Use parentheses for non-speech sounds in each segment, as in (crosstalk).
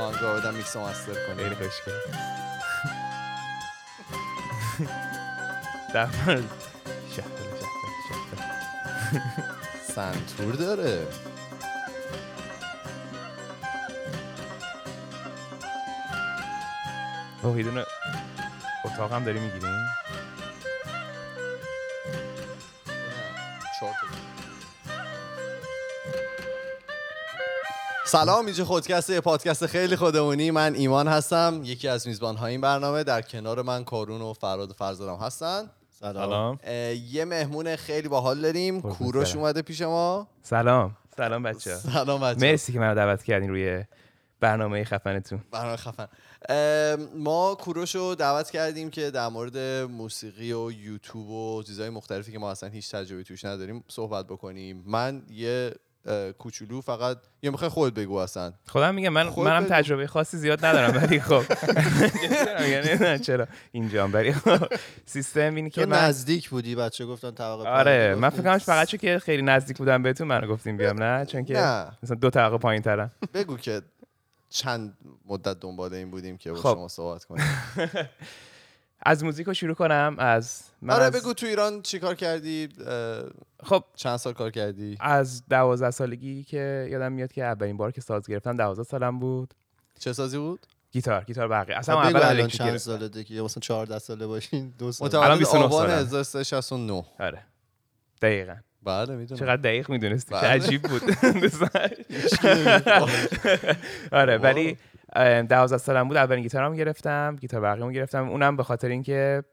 آهنگا بدم میکس مستر خیلی کنی خوشگل در مورد شهبل شهبل شهبل سنتور داره. اوه یه دونه اتاق هم داری می‌گیریم؟ سلام اینجا خودکسته یه پادکست خیلی خودمونی. من ایمان هستم. یکی از میزبان های این برنامه در کنار من کارون و فراد و فرزادم هستن. سلام. یه مهمون خیلی باحال داریم. قربونت کوروش. اومده پیش ما. سلام. سلام بچه سلام بچه‌ها. مرسی که منو دعوت کردین روی برنامه خفنتون. برنامه خفن. ما کوروش رو دعوت کردیم که در مورد موسیقی و یوتیوب و چیزهای مختلفی که ما اصلا هیچ تجربه توش نداریم صحبت بکنیم. من یه کوچولو فقط یا می‌خوای خود بگو اصلا. خودم میگم من منم. تجربه خاصی زیاد ندارم ولی خب. (laughs) یعنی نه چرا؟ اینجا ولی سیستم اینی که من نزدیک بودی بچه گفتن طبقه آره. من فکر کنم فقط چون که خیلی نزدیک بودم بهتون منو گفتیم بیام نه؟ چون که مثلا دو طبقه پایین ترم بگو که چند مدت دنبال این بودیم که با خب. شما صحبت کنیم. (laughs) از موزیک رو شروع کنم از من آره از- بگو تو ایران چی کار کردی؟ خب. چند سال کار کردی؟ از دوازده سالگی که یادم میاد که اولین بار که ساز گرفتم دوازده سالم بود. چه سازی بود؟ گیتار گیتار برقی اصلا خب اول الان الکتریک چند. ساله دیگه؟ مثلا 14 ساله باشین دو سال الان متولد 29 آبان سالم. 1369 آره. دقیقا. بله می‌دونم. چقدر دقیق می‌دونستی؟ چه بله. عجیب بود. (laughs) (laughs) (laughs) آره ولی دوازده سالم بود اولین گیتارم گرفتم گیتار برقیمو گرفتم. اونم به خاطر اینکه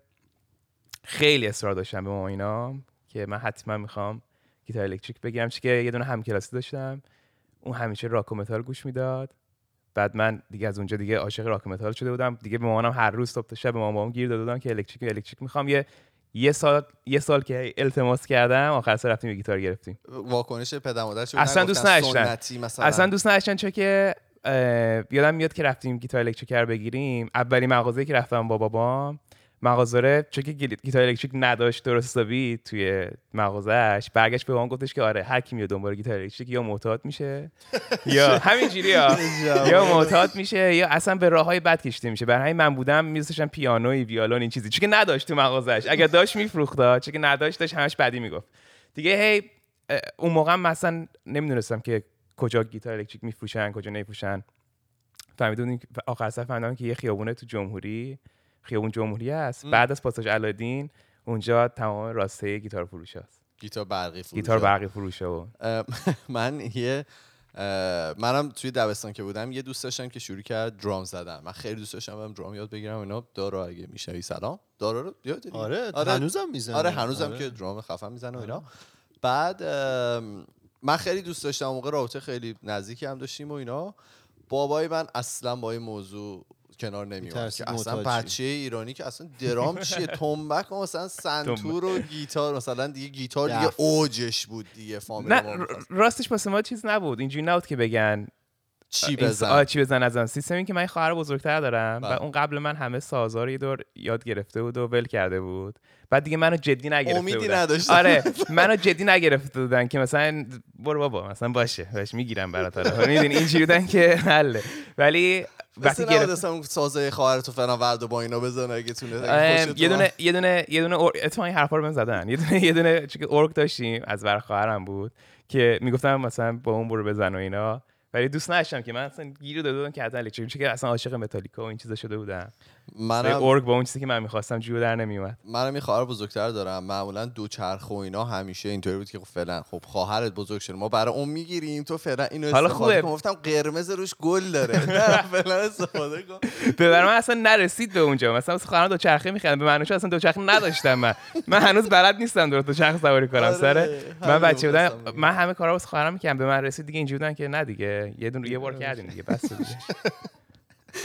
خیلی اصرار داشتم به ما اینا که من حتما می‌خوام گیتار الکتریک بگیرم. چون که یه دونه همکلاسی داشتم. اون همیشه راک و متال گوش می‌داد. بعد من دیگه از اونجا دیگه عاشق راک متال شده بودم. دیگه به مامانم هر روز صبح تا شب به مامانم گیر داده بودم که الکتریک الکتریک می‌خوام. یه یه سال یه سال که التماس کردم آخر سر رفتیم یه گیتار گرفتیم. واکنش پدر مادر اصلا دوست نداشتن. اصلا دوست نداشتن چون که یادم میاد که رفتیم گیتار الکتریک بگیریم. اولین مغازه که رفتم با بابام. مغازه چون که گی- گیتار الکتریک نداشت درست حسابی توی مغازهش برگشت به بابام گفتش که آره هر کی میاد دنبال گیتار الکتریک یا معتاد میشه. (laughs) یا همینجوری یا معتاد میشه یا اصلا به راه های بد کشیده میشه. برای من بودم میذاشتم پیانوی ویولون این چیزی. چون که نداشت تو مغازش اگر داشت میفروخت چون که نداشت داشت همش بدی می‌گفت. دیگه هی اون موقع مثلا نمی‌دونستم که کجا گیتار الکتریک میفروشن کجا نمیفروشن. که- آخر سر فهمیدم که یه خیابونه تو جمهوری خیابون جمهوری هست. م. بعد از پاساژ علادین اونجا تمام راسته گیتار فروش هست. گیتار برقی فروشه. گیتار برقی فروشه و (laughs) من یه منم توی دبستان که بودم یه دوست داشتم که شروع کرد درام زدن. من خیلی دوست داشتم برم درام یاد بگیرم. اینا دارا اگه میشنوی سلام. دارا رو یاد؟ آره آره. هنوزم می‌زنه. آره هنوزم که درام خفن می‌زنه و اینا. بعد ام، من خیلی دوست داشتم موقع رابطه خیلی نزدیکی هم داشتیم و اینا. بابای من اصلا با این موضوع کنار نمیاد می‌ترسید که اصلا بچه ایرانی که اصلا درام چیه؟ (laughs) تنبک و مثلا سنتور و گیتار. مثلا دیگه گیتار دیگه. اوجش بود دیگه فامیل. راستش واسه ما چیز نبود. اینجوری نبود که بگن چی این- آه، بزن چی بزن ازن سیستم این که من خواهر بزرگتر دارم و بله. اون قبل من همه سازا رو یه دور یاد گرفته بود و ول کرده بود بعد دیگه منو جدی نگرفته امیدی بودن. نداشتم. آره منو جدی نگرفته بودن که مثلا برو بابا مثلا باشه باش می‌گیرم برات (laughs) آره می‌دونی اینجوری بودن که حله ولی وقتی مثل نبود گرفت اصلا اون سازه خواهرتو فعلا ورد و با اینا بزن اگه تونه یه. دونه یه دونه یه دونه این حرفا رو بهم زدن یه دونه یه دونه چون ارگ داشتیم از بر خواهرم بود که می‌گفتم مثلا با اون برو بزن و اینا ولی دوست نداشتم که من اصلا گیر داده بودم که حتما الکتریک چون که اصلا عاشق متالیکا و این چیزا شده بودم. منم ارگ با اون چیزی که من می‌خواستم جور در نمیومد. منم یه خواهر بزرگتر دارم. معمولا دو چرخ و اینا همیشه اینطوری بود که خب فعلا خب خواهرت بزرگ شده. ما برای اون می‌گیریم تو فعلا اینو حالا خوبه. گفتم قرمز روش گل داره. نه فعلا استفاده کن. به من اصلا نرسید به اونجا. مثلا واسه خواهرم دو چرخه می‌خرن. به منوش اصلا دو چرخه نداشتم من. من هنوز بلد نیستم درست دو چرخ سواری کنم آره، سر من بچه بودم. من همه کارا واسه خواهرم می‌کردم. به من رسید دیگه اینجوری بودن که نه دیگه. یه دونه یه بار کردیم دیگه. بس دیگه. (laughs)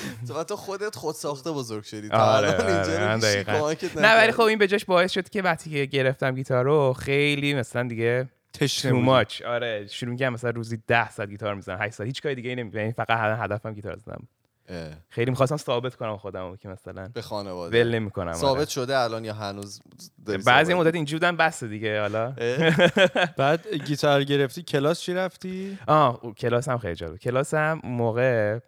(laughs) تو تو خودت خود ساخته بزرگ شدی. آره، آره، نه ولی. خب این به جاش باعث شد که وقتی که گرفتم گیتار رو خیلی مثلا دیگه تشنه تو. ماچ آره شروع کردم مثلا روزی 10 ساعت گیتار می‌زنم 8 ساعت هیچ کاری دیگه نمی یعنی فقط هدفم گیتار زدم خیلی می‌خواستم ثابت کنم خودم که مثلا به خانواده. ول نمی‌کنم ثابت شده الان یا هنوز بعضی؟ مدت اینجوری بودن بس دیگه حالا. (laughs) بعد گیتار گرفتی کلاس چی رفتی؟ آه کلاس هم خیلی جالب کلاس هم موقع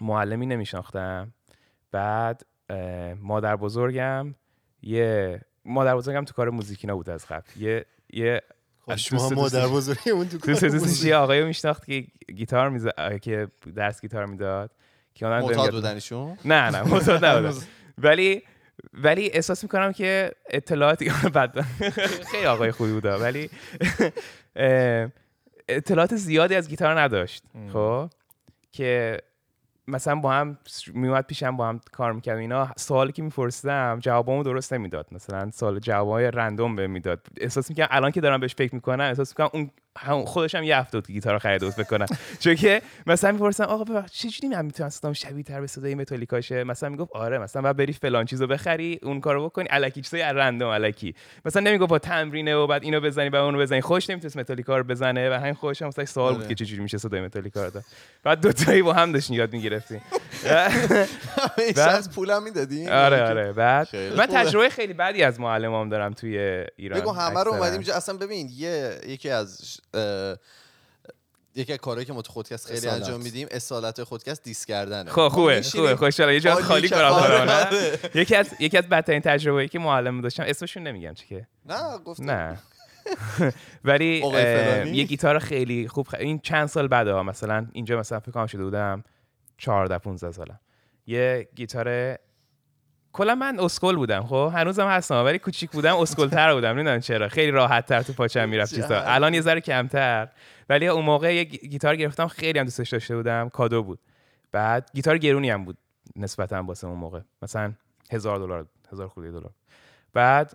معلمی نمیشناختم. بعد مادر بزرگم یه مادر بزرگم تو کار موزیکی نبود از قبل. یه یه خب شما مادر دوستش- بزرگمون تو کار دوستش موسیقی. یه آقایی میشناخت که گیتار می‌زد که درس گیتار می‌داد که اونم معتاد بودنشون نه نه معتاد (laughs) نبودم ولی ولی احساس می‌کنم که اطلاعاتی بد (laughs) خیلی آقای خوبی بوده ولی اطلاعات زیادی از گیتار نداشت. خب؟ که مثلا با هم میومد پیشم با هم کار می‌کرد اینا سوالی که میپرسیدم جوابامو درست نمی‌داد. مثلا سوال جوابای رندوم به می‌داد. احساس می‌کنم الان که دارم بهش فکر می‌کنم احساس می‌کنم اون هم خودش هم یه هفته گیتار رو خریده بود فکر کنم. چون که مثلا می‌پرسم آقا ببخش چجوری من می‌تونم صدام شبیه تر به صدای متالیکاشه؟ مثلا می‌گفت آره مثلا بعد بری فلان چیزو بخری اون کارو بکنی. الکی چیزای رندوم الکی مثلا نمی‌گفت با تمرینه و بعد اینو بزنی بعد اونو بزنی. خوش نمی‌تونست متالیکا رو بزنه و همین خوش هم مثلا سوال بود آره. که چجوری میشه صدای متالیکا رو داد. بعد دو تایی با هم داشتین یاد می‌گرفتیم. همیشه (laughs) از پولم می‌دادی؟ آره آره. بعد من. تجربه خیلی بدی از معلمام دارم توی ایران بگو همه رو. اومدیم اصلا ببین یه یکی از یکی از کارهایی که ما تو خودکست خیلی اصالت. انجام میدیم اصالت خودکست دیس کردنه خب خوبه میشینیم، خوبه خوشحاله یه جا عالی خالی کنم آره،؟ آره. یکی از یکی از بدترین تجربه‌ای که معلم داشتم اسمشون نمیگم چی که نه گفتم نه (laughs) ولی؟ یه گیتار خیلی خوب خ... این چند سال بعد ها مثلا اینجا مثلا فکر کنم شده بودم 14 15 سالم یه گیتار کلا من اسکل بودم خب؟ هنوزم هستم ولی کوچیک بودم اسکل تر بودم نمی‌دونم چرا. خیلی راحت تر تو پاچم می‌رفت چیزا. الان یه ذره کمتر ولی اون موقع یه گی- گیتار گرفتم خیلی هم دوستش داشته بودم کادو بود. بعد گیتار گرونی هم بود نسبتا واسه اون موقع. مثلا هزار دلار هزار خورده دلار. بعد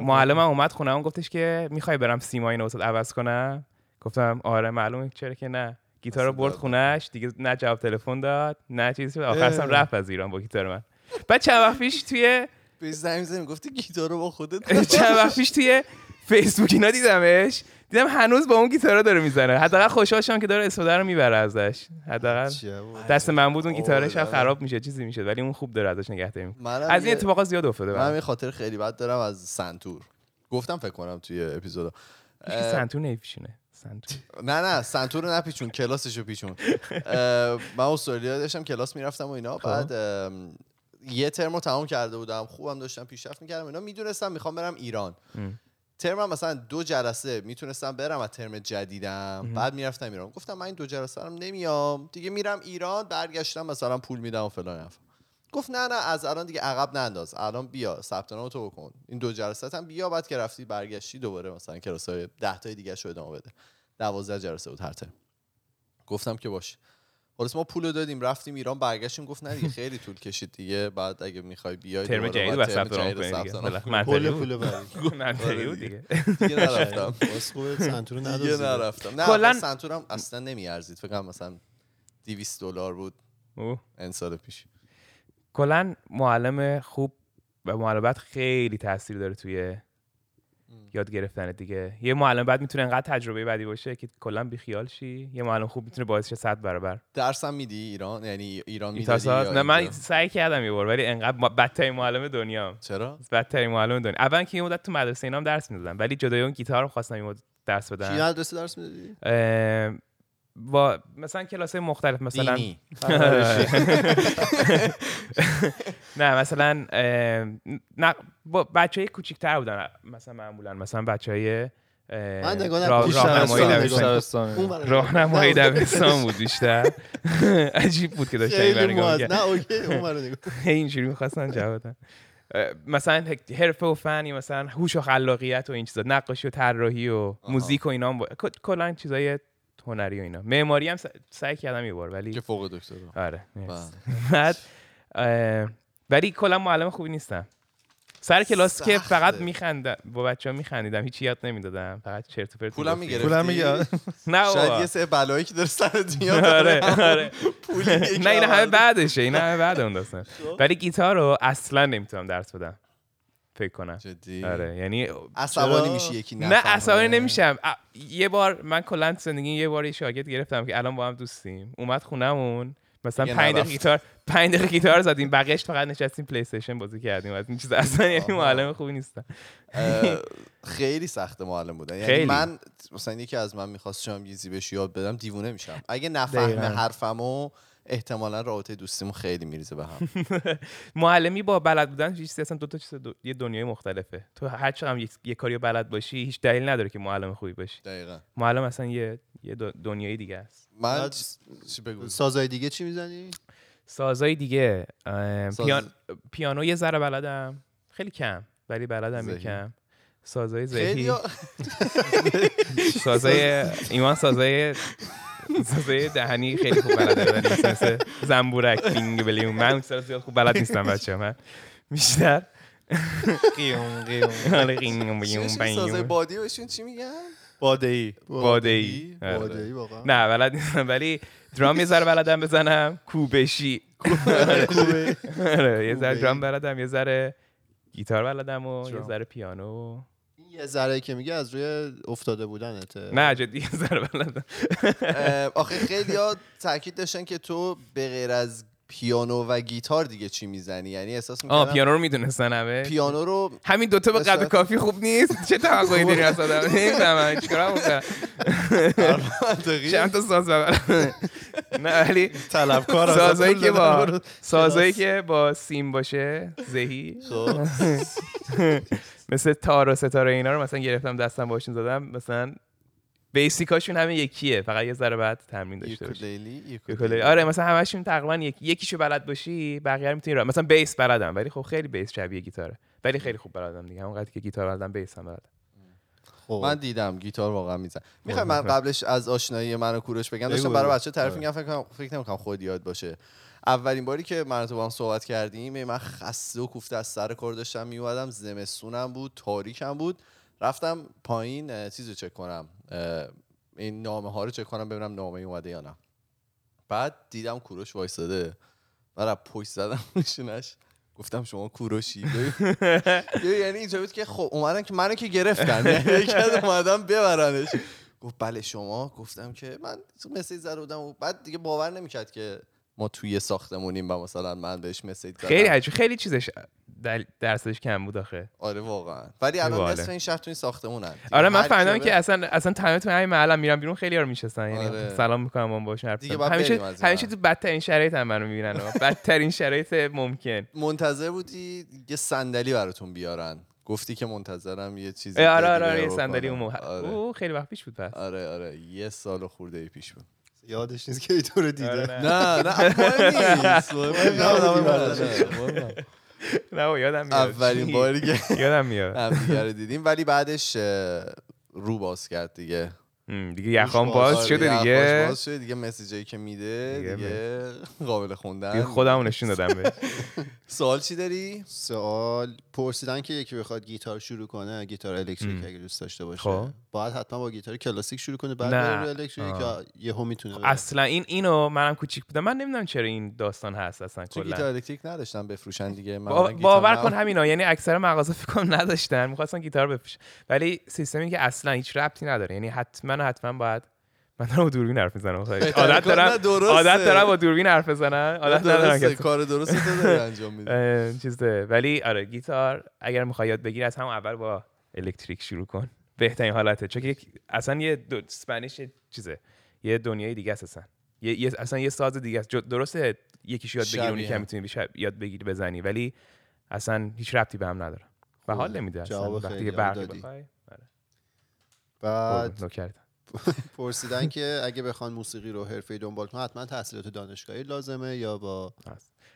معلمم اومد خونم گفتش که می‌خوای برم سیما اینو واسه عوض کنم؟ گفتم آره. معلومه چرا که نه. گیتار رو برد. خونش دیگه نه جواب تلفن داد نه چیزی. شد. آخر اصلا اه. رفت از ایران با گیتار من. بعد چند وقت پیش توی بهش زنگ زدیم گفتی گیتار رو با خودت (laughs) چند وقت پیش توی فیسبوک اینا دیدمش دیدم هنوز با اون گیتارا داره می‌زنه. حداقل خوشحال شدم که داره استفاده رو می‌بره ازش. حداقل؟ دست من بود اون گیتارش هم آره. خراب میشه چیزی میشه ولی اون خوب داره ازش نگهداری می‌کنه. از این اتفاقات زیاد افتاده من. یه خاطر خیلی بد دارم از سنتور. گفتم فکر کنم توی اپیزودا. سنتور نمیپیشونه سنتور. نه نه سنتور رو نپیچون کلاسشو پیچون. من استرالیا داشتم کلاس می‌رفتم و اینا. بعد ام، یه ترم رو تمام کرده بودم خوبم داشتم پیشرفت می‌کردم اینا می‌دونستم می‌خوام برم ایران. ترمم مثلا دو جلسه می‌تونستم برم از ترم جدیدم بعد می‌رفتم ایران. گفتم من این دو جلسه رو نمیام. دیگه میرم ایران برگشتم مثلا پول میدم و فلان گفت نه نه از الان دیگه عقب ننداز. الان بیا ثبت نام تو بکن. این دو جلسه هم بیا بعد که رفتی برگشتی دوباره مثلا کلاس های 10 تای دیگه شو ادامه بده. 12 جلسه بود هر ترم. گفتم که باش. خلاص ما پول دادیم رفتیم ایران برگشتیم گفت نه دیگه خیلی طول کشید دیگه. بعد اگه می‌خوای بیای ترم جدید ترم ثبت دیگه. منطقی پول پول بود (laughs) دیگه. دیگه. (laughs) نرفتم. (laughs) خوبه سنتور دیگه ندازی نرفتم. نه سنتورم اصلا نمیارزید. فکر کنم مثلا 200 دلار بود. این سال پیش. کلا معلم خوب و معلم بد خیلی تاثیر داره توی یاد گرفتن دیگه. یه معلم بد می‌تونه انقدر تجربه بدی باشه که کلا بیخیال شی. یه معلم خوب می‌تونه باعث شه صد برابر. درسم میدی ایران؟ یعنی ایران یا نه من؟ سعی کردم یه بار ولی انقدر بدترین معلم دنیا چرا؟ بدترین معلم دنیا. اول که این مدت تو مدرسه اینام درس می‌دادم ولی جدای اون گیتار رو خواستم این مدت درس چی بدم مدرسه درس می‌دادی؟ با مثلا کلاس مختلف مثلا دینی. (laughs) نه مثلا نه با بچه های کوچیکتر بودن مثلا معمولا مثلا بچه های. راهنمایی دبستان. بود بیشتر. (laughs) عجیب بود که داشتن این. نه (laughs) اینجوری می‌خواستن جواب مثلا حرفه و فنی مثلا هوش و خلاقیت و این چیزا نقاشی و طراحی و موزیک و اینا کلا این چیزای هنری و اینا معماری هم سعی کردم یه بار ولی که فوق دکتر آره. بله. (laughs) بعد ولی کلا معلم خوبی نیستم سر کلاس که. فقط میخندم با بچه ها میخندیدم هیچ یاد نمی‌دادم فقط چرت و پرت پولم. می‌گرفتی پولم میگه (laughs) نه شاید. یه سه بلایی که داره سرت میاد (laughs) آره آره پولی یکی نه اینا همه. بعدشه اینا همه بعد اون داستان ولی گیتار رو اصلا نمی‌تونم درس بدم فکر کنم جدی آره یعنی عصبانی؟ میشی یکی نه. عصبانی نمیشم ا- یه بار من کلا زندگی یه بار یه شاگرد گرفتم که الان با هم دوستیم اومد خونمون مثلا دیگه 5 دقیقه. گیتار 5 دقیقه گیتار زدیم بقیه‌اش فقط نشستیم پلی استیشن بازی کردیم از این چیز اصلا یعنی. معلم خوبی نیستم خیلی سخت معلم بودن یعنی. من مثلا یکی از من می‌خواست شام یه زیبش یاد بدم دیوونه میشم اگه. نفهمه حرفمو احتمالا رابطه دوستیمون خیلی میریزه به هم. (laughs) معلمی با بلد بودن هیچ چیزی اصلا دو تا چیز دو... یه دنیای مختلفه. تو هر چقدر یک... یه کاری رو بلد باشی هیچ دلیل نداره که معلم خوبی باشی. دقیقا. معلم اصلا یه یه دنیای دیگه است. من بگو؟ سازهای دیگه چی می‌زنی؟ سازای دیگه ساز- پیان... پیانو یه ذره بلدم. خیلی کم ولی بلدم زهی. یکم سازای زهی (laughs) سازای ایمان سازای سازای دهنی خیلی خوب بلده ولی مثل- زنبورک بینگ بلیون من اون سر زیاد خوب بلد نیستم بچه من بیشتر قیوم قیوم. آره قیوم قیوم بینگ بادی بهشون چی میگن؟ باده ای باده ای باده ای واقعا. نه بلد نیستم ولی درام یه ذره بلدم بزنم. کوبشی. خوبه آره، یه ذره. درام بلدم یه ذره گیتار بلدم و یه. ذره پیانو. یه ذره که میگه از روی افتاده بودنته. نه جدی یه ذره بلدم آخه خیلی ها تاکید داشتن که تو به غیر از پیانو و گیتار دیگه چی می‌زنی؟ یعنی احساس آه می‌کنم پیانو رو می‌دونستن همه. پیانو رو همین دوتا به قدر کافی خوب نیست؟ چه توقعی داری (laughs) از آدم نمی‌فهمم چیکار منطقی؟ چند تا ساز ببرم. نه ولی طلبکار سازایی که با سازایی که با سیم باشه زهی. خب. (laughs) مثل تار و ستاره اینا رو مثلا گرفتم دستم باشون زدم. مثلا بیسیکاشون همه یکیه فقط یه ذره بعد تمرین داشته باشی. آره مثلا همشون تقریبا یک یکیشو بلد باشی بقیه رو می‌تونی را مثلا بیس بلدم ولی خب خیلی بیس شبیه گیتاره. ولی خیلی خوب بلدم دیگه همونقدر که گیتار بلدم بیس هم بلدم. خب. من دیدم گیتار واقعا میزن می‌خوای من قبلش از آشنایی من و کوروش بگم؟ داشتم برای. بچه تعریف. میگم فکر کنم فکر نمی‌کنم خود یاد باشه. اولین باری که من تو با هم صحبت کردیم من خسته و کوفته از سر کار داشتم میومدم زمستونم بود تاریکم بود. رفتم پایین اه، چیز رو چک کنم این نامه ها رو چک کنم ببینم نامه اومده یا نه. بعد دیدم کوروش وایساده من پشت زدم (laughs) نشونش گفتم شما کوروشی؟ ببین، یعنی اینجا بود که خب اومدن که منو که گرفتن. (laughs) یعنی اومدن ببرنش. گفت بله شما؟ گفتم که من مسیج زده بودم و بعد دیگه باور نمی‌کرد که ما توی ساختمونیم و مثلا من بهش مسیج زدم خیلی عجیب خیلی چیزش دل- درصدش کم بود آخه. آره واقعا. ولی الان. نصف این شهر تو این ساختمونن. آره من فهمیدم که اصلا اصلا تمام تو همین محلم میرم بیرون خیلی رو می‌شناسن یعنی آره. سلام می‌کنم اون باشون حرف دیگه می‌زنم. همیشه همیشه تو بدترین شرایط هم منو می‌بینن بدترین شرایط ممکن. منتظر بودی یه صندلی براتون بیارن. گفتی که منتظرم یه چیزی آره دیگه آره آره یه. صندلی اون آره. اوه، خیلی وقت پیش بود پس. آره آره. یه سال خورده ای پیش بود. یادش نیست که تو رو دیده. آره، نه. نه نه یادم میاد. اولین؟ باری که یادم میاد. همدیگه رو دیدیم ولی بعدش رو باز کرد دیگه. دیگه یخام باز باز شده دیگه باز شده دیگه مسیجایی که میده دیگه دیگه قابل خوندن. دیگه خودمو نشون دادم بهش (laughs) سوال چی داری؟ سوال پرسیدن که یکی بخواد گیتار شروع کنه گیتار الکتریک. اگه دوست داشته باشه. خب. باید حتما با گیتار کلاسیک شروع کنه بعد. بره رو الکتریک یهو می‌تونه بره؟ اصلا این اینو منم کوچیک بودم. من نمی‌دونم چرا این داستان هست اصلا تو کلا. گیتار الکتریک نداشتن بفروشن دیگه. گیتار باور کن همینا یعنی اکثر مغازه فکر کنم نداشتن می‌خواستن گیتار بفروشن. ولی سیستمی که اصلا هیچ ربطی نداره. یعنی حتما و حتما باید من دارم با دوربین حرف می‌زنم عادت دارم. عادت دارم با دوربین حرف بزنن عادت ندارم که کار درست تو داری انجام میدی چیزه ولی آره گیتار اگر می‌خوای یاد بگیری از همون اول با الکتریک شروع کن بهترین حالته چون که اصلا یه دو اسپانیش چیزه یه دنیای دیگه است اصلا یه, اصلا یه ساز دیگه است درسته یکیش یاد بگیری اونی شبیه. که می‌تونی یاد بگیری بزنی ولی اصلا هیچ ربطی به هم نداره و. حال نمیده اصلا وقتی دادی. بخوای آره. بعد. پرسیدن که اگه بخوان موسیقی رو حرفه‌ای دنبال کنن حتما تحصیلات دانشگاهی لازمه یا با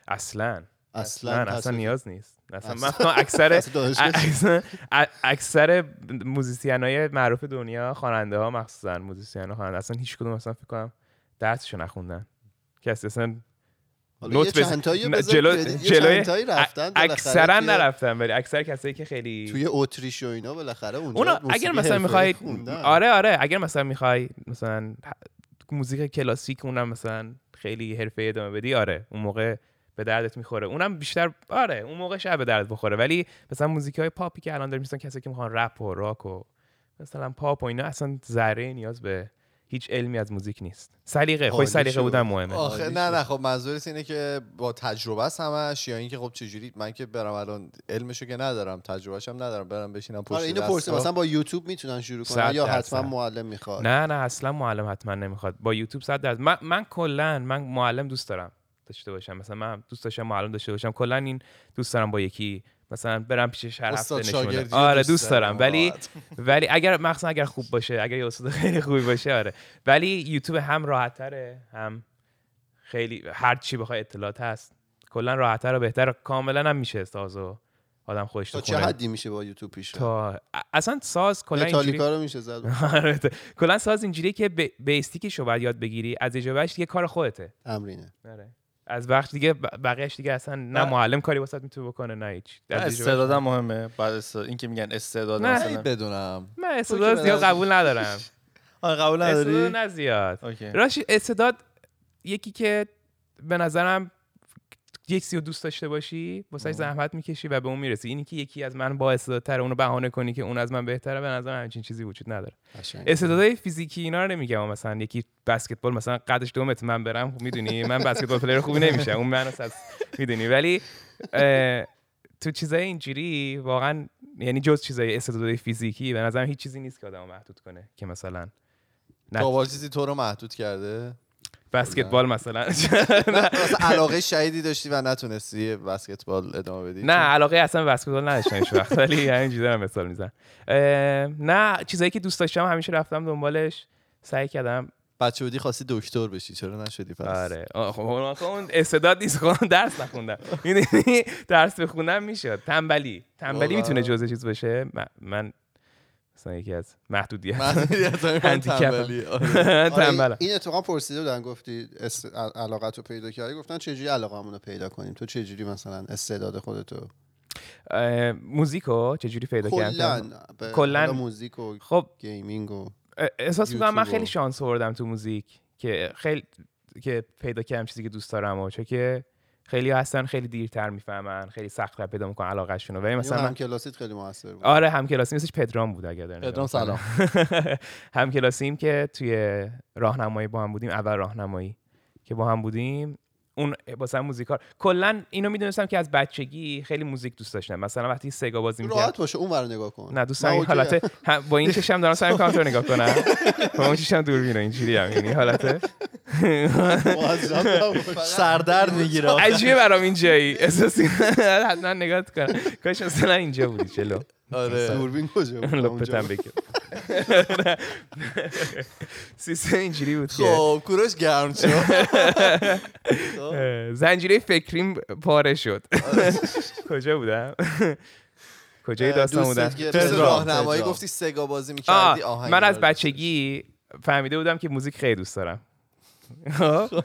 اصلا. اصلا اصلا نیاز نیست. اصلا من اکثر (laughs) اکثر- musician های معروف دنیا خواننده ها مخصوصا musician ها خواننده اصلا هیچ کدوم اصلا فکر کنم درسشو نخوندن. کسی اصلا نوت بز- جلو تایی رفتن اکثرا نرفتن ولی اکثر کسایی که خیلی توی اتریش و اینا بالاخره اونجا اونا اگر مثلا می‌خوای. آره آره. اگر مثلا می‌خوای مثلا موزیک کلاسیک اونم مثلا خیلی حرفه ادامه بدی آره. اون موقع به دردت می‌خوره. اونم بیشتر آره اون موقع شاید به دردت بخوره. ولی مثلا موزیک های پاپی که الان داریم مثلا کسی که می‌خوان رپ و راک و مثلا پاپ و اینا اصلا ذره نیاز به هیچ علمی از موزیک نیست سلیقه خوش عالی سلیقه. بودن مهمه آخه نه. نه خب منظورت اینه که با تجربه است همش یا اینکه خب چجوری من که برم الان علمشو که ندارم تجربهش هم ندارم برم بشینم پشت آره اینو. پرسه مثلا با یوتیوب می‌تونن شروع کنن یا. حتما معلم می‌خواد نه نه اصلا معلم حتما نمی‌خواد با یوتیوب صد درصد من, من کلا من معلم دوست دارم داشته باشم مثلا من دوست داشتم معلم داشته باشم کلا این دوست دارم با یکی مثلا برم پیشش هر هفته استاد نشون بدم. شاگردی رو آره دوست دارم. ولی. (laughs) ولی اگر مخصوصا اگر خوب باشه اگر یه استاد خیلی خوبی باشه آره. ولی یوتیوب هم راحت تره هم خیلی هر چی بخوای اطلاعات هست کلا راحت و بهتر. کاملا هم میشه سازو آدم خودش تو چه حدی میشه با یوتیوب پیش؟ تا اصلا ساز کلا اینجوری رو میشه زد. (laughs) آره، کلا ساز اینجوریه که بیستیکش رو باید یاد بگیری. از اجابهش دیگه کار خودته. تمرینه. آره. از وقت دیگه بقیهش دیگه اصلا نه نه. معلم کاری واسط می‌تونه بکنه نه هیچ. استعدادم مهمه. بعد استعداد این که میگن استعداد نه، مثلا. بدونم. من استعداد زیاد قبول ندارم. (laughs) آره قبول استعداد نداری نه زیاد. راشی استعداد یکی که به نظرم یک رو دوست داشته باشی واسه زحمت می‌کشی و به اون می‌رسی. اینی که یکی از من با استعدادتره اونو بهانه کنی که اون از من بهتره به نظر همچین چیزی وجود نداره. استعدادهای فیزیکی اینا رو نمیگم مثلا یکی بسکتبال مثلا قدش دو متر من برم خب می‌دونی من basketball player خوبی نمیشم اون از می‌دونی. ولی تو چیزای اینجوری واقعا یعنی جز چیزای استعدادهای فیزیکی به نظرم هیچ چیزی نیست که آدمو محدود کنه که مثلا نه تا چیزی تو رو محدود کرده؟ بسکتبال (laughs) (laughs) مثلا. علاقه شدیدی داشتی و نتونستی بسکتبال ادامه بدی؟ نه علاقه اصلا بسکتبال نداشتم هیچ وقت. ولی (laughs) همینجوری دارم مثال می‌زنم. نه چیزایی که دوست داشتم همیشه رفتم دنبالش. سعی کردم. بچه بودی خواستی دکتر بشی چرا نشدی پس؟ آره. خب اون استعداد نیست خب درس نخوندم. می‌دونی؟ درس بخونم می‌شد. تنبلی. تنبلی؟ می‌تونه جزء چیز باشه؟ من مثلا یکی از محدودیت. (laughs) تنبلی آره. (laughs) آره، این اتفاقا پرسیده بودن گفتی. علاقت رو پیدا کردی گفتن چجوری علاقه رو پیدا کنیم تو چجوری مثلا استعداد خودتو موزیکو چجوری پیدا کردم کلاً- موزیک و خب gaming و احساس می‌کنم من خیلی شانس آوردم تو موزیک که خیلی که پیدا کردم چیزی که دوست دارم و چون که خیلی هستن خیلی دیرتر می‌فهمن خیلی سخت پیدا می‌کنن علاقهشون رو ولی مثلا هم کلاسیت خیلی موثر بود. آره هم کلاسی مثلش پدرام بود اگر پدرام می‌کنین. (laughs) هم کلاسیم که توی راهنمایی با هم بودیم اول راهنمایی که با هم بودیم. اون واسه هم موزیکار کلا اینو می‌دونستم که از بچگی خیلی موزیک دوست داشتم. مثلا وقتی سگا بازی می‌کردم راحت باشه اون رو نگاه کن. نه دوست این اوکیه. حالت هم- با این چشم دارم سعی می‌کنم تو نگاه کنم. (laughs) با اون چشم دوربینه اینجوری هم. یعنی حالت معذب نباش. سردرد می‌گیره. عجیبه برام این جایی احساسی (laughs) حتما نگاه کنم کاش مثلا اینجا بودی چلو. آره. دوربین کجا بود؟ لپتم بکن سیستم اینجوری بود که. خب کوروش گرم شد. زنجیره فکریم پاره شد. کجا بودم؟ کجای داستان بودم؟ راهنمایی. گفتی سگا بازی می‌کردی آهنگ من از. بچگی فهمیده بودم که موزیک خیلی دوست دارم. خب؟ (laughs)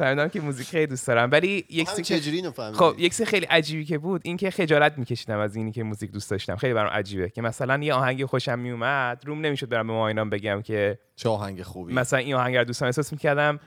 فهمیدم که موزیک خیلی دوست دارم. ولی یک سی چجوری اینو خب یک چیز خیلی عجیبی که بود این که خجالت میکشیدم از اینی که موزیک دوست داشتم. خیلی برام عجیبه که مثلا یه آهنگی خوشم میومد روم نمی‌شد برم به ماینام بگم که چه آهنگ خوبی. مثلا این آهنگ رو دوست دارم احساس می‌کردم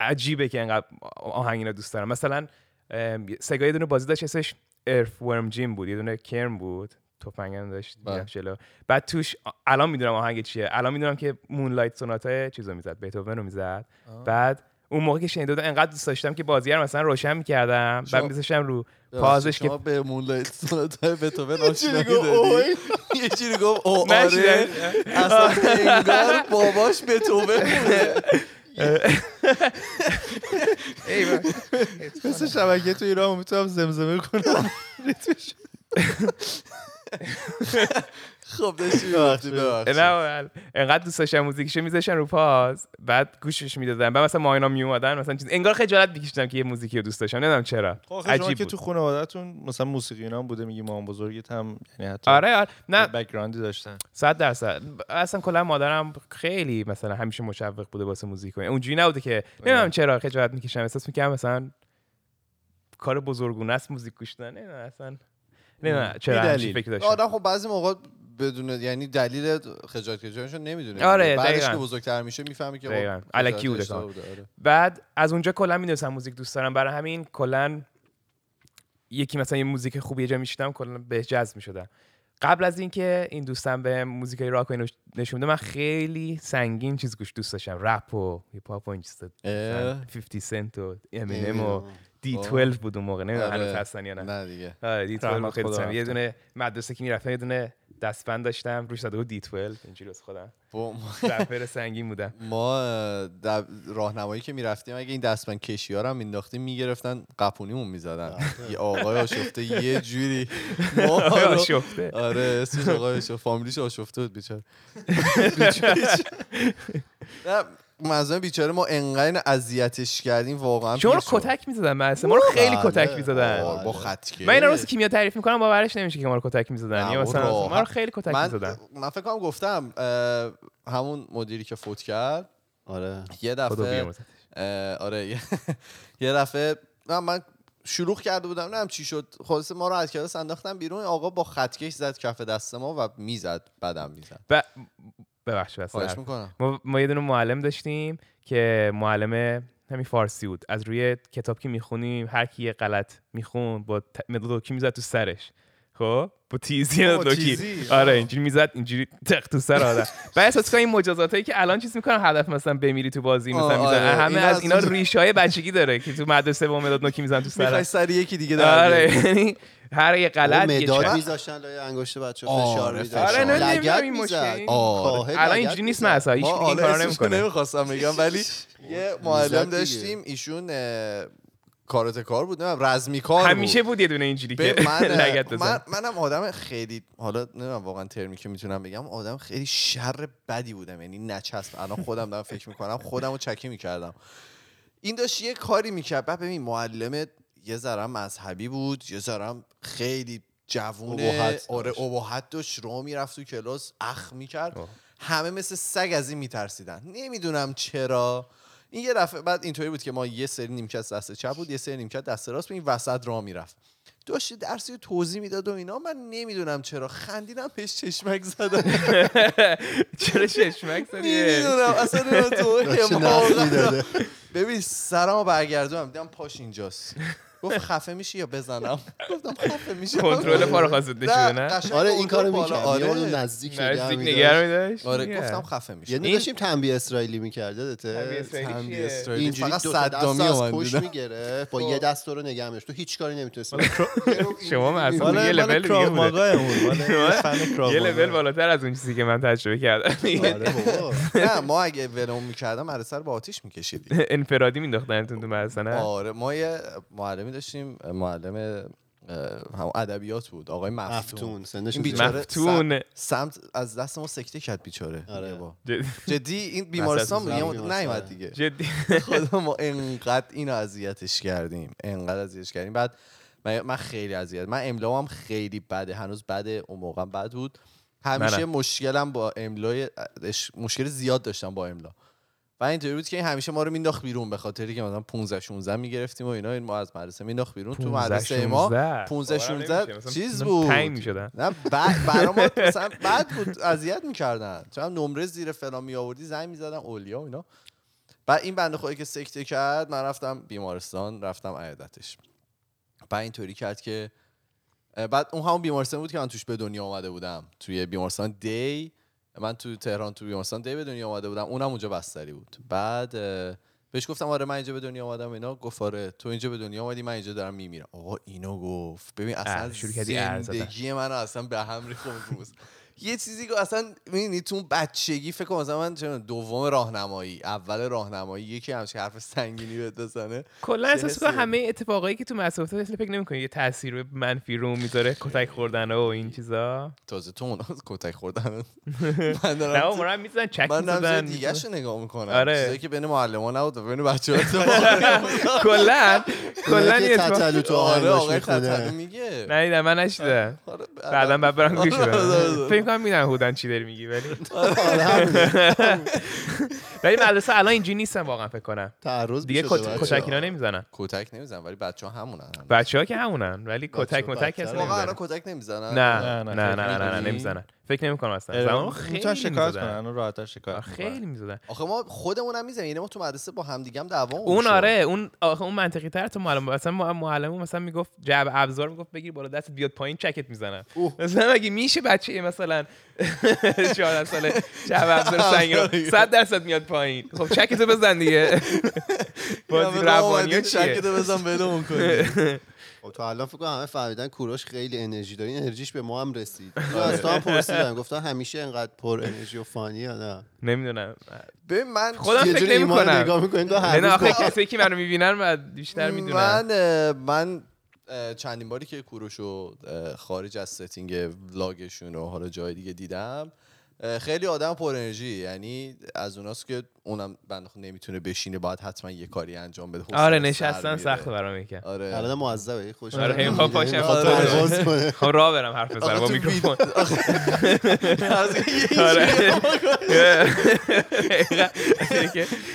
عجیبه که انقدر آهنگ رو دوست دارم. مثلا ام، سگا یه دونه بازی داشت اسمش ارف ورم جیم بود یه دونه کرم بود. تفنگم داشت بله. جلو. بعد توش الان می‌دونم آهنگ چیه. الان می‌دونم که مونلایت سوناتا چیزو می‌زد بتوون رو می‌زد. بعد اون موقع که شنیده بودم انقدر دوست داشتم که بازی رو مثلا روشن می‌کردم بعد میذاشتم رو پازش که شما به مونلایت سوناتای بتوون آشنایی. داری (laughs) یه چیزی گفت او آره. اصلا انگار باباش بتوون بوده (laughs) ای بابا. مثل شبکه تو ایران می‌تونم زمزمه کنم (laughs) خب داشتی نه. انقدر دوست داشتم موزیکشو میذاشن رو پاز بعد گوشش می‌دادن بعد مثلا ماینا میومدن مثلا چیز. انگار خجالت میکشیدم که یه موزیکی رو دوست داشتم. نمی‌دونم چرا. خب شما عجیب که تو خانواده‌تون مثلا موسیقی اینا بوده میگی مام بزرگت هم یعنی حتی آره آره. نه. بک‌گراندی داشتن. صد درصد. اصلا کلا مادرم خیلی مثلا همیشه مشوق بوده واسه موزیک. اونجوری نبوده که نمی‌دونم چرا خجالت می‌کشم. احساس می‌کنم مثلا کار بزرگونه است موزیک گوش دادن نمی‌دونم اصلا. نمی‌دونم چرا. فکر داشتم. آدم خب بعضی موقع بدون یعنی دلیل خجالت کشیدنشو نمی‌دونه آره، بعدش. که بزرگتر میشه می‌فهمی که دقیقاً. خب الکی بوده آره. بعد از اونجا کلا می‌دونستم موزیک دوست دارم برای همین کلا یکی مثلا یه موزیک خوبی یه جا میشیدم کلا به جذب می‌شدم قبل از اینکه این دوستم به موزیکای راک و اینو نشون بده من خیلی سنگین چیز گوش دوست داشتم رپ و هیپ هاپ و این چیزا اه. 50 سنت و امینم و. دی 12 بود اون موقع نمی‌دونم آره. هنوز هستن یا نه نه دیگه آره دی 12 رحمت خیلی دوست داشتم. یه. دونه مدرسه که می‌رفتم یه دونه دستبند داشتم روش زده بود دی 12 اینجوری واسه خودم. رپر سنگین بودم (laughs) ما در راهنمایی که می‌رفتیم اگه این دستبند کشی ها رو هم مینداختیم می‌گرفتن قپونیمون می‌زدن. یه آقای آشفته یه جوری. (laughs) ما رو- شفته آره اسمش آقای آشفته. فامیلیش آشفته بود بیچاره. (laughs) منظورم بیچاره ما انقدر اذیتش کردیم واقعا شما رو. کتک می‌زدن مثلا ما رو خیلی. کتک می‌زدن. با خط من این رو واسه کیمیا تعریف می‌کنم باورش نمیشه که ما رو کتک می‌زدن. نه، یا ما مثلا. ما رو خیلی کتک من می‌زدن. من فکر کنم گفتم همون مدیری که فوت کرد. آره. یه دفعه آره یه- (laughs) یه دفعه نه من شلوغ کرده بودم نه چی شد. خلاصه ما رو از کلاس انداختن بیرون آقا با خطکش زد کف دست ما و می‌زد بدم می‌زد. ب... ببخشید بس خواهش می‌کنم. ما, ما یه دونه معلم داشتیم که معلم همین فارسی بود. از روی کتاب که می‌خونیم هر کی یه غلط میخون با ت- مداد دکی می‌زد تو سرش. خب؟ با تیزی تیزی. آره اینجوری می‌زد اینجوری تق تو سر آدم. بعد احساس کنم این مجازات هایی که الان چیز می‌کنن هدف مثلا بمیری تو بازی مثلا می‌زنن آره. همه از اینا ریشه های بچگی داره که تو مدرسه با مداد نوکی می‌زنن تو سر سری یکی دیگه در آره هر یه غلط یه مداد. میذاشتن لای انگشت بچه آره، فشار فشار. آره، نه، میداشتن نمی‌دونم این مشکلی. آره. الان اینجوری نیست مثلا هیچ ما کی این کارو نمی‌کنه نمی‌خواستم بگم (laughs) ولی یه معلم. داشتیم ایشون کارات کار بود نه رزمی کار بود همیشه بود یه دونه اینجوری که من, (laughs) من منم آدم خیلی حالا نمی‌دونم واقعا ترمی که می‌تونم بگم آدم خیلی شر بدی بودم یعنی نچسب الان خودم دارم فکر می‌کنم خودم رو چکی می‌کردم این داشت یه کاری می‌کرد بعد ببین معلم یه ذره مذهبی بود یه ذره خیلی جوونه. ابهت آره. ابهت داشت. رو می‌رفت تو کلاس اخ می‌کرد. آه. همه مثل سگ از این میترسیدن. نمی‌دونم چرا. این یه دفعه بعد اینطوری بود که ما یه سری نیمکت دست چپ بود یه سری نیمکت دست راست بود. این وسط راه می‌رفت. داشت درسی رو توضیح می‌داد و اینا. من نمی‌دونم چرا. خندیدم پیش چشمک زدم. (laughs) چرا چشمک زدی؟ نمی‌دونم. اصلا تو (laughs) (laughs) ببین سرمو برگردونم. دیدم پاش اینجاست. گفت خفه میشی یا بزنم؟ (laughs) گفتم خفه میشی. کنترل پا رو خواست نشونه؟ نه آره این کارو. می‌کرد آره. نزدیک نزدیک نگه می‌داشت. آره گفتم خفه یه میشی دونه داشتیم تنبیه اسرائیلی می‌کرد اسرائیلی تنبیه؟ اسرائیلی. اینجوری فقط صدامی من پشت. می‌گرفت. (laughs) با یه دست تو رو نگه می‌داشت. تو هیچ کاری نمی‌تونستی. (laughs) شما مثلا یه لول دیگه کراو یه. لول بالاتر از اون چیزی که من تجربه کردم. آره بابا. نه ما اگه ولمون می‌کردم مدرسه رو با آتیش میکشیدیم. انفرادی مینداختنتون تو مدرسه نه آره ما یه معلمی داشتیم معلم هم ادبیات بود آقای مفتون. مفتون مفتون. سم- سمت از دست ما سکته کرد بیچاره. آره. جدی. این بیمارستان. نیومد دیگه. جدی. (laughs) خدا ما انقدر اینو اذیتش کردیم. انقدر اذیتش کردیم. بعد من, من خیلی اذیت من املا هم خیلی بده. هنوز بده. اون موقع هم بد بود. همیشه منم. مشکلم با املای اش- مشکل زیاد داشتم با املا. و اینطوری بود که این همیشه ما رو مینداخت بیرون به خاطری که مثلا 15 16 می‌گرفتیم و اینا. این ما از مدرسه مینداخت بیرون. تو 15 مدرسه ما 16 15 باورم 16 نمیشه. مثلا چیز بود. نه بعد برا ما (laughs) مثلا بعد بود اذیت می‌کردن. چون نمره زیر فلان می آوردی زنگ می‌زدن اولیا و اینا. بعد این بنده خدایی که سکته کرد من رفتم بیمارستان رفتم عیادتش. بعد اینطوری کرد که بعد اون همون بیمارستان بود که من توش به دنیا آمده بودم. توی بیمارستان دی من تو تهران تو بیمارستان دی به دنیا آمده بودم اونم اونجا بستری بود. بعد بهش گفتم آره من اینجا به دنیا آمدم اینا. گفت آره تو اینجا به دنیا آمدی من اینجا دارم میمیرم. آقا اینو گفت. ببین اصلا شروع. زندگی من اصلا به هم ریخت (laughs) یه چیزی که اصلا می‌بینی تو اون بچگی فکر کنم مثلا من دوم راهنمایی اول راهنمایی یکی همچین حرف سنگینی بهت بزنه. کلا احساس کنم؟ همه اتفاقایی که تو مدرسه افتاد اصلا فکر نمی‌کنی یه تاثیر منفی رو می‌ذاره کتک خوردن و این چیزا؟ تازه تو اونا (laughs) کتک خوردن. (laughs) من نه دارم اون مرا می‌زنن چک من دیگه رو نگاه می‌کنم. آره. چیزایی که بین معلمان نبود و بین بچه‌ها (laughs) کلا کلا یه تتلو تو آره می‌خونه. تتلو میگه. نه من نشیدم آره، بعدا بعد برم گوش آره، آره، بدم آره. فکر کنم می‌دونم هودن چی داری میگی ولی (laughs) آره،. ولی مدرسه الان اینجوری نیستن واقعا فکر کنم تعرض دیگه. کتک اینا نمی‌زنن کتک نمیزن ولی بچه ها همونن بچه ها که همونن ولی کتک متک. کسی واقعا نمی‌زنن الان کتک نمی‌زنن نه نه، نه نه،؟ نمی‌زنن فکر نمی‌کنم اصلا آره. خیلی شکایت. کنن اون راحت‌تر شکایت آره،. خیلی می‌زدن آخه ما خودمون هم می‌زنیم یعنی ما تو مدرسه با همدیگه هم دعوا اون آره اون آخه اون منطقی تر تو معلم مثلا ما- معلممون مثلا می‌گفت جعب ابزار می‌گفت بگیر بالا دست بیاد پایین چکت می‌زنم اوه. مثلا مگه میشه بچه مثلا (laughs) 14 ساله جعب ابزار (laughs) سنگین 100 درصد میاد پایین خب چکتو بزن دیگه (laughs) بازی روانی شکتو بزن بدمون کنی خب تا الان فکر کنم همه فهمیدن کوروش خیلی انرژی داره. این انرژیش به ما هم رسید. اینو از تو هم پرسیدم. گفتن همیشه انقدر پر انرژی و فانی یا نه؟ نمی‌دونم. ببین من خودم یه فکر نمی‌کنم. نگاه می‌کنیم تو هر آخه کسایی که منو می‌بینن بعد بیشتر می‌دونن. من من چندین باری که کوروشو خارج از setting vlog شون و حالا جای دیگه دیدم خیلی آدم پر انرژی یعنی از اوناست که اونم بنده نمی‌تونه بشینه باید حتما یه کاری انجام بده آره نشستن. سخت برام یکم آره الان معذبه خوش آره، می‌خوام پاشم. آره. خب راه برم حرف بزنم با میکروفون (laughs) آره (laughs)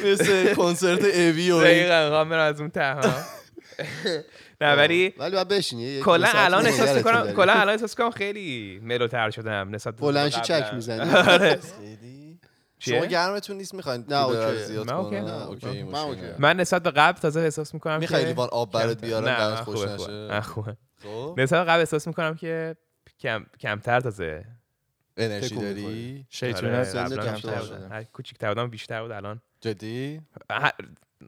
مثل کنسرت اوی و. دقیقا می‌خوام برم از اون ته ها. نه ولی ولی باید بشینی کلا الان احساس می‌کنم. کلا الان احساس می‌کنم خیلی mellow تر شدم نسبت به بلند قبلا. چک می‌زنی (laughs) چیه؟ شما گرمتون نیست می‌خواین نه، okay. زیاد من okay. کنم؟ نه، okay من نسبت به قبل تازه احساس می‌کنم می‌خوای که لیوان آب برات کمتر. بیارم دمت خوش خوبه، نشه خوبه. خب نسبت به قبل احساس می‌کنم که کم کمتر تازه انرژی داری می‌خوری. شیطونت آره، قبلا کمتر کوچیک‌تر بودم بیشتر بود الان جدی (laughs) (laughs)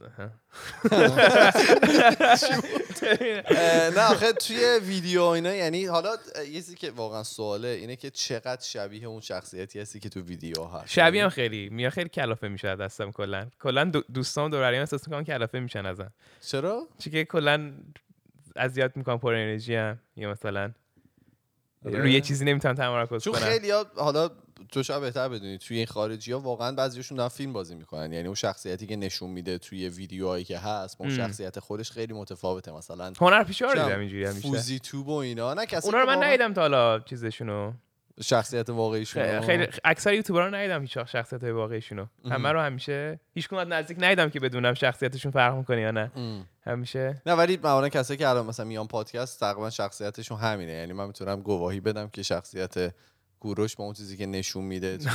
نه آخه توی ویدیو اینا یعنی حالا یه چیزی که واقعا سواله اینه که چقدر شبیه اون شخصیتی هستی که تو ویدیو هست. شبیه هم خیلی میاد خیلی کلافه میشه دستم کلا. کلا دو- دوستام دور بریم احساس می‌کنم کلافه میشن ازم. چرا؟ چی که کلا اذیت می‌کنم پر انرژی هم یا مثلا آره. روی یه چیزی نمی‌تونم تمرکز چون کنم. خیلی ها حالا تو شاید بهتر بدونی توی این خارجی ها واقعا بعضیشون دارن فیلم بازی می‌کنن. یعنی اون شخصیتی که نشون میده توی ویدیوهایی که هست اون. شخصیت خودش خیلی متفاوته. مثلا هنر پیشه رو دیدم اینجوری هم بیشتر فوزی توب و اینا. نه کسی اونا رو من واقعا ندیدم تا حالا چیزشونو. شخصیت واقعیشون خیلی اکثر یوتیوبرها رو ندیدم هیچ شخصیت های واقعیشونو. همه رو همیشه هیچ کدوم نزدیک ندیدم که بدونم شخصیتشون فرق می‌کنه یا نه. ام. همیشه. نه ولی معمولا کسایی که الان مثلا میان پادکست تقریبا شخصیتشون همینه. یعنی من می‌تونم گواهی بدم که شخصیت کوروش با اون چیزی که نشون میده (laughs)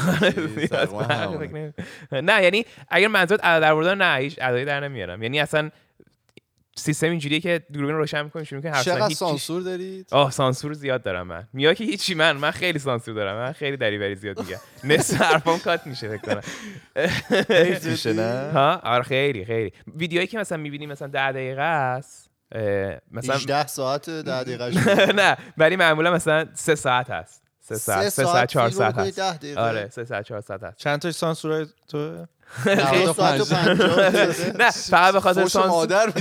همونه. نه یعنی اگر منظورت عدد در بردن نه هیچ عددی در نمیارم. یعنی اصلا سیستم اینجوریه که دوربین رو روشن می‌کنی شروع زدن. چقدر سانسور دارید؟ آه سانسور زیاد دارم من. میا که هیچی من من خیلی سانسور دارم. من خیلی دریوری زیاد میگم. (laughs) نصف حرفام کات میشه فکر کنم. میشه نه؟ (laughs) ها؟ آره خیلی خیلی. ویدیوهایی که مثلا می‌بینی مثلا 10 دقیقه است مثلا 18 ساعت 10 دقیقه نه ولی معمولا مثلا سه ساعت هست سه ساعت سه ساعت چهار ساعت هست. 10 دقیقه. آره سه ساعت چهار ساعت هست. چند تا سانسورای تو؟ دو ساعت و 50 (laughs) نه فقط به خاطر سانسور مادر (laughs)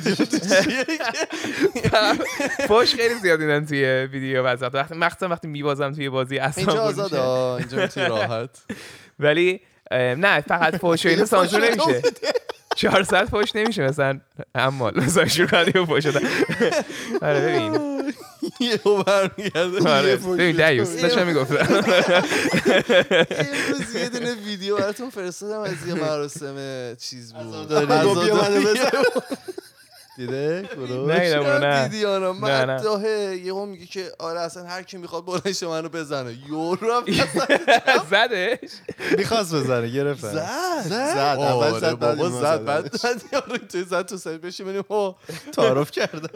فوش خیلی زیاد دیدم توی ویدیو وقت وقتی مخصوصا وقتی میبازم توی بازی اصلا اینجا آزاده اینجا راحت. (laughs) ولی نه فقط فوش و اینا سانسور نمیشه. چهار ساعت فوش نمیشه مثلا اما مثلا شروع کردی و فوش دادن آره ببین. یهو برمیگرده آره ببین. دیوس داشتم می‌گفتم. یه دونه ویدیو براتون فرستادم از یه مراسم چیز بود. (laughs) دیده نه. دیدی نه. مداهه یهو میگه که آره اصلا هر کی می‌خواد بلنش منو بزنه. یورو (laughs) زدش؟ می‌خواست بزنه گرفت. زد. زد. اول آره زد، بعد بابا زد. زد. بعد زد یارو توی زد تو سر بشی بریم او تعارف کرده.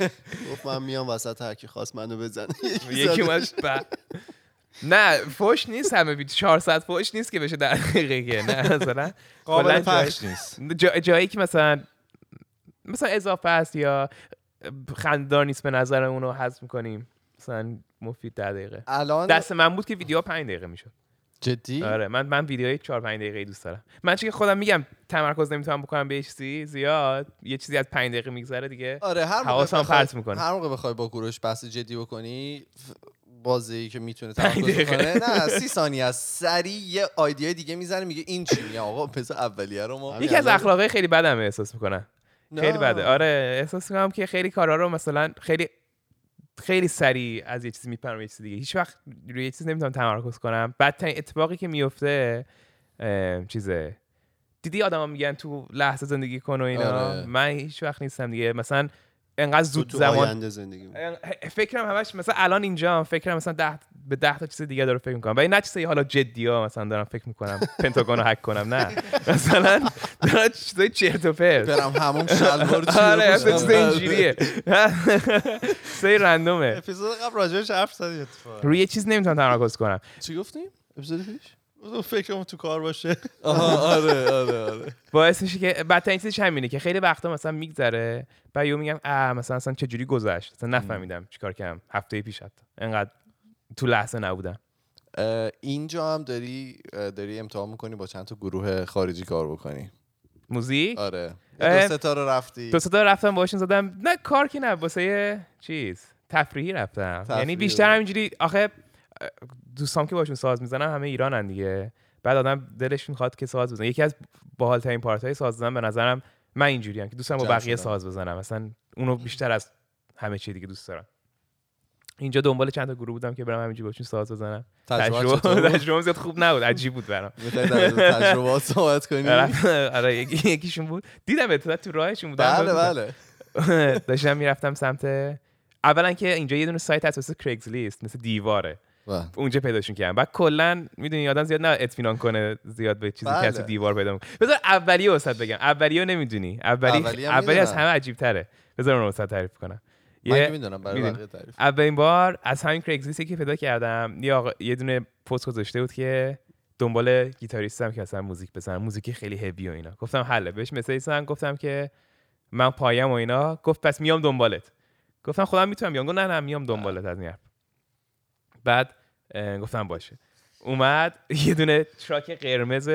(laughs) گفت من میام وسط هر کی خواست منو بزنه. (laughs) یکی ب- نه فوش نیست همه ویدیو. 4 ساعت فوش نیست که بشه در دقیقه نه مثلا. قابل پخش نیست. جا- جایی که مثلا مثلا اضافه است یا خنددار نیست به نظر اونو حذف می‌کنیم؟ مثلا مفید ده دقیقه. الان دست من بود که ویدیو 5 دقیقه می‌شد. جدی؟ آره من من ویدیوی 4 5 دقیقه دوست دارم. من چون خودم میگم تمرکز نمی‌تونم بکنم به چیزی زیاد یه چیزی از 5 دقیقه میگذره دیگه. آره هر موقع پرت می‌کنه. هر موقع بخوای با کوروش بحث جدی بکنی بازی که می‌تونه تمرکز. کنه نه سی ثانیه است. سریع یه آیدیای دیگه می‌زنه میگه این چی؟ میگه آقا بذار اولیه رو ما یکی از اخلاقای خیلی بدم احساس می‌کنم. خیلی. بده. آره احساس می‌کنم که خیلی کارا رو مثلا خیلی خیلی سریع از یه چیزی میپرم یه چیز دیگه. هیچ وقت روی یه چیز نمی‌تونم تمرکز کنم. بدترین اتفاقی که میفته چیزه. دیدی آدما میگن تو لحظه زندگی کن و اینا. آره. من هیچ وقت نیستم دیگه. مثلا انقدر تو زود تو زمان زندگی فکرم همش مثلا الان اینجا فکرم مثلا ده به ده تا چیز دیگه داره فکر می‌کنم. ولی نه چیزای حالا جدی ها مثلا دارم فکر می‌کنم. (laughs) پنتاگون رو هک کنم نه. مثلا دارم چیزای چرت و پرت. برم همون شلوار چی آره اصلا. چیز اینجوریه (laughs) چیزای رندومه. اپیزود قبل راجعش حرف زدی اتفاقا. روی یه چیز نمی‌تونم تمرکز کنم. چی گفتیم اپیزود پیش؟ فکرمون تو کار باشه. آها آره آره آره. باعث میشه که بدترین چیزش همینه که خیلی وقتا مثلا میگذره بعد یهو میگم اه مثلا اصلا چه جوری گذشت؟ اصلا نفهمیدم چیکار کردم. هفته پیش حتی. انقدر تو لحظه نبودم. اینجا هم داری داری امتحان می‌کنی با چند تا گروه خارجی کار بکنی. موزیک؟ آره. دو سه تا رو رفتی. دو تا رفتم باشون زدم. نه کار که نه واسه چیز. تفریحی رفتم. تفریحی. یعنی بیشتر همینجوری آخه دوستام که باشون ساز می‌زنم همه ایرانن دیگه. بعد آدم دلش می‌خواد که ساز بزنه. یکی از باحالترین پارت های ساز زدن به نظرم من اینجوری هم که دوستم با بقیه. ساز بزنم. مثلا اونو بیشتر از همه چی دیگه دوست دارم. اینجا دنبال چند تا گروه بودم که برم همینجوری باشون ساز بزنم. تجربه تجربه؟ تجربه زیاد خوب نبود. عجیب بود برام. تجربات (laughs) صحبت کنی؟ آره یکی- یکیشون بود. دیدم اتفاقا تو راهشون بودم بله بله. (laughs) داشتم می‌رفتم سمت اولا که اینجا یه دونه سایت هست مثل کرگز لیست مثل دیواره. اونجا پیداشون کردم بعد کلا می‌دونی آدم زیاد نه اطمینان کنه زیاد به چیزی که بله. از تو دیوار پیدا می‌کنه. بذار اولیه وسط بگم. اولیه نمی‌دونی. اولی اولی اولی از. همه عجیب تره بذار اون رو وسط تعریف کنم. یه- می‌دونم برای. بقیه تعریف اولین بار از همین Craigslist ی که پیدا کردم. یه, آقا- یه دونه پست گذاشته بود که دنبال گیتاریستم که مثلا موزیک بزنم موزیکی خیلی هوی و اینا. گفتم حله. بهش message زدم. گفتم که من پایم و اینا. گفت پس میام دنبالت. گفتم خودم می‌تونم بیام. گفت نه نه میام دنبالت از این. بعد گفتم باشه. اومد (laughs) یه دونه truck قرمز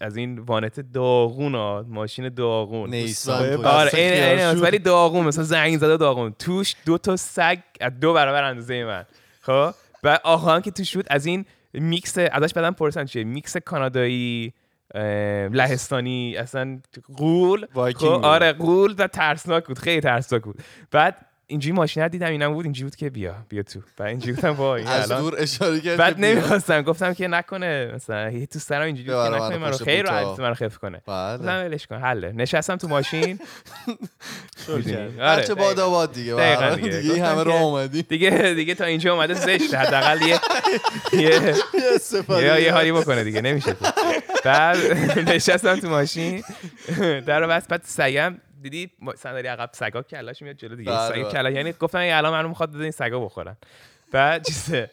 از این وانت داغون ها ماشین داغون. نیسان آره بسته این. ولی داغون مثلا زنگ زده داغون. توش دو تا سگ از دو برابر اندازه من. خب؟ و هم که توش بود از این میکس ازش بعدم پرسن چیه؟ میکس کانادایی لهستانی اصلا قول خب. آره قول و ترسناک بود خیلی ترسناک بود. بعد اینجوری ماشین رو دیدم اینم بود اینجوری بود که بیا بیا تو و اینجوری گفتم وای این (laughs) از دور اشاره کرد بعد. نمی‌خواستم گفتم که نکنه مثلا یه تو سرم اینجوری که نکنه منو خیلی بوتا. راحت منو خف کنه بله گفتم ولش کن حله نشستم تو ماشین. (laughs) آره، بچه. باد آباد دیگه. دیگه. همه راه اومدی دیگه دیگه تا اینجا اومده زشت حداقل یه (laughs) یه یه حالی بکنه دیگه نمیشه. بعد نشستم تو ماشین در رو بس بعد سگم دیدی؟ صندلی عقب سگا کلاش میاد جلو دیگه. بله، سگ بله. کلا یعنی گفتم این الان منو می‌خواد بده این سگا بخورن. بعد چیزه؟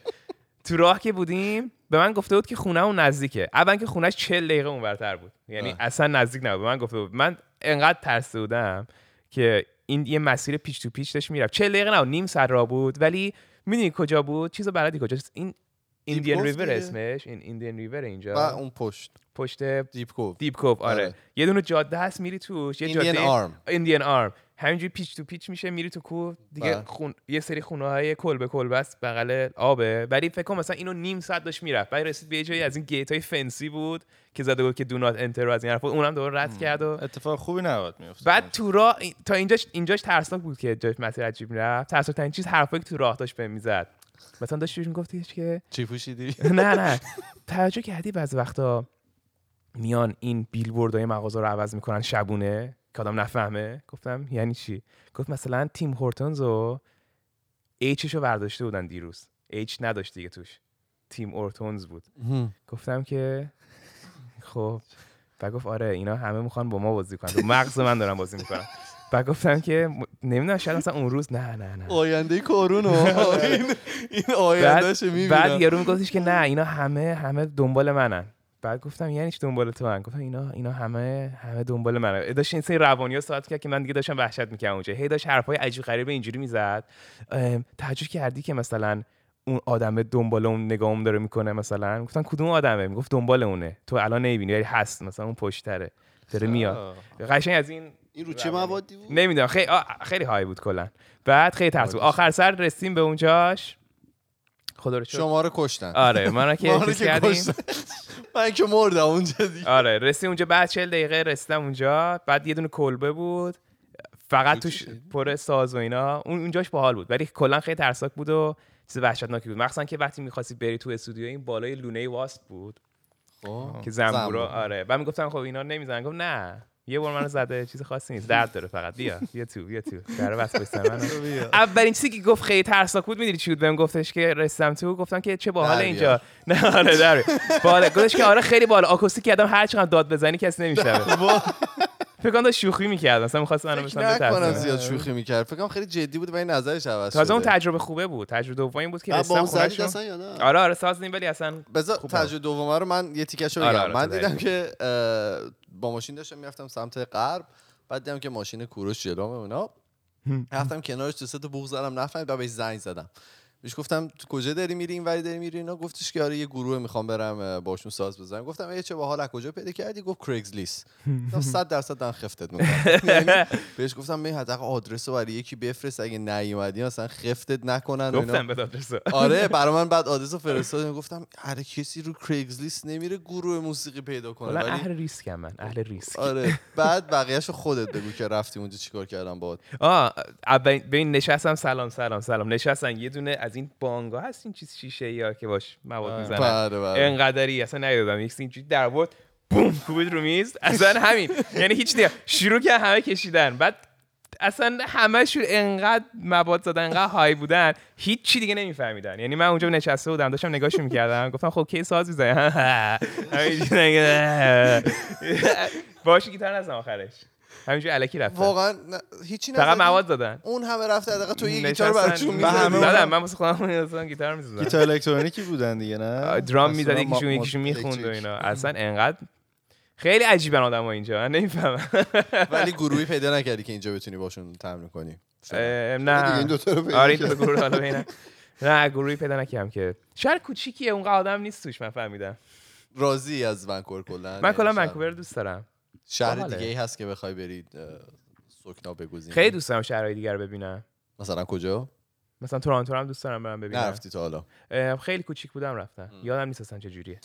تو راه که بودیم به من گفته بود که خونه اون نزدیکه. اول که خونهش 40 دقیقه اونورتر بود. یعنی آه. اصلا نزدیک نبود. به من گفته بود. من انقدر ترسیده بودم که این یه مسیر پیچ تو پیچ داشت می‌رفت. 40 دقیقه نه نیم ساعت راه بود. ولی می‌دونی کجا بود؟ چیزو بلدی کجاست؟ این Indian Cove River. اسمش این Indian River و اینجا اون پشت پشت Deep Cove Deep Cove آره. آره. یه دونه جاده هست میری توش یه Indian جاده Arm Indian Arm همینجوری پیچ تو پیچ میشه میری تو کوه دیگه. خون... یه سری خونه های کلبه کلبه است بغل آبه ولی فکر کنم مثلا اینو نیم ساعت داشت می‌رفت بعد رسید به جایی از این gate های فنسی بود که زده بود که do not enter از این حرفا اونم دوباره رد کرد و اتفاق خوبی نباید میفته بعد تو راه تا اینجاش اینجاش ترسناک بود که جاش مسیر عجیب رفت ترسناک ترین چیز حرفایی که تو راه داشت بهم می‌زد. مثلا داشت بهش میگفتیش که چی پوشیدی؟ (laughs) نه نه. توجه کردی بعضی وقتا میان این بیلبوردهای مغازه رو عوض می‌کنن شبونه که آدم نفهمه. گفتم یعنی چی؟ گفت مثلا تیم هورتونز رو ایچش رو برداشته بودن دیروز. ایچ نداشت دیگه توش. تیم اورتونز بود. گفتم که خب. و گفت آره اینا همه می‌خوان با ما بازی کنن. تو مغز من دارن بازی می‌کنن. و گفتم که نمی‌دونم شاید مثلا اون روز نه نه نه. آینده کرونو (laughs) (laughs) این این آیندهش بعد, می‌بینم. بعد یارو میگفتش که نه اینا همه همه دنبال منن. بعد گفتم یعنی چی دنبال تو من؟ گفتم اینا اینا همه همه دنبال منن. داشت این سری روانی ها ساعت کرد که من دیگه داشتم وحشت می‌کردم اونجا. هی داشت حرفای عجیب غریب اینجوری می‌زد. تعجب کردی که مثلا اون آدمه دنبال اون نگاهم داره می‌کنه مثلا؟ گفتم کدوم آدمه؟ می‌گفت دنبال اونه. تو الان نمی‌بینی ولی هست. مثلا اون پشتره. داره میاد. قشنگ از این این رو چه. موادی بود؟ نمی‌دونم. خیلی خیلی های بود کلا. بعد خیلی ترس بود. عالی. آخر سر رسیم به اونجاش. خدا رو. شما رو کشتن. آره رو (laughs) که کردیم. من که مردم اونجا دیگه. آره رسیم اونجا بعد 40 دقیقه رسیدم اونجا. بعد یه دونه کلبه بود. فقط توش پر ساز و اینا. اون اونجاش باحال بود. ولی کلا خیلی ترسناک بود و چیز وحشتناکی بود. مخصوصا که وقتی می‌خواستی بری تو استودیو این بالای لونه واسپ بود. خب. که زنبورا زنبور. آره. بعد می‌گفتم خب اینا نمی‌زنن. گفت نه. یه بار منو زده چیز خاصی نیست. درد داره فقط. بیا بیا تو بیا تو. در بس منو. اولین چیزی که گفت خیلی ترسناک بود می‌دونی چی بود؟ بهم گفتش که رسیدم تو گفتم که چه باحال اینجا. (laughs) نه آره در بالا گفتش که آره خیلی بالا آکوستیک کردم هر چقدر داد بزنی کسی نمیشنوه. (laughs) فکر کنم شوخی می‌کرد مثلا می‌خواست منو مثلا نکنم بترسونه زیاد شوخی می‌کرد. فکر کنم خیلی جدی بود و این نظرش عوض تازه اون. تجربه خوبه بود. تجربه دومی بود که رسیدم نه؟ آره آره ساز نیم ولی اصلا بذار تجربه دومه رو من یه تیکشو بگم آره، آره، من دیدم. که با ماشین داشتم می‌رفتم سمت غرب بعد دیدم که ماشین کوروش جلومه اونا رفتم کنارش تو ست بوق زدم نفهمید بعد بهش زنگ زدم. بهش گفتم تو کجا داری میری این وری داری میری اینا؟ گفتش که آره یه گروه می‌خوام برم باشون ساز بزنم. گفتم ای چه باحال کجا پیدا کردی؟ گفت کریگز لیست 100 درصد دارن خفتت می‌کنن (laughs) یعنی بهش گفتم می حداقل آدرس رو برای یکی بفرست اگه نیومدی مثلا خفتت نکنن. گفتم به آدرس آره (laughs) برای من بعد آدرس رو فرستادم گفتم هر کسی رو کریگز لیست نمیره گروه موسیقی پیدا کنه. ولی اهل ریسکم من اهل ریسک. آره (laughs) بعد بقیه‌شو خودت بگو که رفتی اونجا چیکار کردم باهات. آه اولین ببین نشستم سلام سلام سلام. نشستن یه دونه از این بانگا هست این چیز شیشه یا که باش مواد می‌زنن؟ بله بله. انقدری اصلا ندیدم یک اینجوری در بود بوم کوبید رو میز. اصلا همین. (laughs) یعنی هیچ دیگه. شروع کرد همه کشیدن. بعد اصلا همهشون انقدر مواد زدن انقدر های بودن هیچ چی دیگه نمیفهمیدن. یعنی من اونجا نشسته بودم داشتم نگاهشون می‌کردم. گفتم خب کی ساز می‌زنی (laughs) (laughs) باشه گیتار نزن آخرش. همینجوری الکی رفتن واقعا نه، هیچی فقط نزدی؟ مواد زدن. اون همه رفته حداقل تو یه گیتار. می‌زدی همه زدم من واسه خودم مثلا گیتار می‌زدم گیتار الکترونیکی بودن دیگه نه؟ درام می‌زد یکیشون یکیشون می‌خوند و. اینا. اصلا انقدر خیلی عجیبن آدم ها اینجا من نمی‌فهمم. ولی گروهی پیدا نکردی که اینجا بتونی باشون تمرین کنی. نه. این دوتا رو پیدا آره این. دو گروه حالا نه گروهی پیدا نکردم که. شهر کوچیکیه اونقدر آدم نیست توش من فهمیدم. راضی از ونکوور کلا؟ من کلا یعنی شهر- ونکوور دوست دارم. شهر باحاله. دیگه ای هست که بخوای برید سکنا بگزینی. خیلی دوست دارم شهرهای دیگر رو ببینم. مثلا کجا؟ مثلا تورنتو رو هم دوست دارم برم ببینم. نرفتی تا حالا. خیلی کوچیک بودم رفتم. یادم نیست اصلا چه جوریه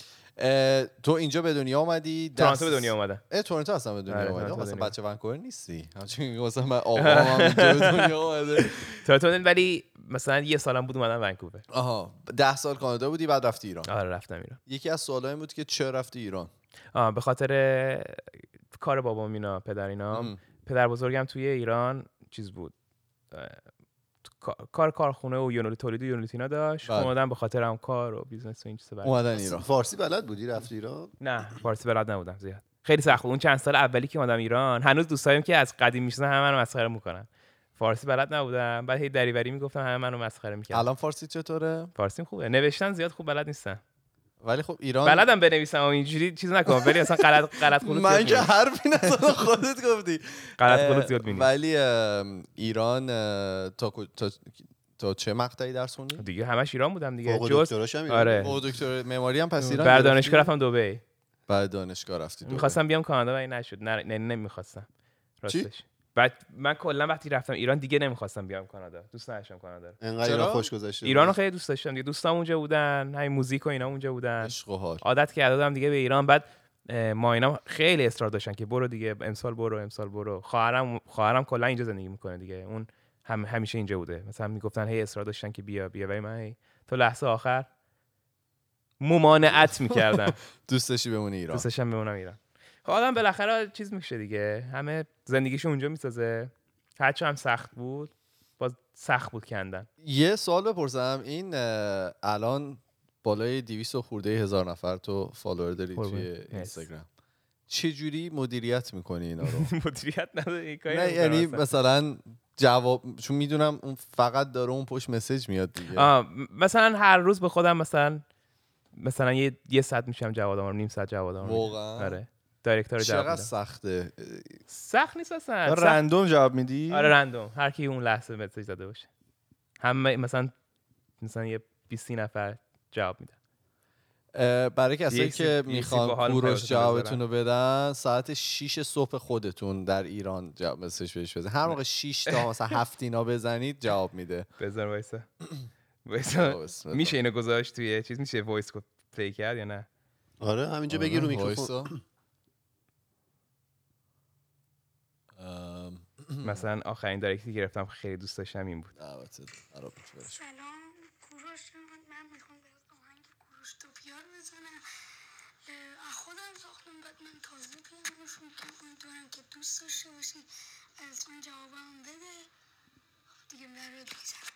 تو اینجا به دنیا اومدی؟ تورنتو به دست- دنیا اومدم. اه تورنتو هستم به دنیا آره، اومدی؟ به مثلا. بچه ونکوور نیستی؟ همچنین مثلا من آقا هم اینجا به دنیا (laughs) اومده. تورنتو ولی مثلا یه سالم بود اومدم ونکوور. آها ده سال کانادا بودی بعد رفتی ایران. آره رفتم ایران. یکی از سوالای بود که چرا رفتی ایران؟ آه به خاطر کار بابام اینا پدر اینا. ام. پدر بزرگم توی ایران چیز بود کار کارخونه و unit تولید و اینا داشت. بله. اومدن به خاطر هم کار و business و این چیزا اومدن ایران. فارسی بلد بودی؟ رفتی ایران؟ نه فارسی بلد نبودم زیاد. خیلی سخت بود. اون چند سال اولی که اومدم ایران هنوز دوستایم که از قدیم می‌شناسن همه منو مسخره می‌کنن. فارسی بلد نبودم. بعد هی دریوری می‌گفتم همه منو مسخره می‌کردن. الان فارسی چطوره؟ فارسیم خوبه. نوشتن زیاد خوب بلد نیستم ولی خب ایران بلدم بنویسم و اینجوری چیز نکنم ولی اصلا غلط غلط خلوط من که. حرفی نزدم خودت گفتی غلط خلوط زیاد می‌بینم. ولی ایران تا تا تا چه مقطعی درس خوندی؟ دیگه همش ایران بودم دیگه جز آره. دکتر معماری هم پس ایران بر؟ دانشگاه رفتم دبی بعد دانشگاه رفتی. می‌خواستم بیام کانادا ولی نشد نه نمی‌خواستم؟ راستش بعد من کلا وقتی رفتم ایران دیگه نمی‌خواستم بیام کانادا. دوست نداشتم کانادا رو. انقدر؟ ایران خوش گذشته ایران رو بود. خیلی دوست داشتم دیگه. دوستام اونجا بودن همین موزیک و اینا اونجا بودن. عشق و حال. عادت کرده بودم دیگه به ایران. بعد ما اینا خیلی اصرار داشتن که برو دیگه امسال برو امسال برو. خواهرم خواهرم کلا اینجا زندگی می‌کنه دیگه. اون هم همیشه اینجا بوده. مثلا می‌گفتن هی اصرار داشتن که بیا بیا. ولی من هی تا لحظه آخر ممانعت می‌کردم. (laughs) دوست داشتی بمونی ایران. دوست داشتم بمونم ایران. آدم بالاخره چیز میشه دیگه. همه زندگیشو اونجا می‌سازه. هرچه هم سخت بود باز سخت بود کندن. یه سوال بپرسم. این الان بالای 200 و خورده هزار نفر تو follower داری. توی. اینستاگرام. چه جوری مدیریت می‌کنی اینا رو؟ (laughs) مدیریت نداره کاری نه یعنی. مثلا جواب چون می‌دونم اون فقط داره اون پشت message میاد دیگه. مثلا هر روز به خودم مثلا مثلا یه یه ساعت میشم جواب دارم نیم ساعت جواب واقعا؟ آره. direct و جواب چقدر سخته؟ سخت نیست اصلا. سخت- random جواب میدی؟ آره random. هر کی اون لحظه message داده باشه. همه مثلا مثلا یه 20 نفر جواب میدم اه، برای کسایی که می‌خوان کوروش جوابتون رو بدن ساعت 6 صبح خودتون در ایران جواب message بهش بزن. هر موقع 6 تا (laughs) مثلا 7 اینا بزنید جواب میده. بذار وایسا. (clears throat) وایسا. میشه اینو گذاشت توی چیز؟ میشه voice و play کرد یا نه؟ آره همینجا بگیر رو آره، میکروفون وایسا. ام، (laughs) مثلا آخرین دایرکتی که گرفتم خیلی دوست داشتم این بود. سلام کوروش من می‌خوام به آهنگ کوروش تو پیار بزنم. اه، خودم ساختم بعد من تازه پیانو براشون امیدوارم که دوست داشته باشی از من جوابم بده. دیگه برات می‌زنم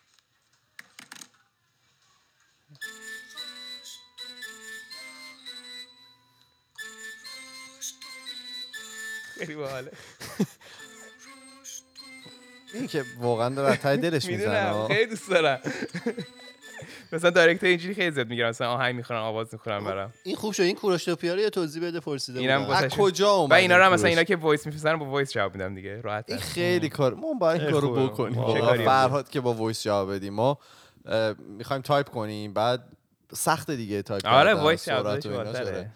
خیلی باحاله. (laughs) این که واقعا داره از ته دلش می‌زنه. خیلی دوست دارم. مثلا direct اینجوری خیلی زیاد می‌گیرن. مثلا آهنگ می‌خونن آواز می‌خونن برام. این خوب شد. این کوروشتوپیا رو یه توضیح بده پرسیده اینم از کجا اومد و اینا رو مثلا کوروش؟ اینا که وایس میفرستن با voice جواب میدم دیگه. راحت این خیلی کار. ما باید این کارو. بکنیم؟ فرهاد که با وایس جواب بدیم. ما می‌خوایم تایپ کنیم. بعد سخت دیگه تایپ آره voice بالاتره شده.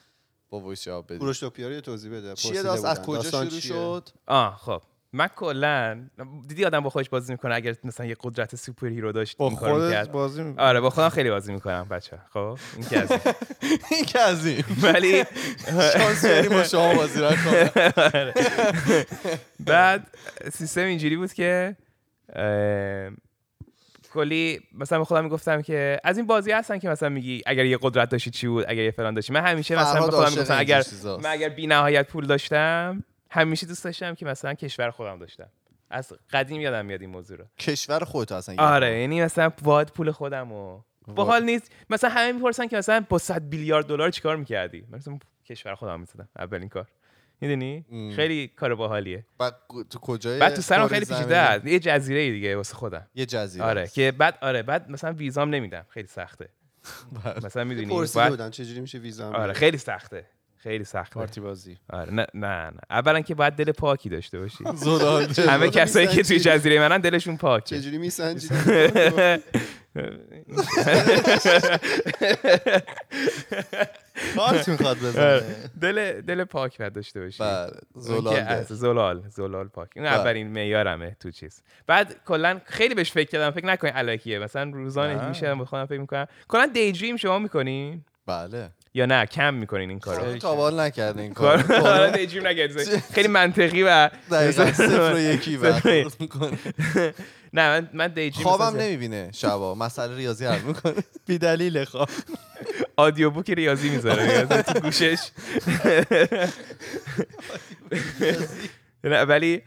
با voice جواب بدیم. کوروشتوپیا رو یه توضیح بده. چیه از. کجا شروع؟ شد؟ آه خب. من کلا دیدی آدم با خودش بازی می‌کنه اگر مثلا یه قدرت superhero داشت با خودت بازی می- آره با خودم خیلی بازی می‌کنم بچه. خب این که از این. (laughs) که از این. ولی (laughs) شانس با شما بازی نکنم بعد سیستم اینجوری بود که کلی مثلا به خودم می‌گفتم که از این بازی هستن که مثلا میگی اگر یه قدرت داشتی چی بود اگر یه فلان داشتی. من همیشه مثلا به خودم می‌گفتم اگر. من اگر بی نهایت پول داشتم همیشه دوست داشتم که مثلا کشور خودم داشتم. از قدیم یادم میاد این موضوع رو. کشور خودت اصلا آره یعنی مثلا باید پول خودم و باحال نیست. مثلا همه می‌پرسن که مثلا با 100 بیلیارد دلار چیکار می‌کردی؟ مثلا کشور خودم می‌زدم. اولین کار. می‌دونی. خیلی کار باحالیه. بعد تو کجای بعد تو سرم خیلی؟ پیچیده است. یه جزیره دیگه واسه خودم. یه جزیره آره است. که بعد آره بعد مثلا ویزام نمیدم. خیلی سخته. (laughs) مثلا می‌دونی؟ بعد چجوری میشه ویزا هم آره؟ خیلی سخته. خیلی سخته. پارتی بازی. آره نه نه نه. اولا که باید دل پاکی داشته باشی. (laughs) زلال همه کسایی که توی؟ جزیره منن دلشون پاکه. چجوری میسنجی کارت (laughs) می‌خواد بزنه. دل دل پاک باید داشته باشی. بله زلال زلال زلال پاک. این بله. اولین معیارمه تو چیز. بعد کلا خیلی بهش فکر کردم. فکر نکنین الکیه. مثلا روزانه نه. میشه خودم فکر می‌کنم. کلا دیدریم شما می‌کنین؟ بله. یا نه کم می‌کنین این کارو. تا بال نکرده این کار کار (laughs) حالا دیدریم نگردید خیلی منطقی و دقیقا (laughs) صفر و یکی و (laughs) نه من من دیدریم خوابم نمی‌بینه شبا. مسئله ریاضی حل می‌کنه. بی دلیل خواب. آدیو بوک ریاضی می‌ذاره. تو گوشش. نه ولی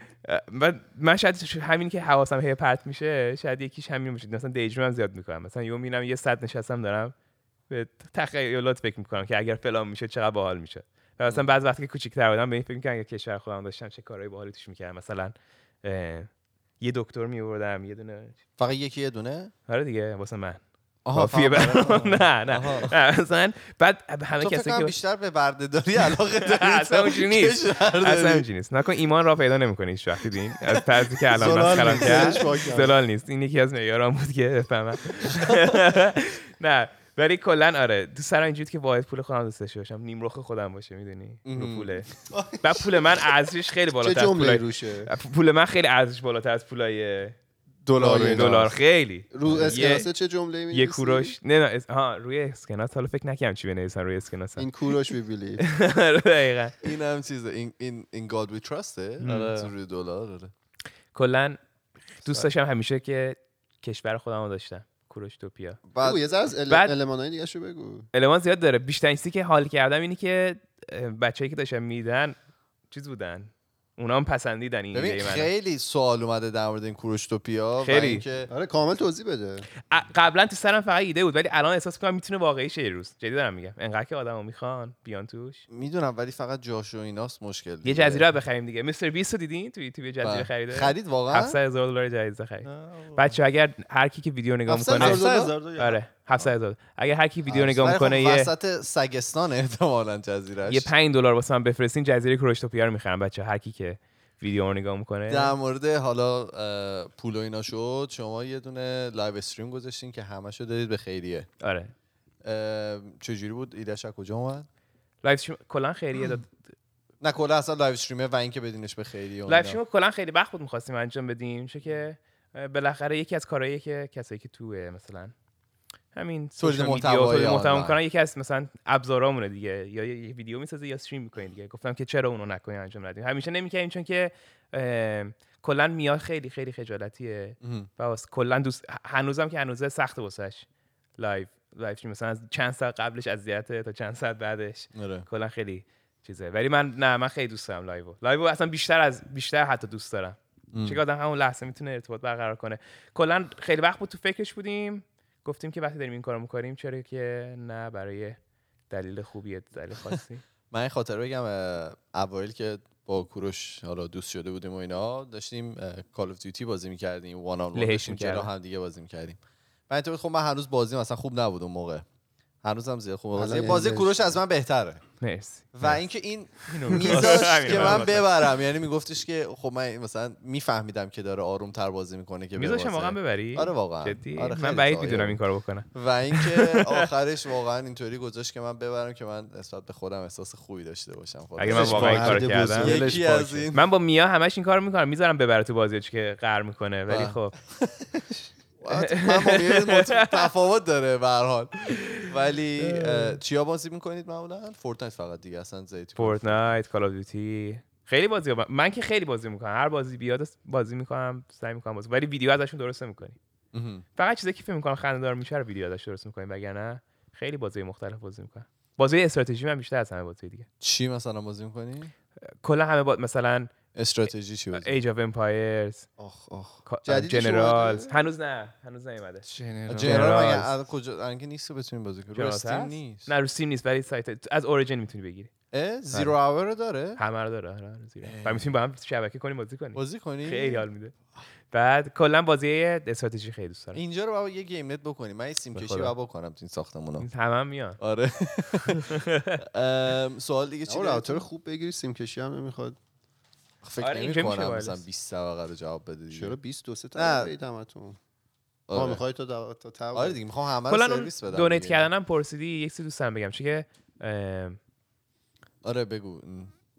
من من شاید همین که حواسم هی پرت میشه شاید یکیش همین باشه. مثلا دیجریم هم زیاد می‌کنم. مثلا یهو می‌بینم یه صد نشستم دارم. به تخیلات فکر می‌کنم که اگر فلان میشه چقدر باحال میشه و مثلا بعض وقتی که کوچیک‌تر بودم به این فکر می‌کنم اگه کشور خودم داشتم چه کارهای باحالی توش می‌کردم. مثلا یه دکتر میوردم یه دونه فقط یکی یه دونه؟ آره دیگه واسه من. آها (laughs) نه نه. مثلا بعد همه کنم که بیشتر به بردهداری علاقه (laughs) داری اصلا اونجوری نیست. اصلا اونجوری نیست. نکن ایمان را پیدا نمی‌کنی هیچ وقتی دین از طرزی که الان مسخرم. کرد. زلال نیست. این یکی از معیارام بود که بفهمم. (laughs) نه. ولی کلا آره. تو سر اینجوری که واحد پول خودم دوست داشته باشم نیم رخ خودم باشه می‌دونی؟ رو. پوله. (laughs) بعد پول من ارزشش خیلی بالاتر از پولای روشه؟ پول من خیلی ارزش بالاتر از پولای دلار دلار. دلار. خیلی. رو اسکناسه چه جمله می یه کوروش نه نه اس- ها روی اسکناس. حالا فکر نکنم چی بنویسن روی اسکناس. این کوروش بیبیلی (laughs) دقیقاً. این هم چیزه. این این این trust آره. تو روی دلار آره. کلا دوست داشتم همیشه که کشور خودم رو داشتم. کوروش توپیا بعد بگو یه ذره از ال- بعد- المانای دیگه شو بگو. المان زیاد داره. بیشترین چیزی که حال کردم اینی که بچه‌ای که داشتن میدن چیز بودن؟ اونا هم پسندیدن این ببین ایده منو. خیلی سوال اومده در مورد این کوروشتوپیا خیلی. اینکه آره کامل توضیح بده. ا- قبلا تو سرم فقط ایده بود ولی الان احساس کنم می‌تونه واقعی شه یه روز. جدی دارم میگم. انقدر که آدمو می‌خوان بیان توش. می‌دونم ولی فقط جاش و ایناست مشکل یه دیگه. جزیره رو بخریم دیگه. مستر بیست رو دیدین؟ تو یوتیوب یه جزیره. خریده؟ خرید واقعا؟ 700 هزار دلار جزیره خرید. بچه اگر هر کی که ویدیو نگاه 700 می‌کنه آره. 700 هزار. اگر هر کی ویدیو نگاه ولی خب می‌کنه یه وسط سگستان احتمالاً جزیرهش یه 5 دلار واسه من بفرستین جزیره کروشتوپیا رو می‌خرم بچه هر کی که ویدیو رو نگاه می‌کنه. در مورد حالا پول و اینا شد شما یه دونه live stream گذاشتین که همشو دادید به خیریه. آره. چجوری بود؟ ایدهش از کجا اومد؟ live stream کلا خیریه داد. نه کلا اصلا live stream ه و اینکه بدینش به خیریه live. stream کلا خیلی وقت بود می‌خواستیم انجام بدیم چون که بالاخره یکی از کارهایی که کسایی که توه مثلا همین تولید محتوای تولید محتوا. می‌کنن. یکی از مثلا ابزارامونه دیگه. یا یه ویدیو می‌سازه یا stream می‌کنه دیگه. گفتم که چرا اونو نکنیم انجام ندیم. همیشه نمی‌کنیم چون که کلا میاد خیلی خیلی خجالتیه. و واسه کلا دوست هنوزم که هنوزه سخت واسش لایو لایو مثلا از چند ساعت قبلش اذیته تا چند ساعت بعدش. آره. کلا خیلی چیزه. ولی من نه من خیلی دوست دارم لایو. لایو اصلا بیشتر از بیشتر حتی دوست دارم. چون آدم همون لحظه می‌تونه ارتباط برقرار کنه. کلا خیلی وقت بود تو فکرش بودیم. گفتیم که وقتی داریم این کارو می‌کنیم چرا که نه برای دلیل خوبیه دلیل خاصی. (laughs) من این خاطر بگم اوایل که با کوروش حالا دوست شده بودیم و اینا داشتیم Call of Duty بازی می‌کردیم one on one داشتیم جلو. هم دیگه بازی می‌کردیم. من اینطور خب من هنوز بازی مثلا خوب نبود اون موقع. هنوزم زیاد خوب بازی بازی. کوروش از من بهتره. مرسی. و اینکه این میذاشت همین که من. ببرم. یعنی میگفتش که خب من مثلا میفهمیدم که داره آروم تر بازی می‌کنه که میذاشم. واقعا ببری؟ آره واقعا. جدی؟ آره من بعید. می‌دونم این کارو بکنم و اینکه آخرش واقعا اینطوری گذاشت که من ببرم که من نسبت به خودم احساس خوبی داشته باشم. خودم. اگه من واقعا این کارو کردم. از این من با میا همش این کارو می‌کنم. می‌ذارم ببره تو بازی که قهر می‌کنه ولی. خب. (laughs) (laughs) من با (laughs) تفاوت داره به حال. ولی چیا بازی می‌کنید معمولا؟ Fortnite فقط دیگه اصلا زیتی Fortnite Call of Duty خیلی بازی ها. من که خیلی بازی می‌کنم. هر بازی بیاد بازی می‌کنم سعی می‌کنم بازی ولی ویدیو ازشون درست نمی‌کنیم مهم. فقط چیزی که فکر می‌کنم خنده دار میشه رو ویدیو ازش درست می‌کنیم وگرنه خیلی بازی مختلف بازی می‌کنم. بازی استراتژی من بیشتر از همه بازی دیگه. چی مثلا بازی می‌کنی؟ کلا همه با... مثلا استراتژی چی بازی Age of Empires آخ آخ. Generals هنوز نه. هنوز نیومده. General Generals. مگه کجا؟ الان که نیست که بتونیم بازی کنیم. رو؟ نیست. نه رو Steam نیست ولی سایت از Origin می‌تونی بگیری. Zero Hour رو داره؟ همه رو داره آره، Zero Hour. و می‌تونیم با هم شبکه کنیم بازی کنیم. بازی کنی خیلی حال میده. بعد کلا بازی استراتژی خیلی دوست دارم. اینجا رو بابا یه گیم نت بکنیم. من سیم کشی. بابا بکنم تو این ساختمونا. هم میان آره. (laughs) سوال دیگه چی؟ خوب بگیری سیم کشی هم نمی‌خواد. فکر آره، نمی کنم. مثلا 20 طبقه رو جواب بده دیگه. چرا 20 دو سه. تا آه آره. می‌خوای تو دو- تا تا آره دیگه می‌خوام همه رو سرویس بدم دونیت. کردنم پرسیدی یک چیز دوست دارم بگم. چون که آره بگو.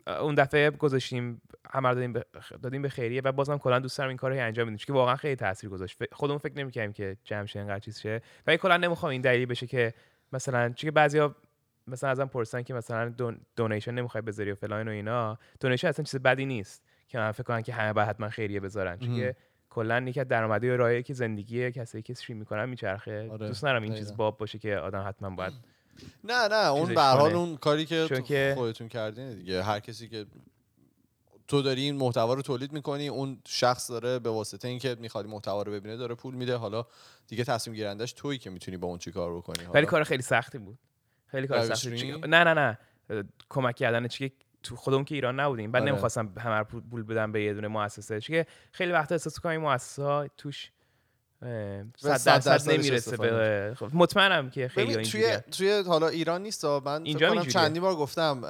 اون دفعه گذاشتیم همه رو دادیم به دادیم به خیریه و بازم کلا دوست دارم این کارو انجام بدیم چون که واقعا خیلی تاثیر گذاشت. خودمون فکر نمی‌کردیم که جمع شه اینقدر چیز شه. و کلا نمی‌خوام این دلیل بشه که مثلا چون که بعضیا مثلا ازم پرسن که مثلا دون دونیشن نمی‌خوای بذاری و فلان و اینا. دونیشن اصلا چیز بدی نیست که من فکر کنم که همه باید حتما خیریه بذارن. چون که کلا یکی از درآمدی راهی که زندگی کسایی که استریم می‌کنن میچرخه. آره، دوست ندارم این چیز. باب باشه که آدم حتما باید (clears throat) نه نه اون به حال. اون کاری که, خودتون کردین دیگه. هر کسی که تو داری این محتوا رو تولید می‌کنی اون شخص داره به واسطه اینکه می‌خواد محتوا رو ببینه داره پول میده. حالا دیگه تصمیم گیرندش تویی که می‌تونی با اون چی کار بکنی. ولی. کار خیلی سختی بود. خیلی کار سختی نه نه نه. کمک کردن چی که تو خودمون که ایران نبودیم. بعد آره. نمی‌خواستم همه رو پول- بدم به یه دونه مؤسسه. چون خیلی وقتا احساس کنم این مؤسسه ها توش صد صد درصد نمی‌رسه به خب، مطمئنم که خیلی اینجوری توی توی حالا ایران نیست. من اینجا. چندی بار گفتم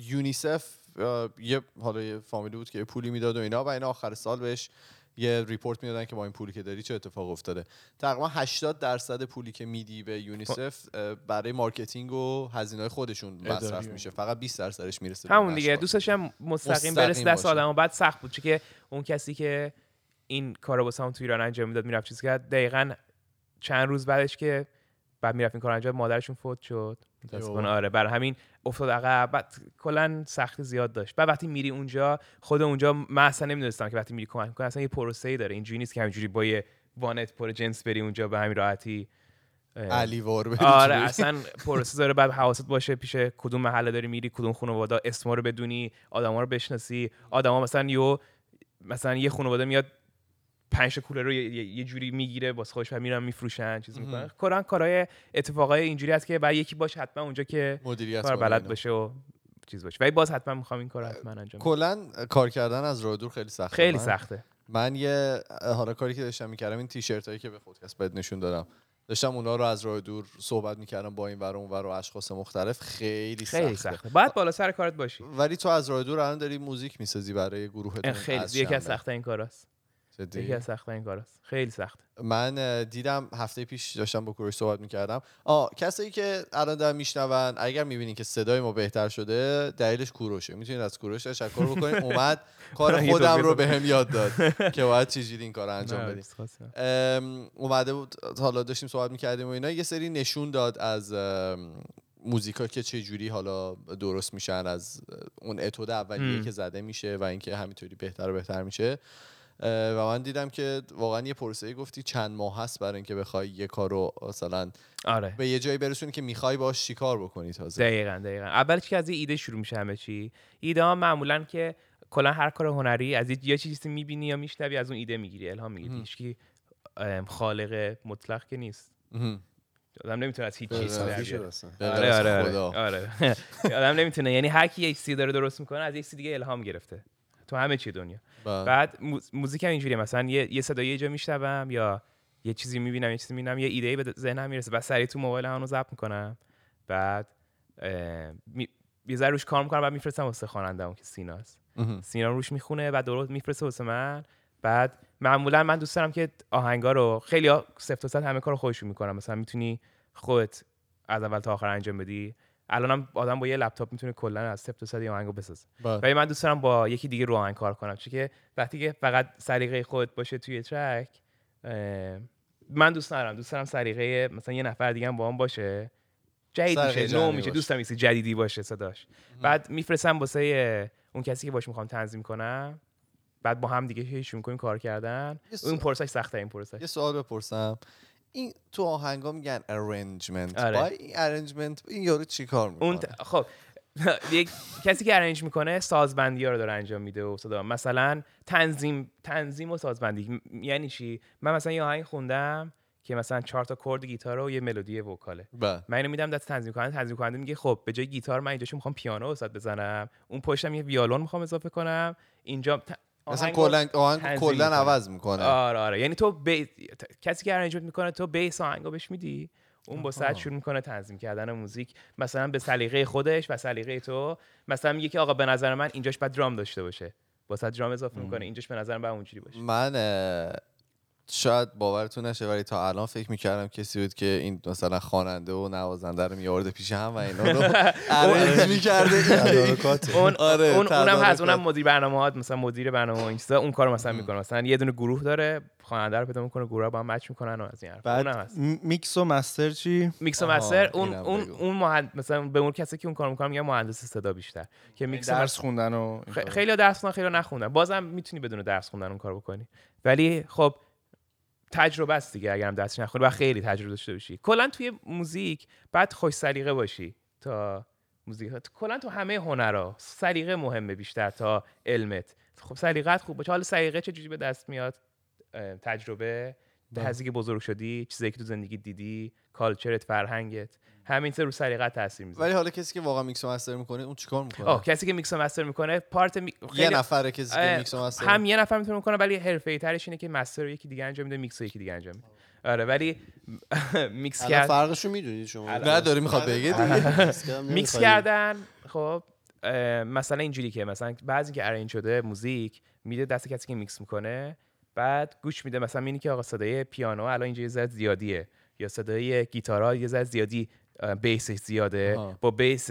یونیسف یه حالا یه فامیلی بود که یه پولی می‌داد و اینا و اینا آخر سال بهش یه report می‌دادن که با این پولی که داری چه اتفاق افتاده تقریبا 80 درصد پولی که میدی به یونیسف اه، برای marketing و هزینه خودشون مصرف. میشه فقط 20 درصدش می‌رسه همون دیگه نشر. دوست داشتم مستقیم برسه دست. آدم و بعد سخت بود که اون کسی که این کارو واسه هم تو ایران انجام می‌داد می‌رفت چیز کرد دقیقا چند روز بعدش که بعد می‌رفت این کار انجام مادرشون فوت شد متاسفانه. آره برای همین افتاد عقب. بعد کلا سختی زیاد داشت. بعد وقتی میری اونجا خود اونجا من اصلا نمی‌دونستم که وقتی میری کمک کنی اصلا یه پروسه ای داره. اینجوری نیست که همینجوری با یه وانت پر جنس بری اونجا به همین راحتی علی وار بدی آره. اصلا پروسه داره. بعد حواست باشه پیش کدوم محله داری میری کدوم خانواده اسما رو بدونی آدما رو بشناسی. آدما مثلا یو مثلا یه خانواده میاد پنج کولر رو یه, جوری می‌گیره واسه خودش و میرن میفروشن چیز می‌کنن. کلا کارهای اتفاقای اینجوری هست که بعد یکی باشه حتما اونجا که مدیریت کار بلد. باشه و چیز باشه. ولی باز حتما می‌خوام این کار حتما انجام. کلا کار کردن از راه دور خیلی سخته. خیلی سخته. من یه حالا کاری که داشتم می‌کردم این تیشرت هایی که به خودکست بهت نشون دادم. داشتم اونا رو از راه دور صحبت می‌کردم با این ور و اون ور و اشخاص مختلف. خیلی, خیلی سخته. سخته. باید بالا سر کارت باشی. ولی تو از راه دور الان داری موزیک می‌سازی برای این خیلی یکی از. سخته این کاراست. جدی؟ یکی از سخته این کاراست خیلی سخته. من دیدم هفته پیش داشتم با کوروش صحبت می‌کردم. آ کسایی که الان دارن میشنون اگر می‌بینین که صدای ما بهتر شده دلیلش کوروشه. می‌تونید از کوروش تشکر بکنید. (laughs) اومد کار خودم رو. بهم یاد داد (laughs) که باید چجوری این کار انجام بدیم. اومده بود حالا داشتیم صحبت می‌کردیم و اینا. یه سری نشون داد از موزیکا که چه جوری حالا درست میشن از اون اتود اولیه. که زده میشه و اینکه همینطوری بهتر و بهتر میشه. و من دیدم که واقعا یه پروسه گفتی چند ماه هست برای اینکه بخوای یه کارو مثلا آره. به یه جایی برسونی که می‌خوای باش چیکار بکنی تازه؟ دقیقا دقیقا. اولش که از یه ایده شروع میشه همه چی. ایده ها معمولا که کلا هر کار هنری از یه- یه چیزی می‌بینی یا میشنوی از اون ایده می‌گیری الهام می‌گیری. هیچکی خالق مطلق که نیست. آدم نمی‌تونه از هیچ. به آره آره آره, خدا. آره. (laughs) آدم نمی‌تونه یعنی هر کی یه چیزی داره درست می‌کنه از یه چیز دیگه الهام گرفته. تو همه چی دنیا. بله. بعد موز- موزیک هم اینجوریه. مثلا یه, یه صدایی یه جا میشنوم یا یه چیزی می‌بینم یه چیزی می‌بینم یه ایده به ذهنم می‌رسه. بعد سریع تو موبایل همونو ضبط می‌کنم. بعد می... یه ذره روش کار می‌کنم بعد میفرستم واسه خواننده‌ام که سیناست. سینا روش می‌خونه بعد درست میفرسته واسه من. بعد معمولا من دوست دارم که آهنگا رو خیلی تا صد همه کار خودشون می‌کنم مثلا می‌تونی خودت از اول تا آخر انجام بدی. الانم آدم با یه لپتاپ می‌تونه کلا از صفر تا صد یه آهنگو بسازه. بله. ولی من دوست دارم با یکی دیگه رو آهنگ کار کنم چون که وقتی که فقط سلیقه خودت باشه توی ترک من دوست ندارم. دوست دارم سلیقه مثلا یه نفر دیگه هم با هم باشه. جدید میشه نو میشه. باشه. دوست دارم یه چیز جدیدی باشه صداش. بعد میفرستم واسه اون کسی که باش می‌خوام تنظیم کنم. بعد با هم دیگه هی شروع می‌کنیم کار کردن. اون پرسش سخته این پرسش یه سوال بپرسم. این تو آهنگا میگن arrangement. آره. با این arrangement این یارو چیکار می‌کنه؟ اون ت- خب (laughs) یک کسی که ارنج می‌کنه سازبندی ها رو داره انجام میده و صدا. مثلا تنظیم تنظیم و سازبندی. م- یعنی چی؟ من مثلا یه آهنگ خوندم که مثلا چهار تا chord گیتار و یه ملودی vocal ه. بله. من اینو میدم دست تنظیم کننده. تنظیم کننده میگه خب به جای گیتار من اینجاشو می‌خوام پیانو وسط بزنم. اون پشتم یه ویولون می‌خوام اضافه کنم. اینجا مثلا کلا آهنگ کلا. عوض می‌کنه. آره آره. یعنی تو بی... کسی که arrangement می‌کنه تو base آهنگو بهش میدی اون با ساعت شروع می‌کنه تنظیم کردن موزیک. مثلا به سلیقه خودش و سلیقه تو. مثلا میگه که آقا به نظر من اینجاش باید درام داشته باشه. با درام اضافه می‌کنه اینجاش به نظر من اونجوری باشه. من شاید باورتون نشه ولی تا الان فکر می‌کردم کسی بود که این مثلا خواننده و نوازنده رو میآورده پیش هم و اینا رو (laughs) arrange می‌کرده. اون (laughs) (laughs) آره، اون اونم. هست اونم مدیر برنامه‌هات مثلا مدیر برنامه و این چیزا اون کارو مثلا می‌کنه مثلا یه دونه گروه داره خواننده رو پیدا می‌کنه گروه رو با هم match می‌کنن و از این حرف اونم هست میکس و master چی میکس و master اون اون. اون. مثلا به اون کسی که اون کار می‌کنه میگن مهندس صدا بیشتر که میکس و master- درس خوندن و. خیلی درس خوندن خیلی نخوندن بازم می‌تونی بدون درس خوندن اون کار بکنی ولی خب تجربه است دیگه اگرم درس نخونی و خیلی تجربه داشته باشی. کلا توی موزیک بعد خوش سلیقه باشی تا موزیک کلا تو همه هنرها سلیقه مهمه بیشتر تا علمت. خب سلیقت خوب باشه. حالا سلیقه چه جوری به دست میاد؟ تجربه هزی که بزرگ شدی چیزایی که تو زندگی دیدی culture ت فرهنگت. همین سه رو سلیقت تاثیر می‌ذاره. ولی حالا کسی که واقعا mix master می‌کنه اون چیکار آه می‌کنه کسی که mix master می‌کنه پارت می... یه خیلی- نفره کسی که mix master هم یه نفر می‌تونه کنه ولی حرفه‌ای ترش اینه که master رو یکی دیگه انجام میده میکس رو یکی دیگه انجام میده. آره ولی (laughs) میکس الان کرد فرقشو می‌دونید شما. نه داری می‌خواد بگه دیگه. (laughs) میکس کردن خب مثلا اینجوری که مثلا بعضی که arrange شده موزیک میده دست کسی که میکس می‌کنه بعد گوش میده. مثلا اینی که آقا صدای پیانو الان اینجا یه زیادیه یا صدای گیتارها یه ذره زیادی bass ش زیاده. با bass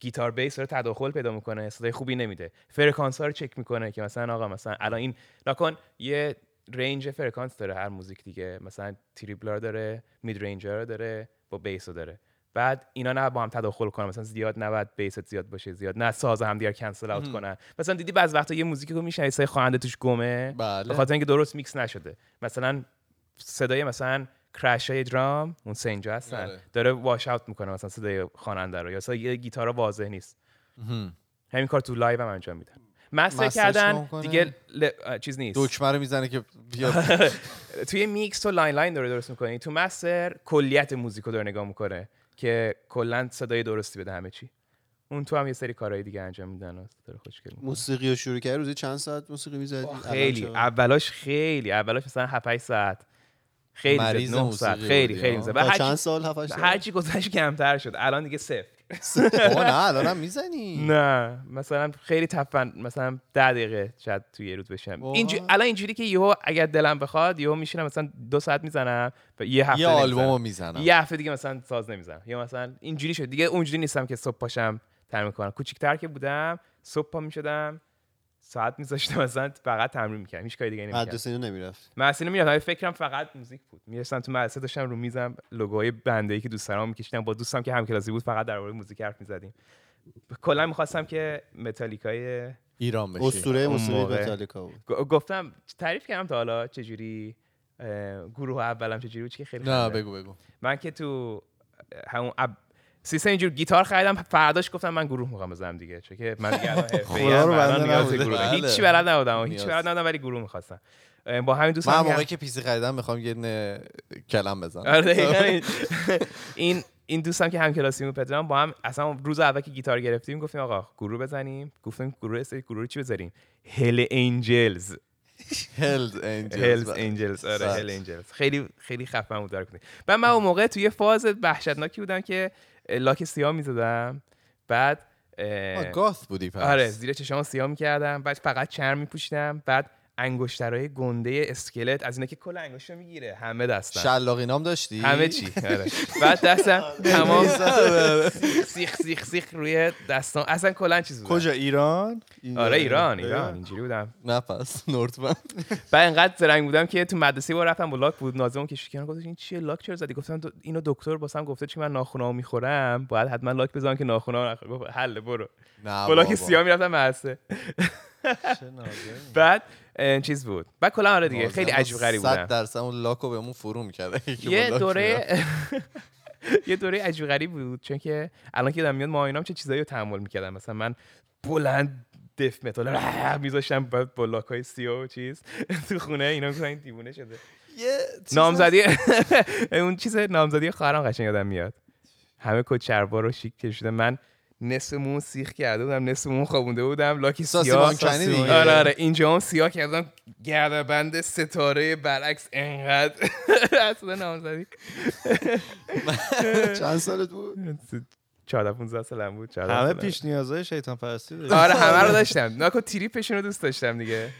guitar bass رو تداخل پیدا می‌کنه صدای خوبی نمیده. فرکانس ها رو چک می‌کنه که مثلا آقا مثلا الان این نکن یه range فرکانس داره هر موزیک دیگه. مثلا treble رو داره mid range رو داره با bass رو داره. بعد اینا نه با هم تداخل کنن. مثلا زیاد نباید bass ت زیاد باشه زیاد نه ساز هم دیگر cancel out کنن. مثلا دیدی بعض وقتا یه موزیکی رو میشنوی صدای خواننده توش گمه؟ بله. به خاطر اینکه درست میکس نشده. مثلا صدای مثلا crash های درام اون سه اینجا هستن. آره. داره wash out می‌کنه مثلا صدای خواننده رو یا صدای گیتار واضح نیست. همین کار تو live هم انجام میدن. master کردن؟ دیگه ل... چیز نیست. دکمه رو می‌زنه که بیاد. (laughs) توی میکس تو line line داره درست می‌کنه تو master کلیت موزیک رو داره نگاه می‌کنه که کلا صدای درستی بده همه چی. اون تو هم یه سری کارهای دیگه انجام میدن و داره خوشگل می‌کنه. موسیقی رو شروع کردی؟ روزی چند ساعت موسیقی می‌زدی؟ خیلی. اولاش خیلی. اولاش مثلا 7 8 ساعت. خیلی مریض زد 9 ساعت. موسیقی خیلی بودی، خیلی ها؟ زد تا و چند سال هفت هشت سال هرچی گذشت کمتر شد. الان دیگه صفر. (laughs) نه الانم می‌زنی. نه مثلا خیلی تفن مثلا ده دقیقه شاید توی یه روز بشم؟ اینجوری الان اینجوری که یهو اگر دلم بخواد یهو میشینم مثلا دو ساعت می‌زنم و یه هفته یه. آلبومو می‌زنم. یه هفته دیگه مثلا ساز نمی‌زنم. یا مثلا اینجوری شد. دیگه اونجوری نیستم که صبح پاشم تمرین کنم کوچیک‌تر که بودم صبح پا می‌شدم. ساعت میذاشتم مثلا فقط تمرین می‌کردم هیچ کاری دیگه نمی‌کردم. مدرسه اینو نمی‌رفت. مدرسه می‌رفتم فکرم فقط موزیک بود. می‌رسم تو مدرسه داشتم رو میزم لوگوهای بنده ای که دوست دارم میکشیدم با دوستم که همکلاسی بود فقط درباره موزیک حرف می‌زدیم. کلا می‌خواستم که متالیکای ایران بشی. اسطوره موسیقی. متالیکا بود. گفتم تعریف کردم تا حالا چجوری اه، گروه اولم چجوری بود که خیلی نه. بگو بگو. من که تو همون. سیستم اینجور گیتار خریدم فرداش گفتم من گروه می‌خوام بزنم دیگه چون که من دیگه الان. (laughs) گروه دارم. بله. هیچی بلد نبودم هیچی. بلد نبودم ولی گروه می‌خواستم با همین دوست من موقعی که پیسی خریدم می‌خوام یه کلم بزنم آره (laughs) این- این دوستم که هم کلاسی بود پدرام با هم اصلا روز اول که گیتار گرفتیم گفتیم آقا گروه بزنیم گفتیم گروه اسم گروه رو چی بذاریم هل انجلز هلز انجلز انجلز آره. هل انجلز خیلی خیلی خفن بود داره کنیم و من اون موقع توی فاز وحشتناکی بودم که لاک سیاه می‌زدم. بعد گاث بودی پس. آره زیر چشام سیاه می‌کردم. بعد فقط چرم میپوشیدم. بعد انگشترهای گنده اسکلت از اینا که کل انگشت رو می‌گیره. همه دستم شلاقینام داشتی؟ همه چی. آره. بعد دستم (laughs) تمام سیخ سیخ سیخ روی دستام. اصلا کلا چیز بود کجا ایران؟ آره ایران ایران. اینجوری بودم. نه پس نورتمن. (laughs) بعد انقدر زرنگ بودم که تو مدرسه با رفتم با لاک بود. ناظم که شکر گفتش این چیه لاک؟ چرا زدی؟ گفتم اینو دکتر واسم گفته چون من ناخونامو می‌خورم؟ باید حتما لاک بزنم که ناخونامو نخورم گفت حل برو. نه با لاک بابا. سیاه می‌رفتم مدرسه. (laughs) بعد چیز بود. بعد کلا آره دیگه خیلی عجیب غریب بودم درصد اون لاکو بهمون فرو می‌کرد. (laughs) یه دوره (laughs) یه دوره عجیب غریب بود چون که الان که دارم میاد ماینام چه چیزایی رو تحمل می‌کردم مثلا من بلند دف متال (laughs) میذاشتم بعد با لاکای و چیز تو خونه. اینا می‌گفتن این دیوونه شده. یه نامزدی اون چیز نامزدی خواهرم قشنگ یادم میاد. همه شلوار رو شیک کشیده. من نصف مون سیخ کرده بودم نصف مون خوابونده بودم. لاکی ساسی سیاه. مانکنی دیگه. آره آره. اینجا هم سیاه کردم. گرده بند ستاره برعکس انقدر (laughs) اصلا نامزدی. (laughs) چند سالت بود؟ 14 15 سالم بود. 14 همه. پیش نیازهای شیطان پرستی آره همه رو داشتم. ناکو تریپشون رو دوست داشتم دیگه.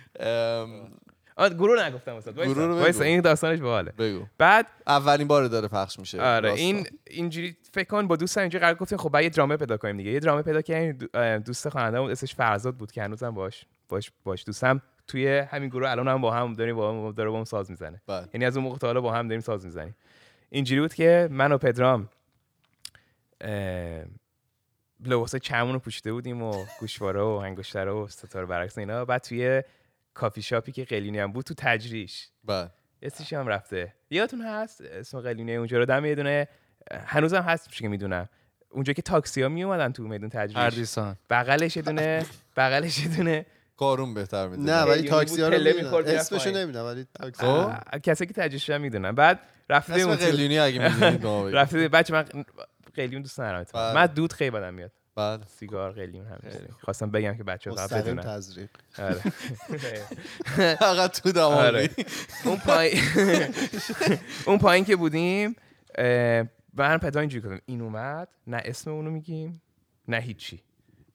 گروه نگفتم واسه بگو. وایسا این داستانش باحاله. بگو. بعد اولین بار داره پخش میشه. آره داستان. این اینجوری فکر کن با دوستم اینجوری قرار گفتیم خب بعد یه درامر پیدا کنیم دیگه. یه درامر پیدا کردیم دوست خواننده بود اسمش فرزاد بود که هنوزم باش باش باش دوستم. توی همین گروه الان هم با هم داریم با هم داره با هم ساز می‌زنه. بله. یعنی از اون موقع تا حالا با هم داریم ساز می‌زنیم. اینجوری بود که من و پدرام لباس چمون رو پوشیده بودیم و گوشواره و انگشتره و ستاره برعکس اینا. بعد توی کافی شاپی که قلینی هم بود تو تجریش. بله. اسمش هم رفته. یادتون هست؟ اسم قلینه اونجا رو دم یه دونه هنوزم هست که می‌دونم. اونجا که تاکسی ها می اومدن تو میدون تجریش. اردیسان. بغلش یه دونه بغلش یه دونه. کارون بهتر می‌دونی نه ولی تاکسی ها رو می‌دونم. می‌رفت اسمشو پایین. نمی‌دونم ولی تاکسی. خب. اه، کسی که تجریش هم می‌دونم بعد رفته اون قلیونی اگه می‌دونید. (laughs) رفته بچه من قلیون دوست ندارم. بله. من دود خیلی بدم میاد. بله سیگار قلیون هم خواستم بگم که بچه ها مستقیم بدونن تزریق. آره. (laughs) فقط تو آره. دماغی اون پایین اون پایین که بودیم من پدرام اینجوری کردم این اومد نه اسم اونو میگیم نه هیچی.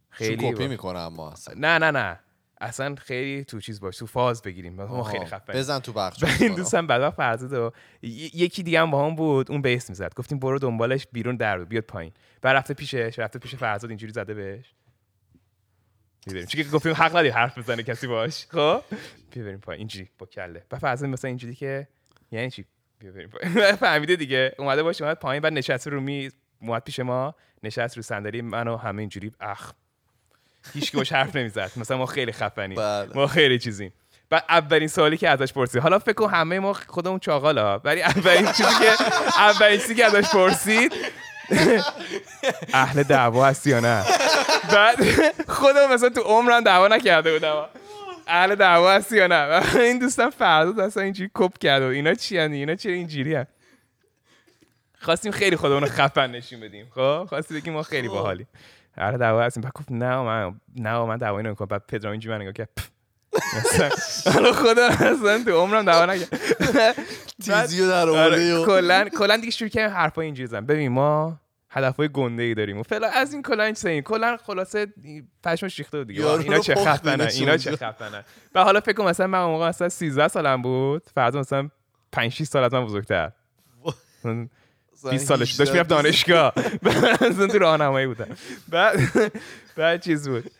خیلی کپی می‌کنه اما نه نه نه. اصلا خیلی تو چیز باش تو فاز بگیریم. ما. خیلی خفن بزن تو بخش. (laughs) این دوستم بعد وقت فرزاد و یکی دیگه هم با هم بود اون بیس می‌زد. گفتیم برو دنبالش بیرون در بیاد پایین. بعد رفته پیشش رفته پیش فرزاد اینجوری زده بهش. می‌بریم چون که گفتیم حق نداری حرف بزنه کسی باش. خب؟ بیا بریم پایین. اینجوری با کله. بعد فرزاد مثلا اینجوری که یعنی چی؟ بیا بریم پایین. (laughs) فهمیده دیگه. اومده باشه اومد پایین بعد نشست رو می اومد پیش ما نشست رو صندلی منو همه اینجوری. اخ. هیچ باش حرف نمی‌زد. مثلا ما خیلی خفنیم. بله. ما خیلی چیزیم. و اولین سوالی که ازش پرسید. حالا فکر کن همه ما خودمون چاقالا ولی اولین چیزی که اولین چیزی که ازش پرسید اهل دعوا هستی یا نه؟ بعد خودم مثلا تو عمرم دعوا نکرده بودم. اهل دعوا هستی یا نه؟ این دوستم فردا اصلا اینجوری کپ کرد و اینا چی هن؟ اینا چرا اینجوری هن؟ خواستیم خیلی خودمون رو خفن نشون بدیم. خب؟ خواستیم بگیم ما خیلی باحالیم. اهل دعوا هستیم بعد گفت نه من نه من دعوایی نمی‌کنم بعد پدرام اینجوری من نگاه کرد حالا خدا اصلا تو عمرم دعوا نکرد تیزی رو در آره، آورده و کلا کلا دیگه شروع کردیم حرفا اینجوری زدن ببین ما هدفهای گنده ای داریم و فعلا از این کلا این این کلا خلاصه پشمش ریخته بود دیگه اینا چه بینشون اینا چه. خفنن و حالا فکر کنم مثلا من اون موقع مثلا 13 سالم بود فرض مثلا 5 6 سال از من بزرگتر 20 سالش. داشت می‌رفت دانشگاه. (laughs) اصلا تو راهنمایی بودم. بعد (laughs) بعد چیز بود.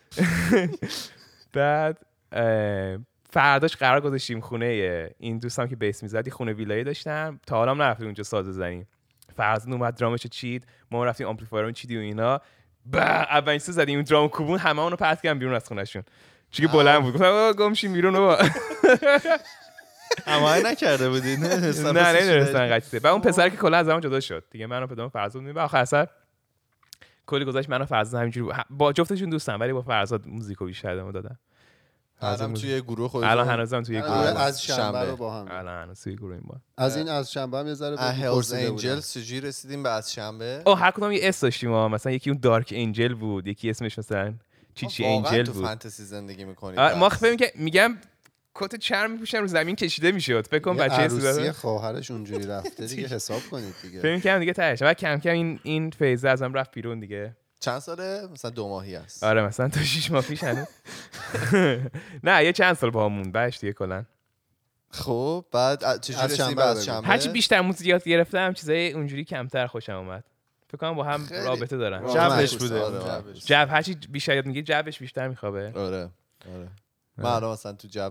(laughs) بعد فرداش قرار گذاشتیم خونه این دوستم که bass می‌زد یه خونه ویلایی داشتم. تا حالا هم نرفتیم اونجا ساز بزنیم. فرزاد اومد درامش چید. ما رفتیم آمپلیفایر چیدی و اینا. با اولین سه زدیم اون درام کوبون همه اونو پرت کردن بیرون از خونهشون. چون که بلند بود. گفتم آقا گم شیم بیرون بابا. اما نکرده بودی. نه نه نمی‌دونستن قضیه. و اون پسر که کلا از همون جدا شد. دیگه منو پدرام فرزاد می‌بینم آخر سر کلی گذاشت منو فرزاد همینجوری با جفتشون دوستم ولی با فرزاد موزیکو بیشتر ادامه دادم. الان توی گروه خودتون؟ الان هنوزم توی گروه. از شنبه. رو با هم. الان هنوز توی گروه با از این از شنبه هم یه ذره هلز. انجلز چجوری رسیدیم به از شنبه؟ او هر کدوم یه اسم داشتیم ها مثلا یکی اون دارک انجل بود یکی اسمش مثلا چیچی واقعا انجل تو بود. فانتزی زندگی می‌کنید ما فکر که میگم کت چرم میپوشم رو زمین کشیده می‌شد. فکر کن یه بچه عروسی خواهرش اونجوری (laughs) رفته دیگه حساب کنید دیگه. فکر کنم دیگه تهش بعد کم کم این این فیزه ازم رفت بیرون دیگه. چند ساله؟ مثلا دو ماهی است. آره مثلا تا 6 ماه پیش هنوز. (laughs) نه یه چند سال با همون بعدش دیگه کلا. خب بعد چجوری از رسیدیم شنبه هرچی بیشتر موزیک یاد گرفتم چیزای اونجوری کمتر خوشم اومد. فکر کنم با هم. رابطه دارن. معکوس. بوده. آره،. جب هرچی بیشتر یاد میگی جبش بیشتر میخوابه. آره آره. من الان مثلا تو جو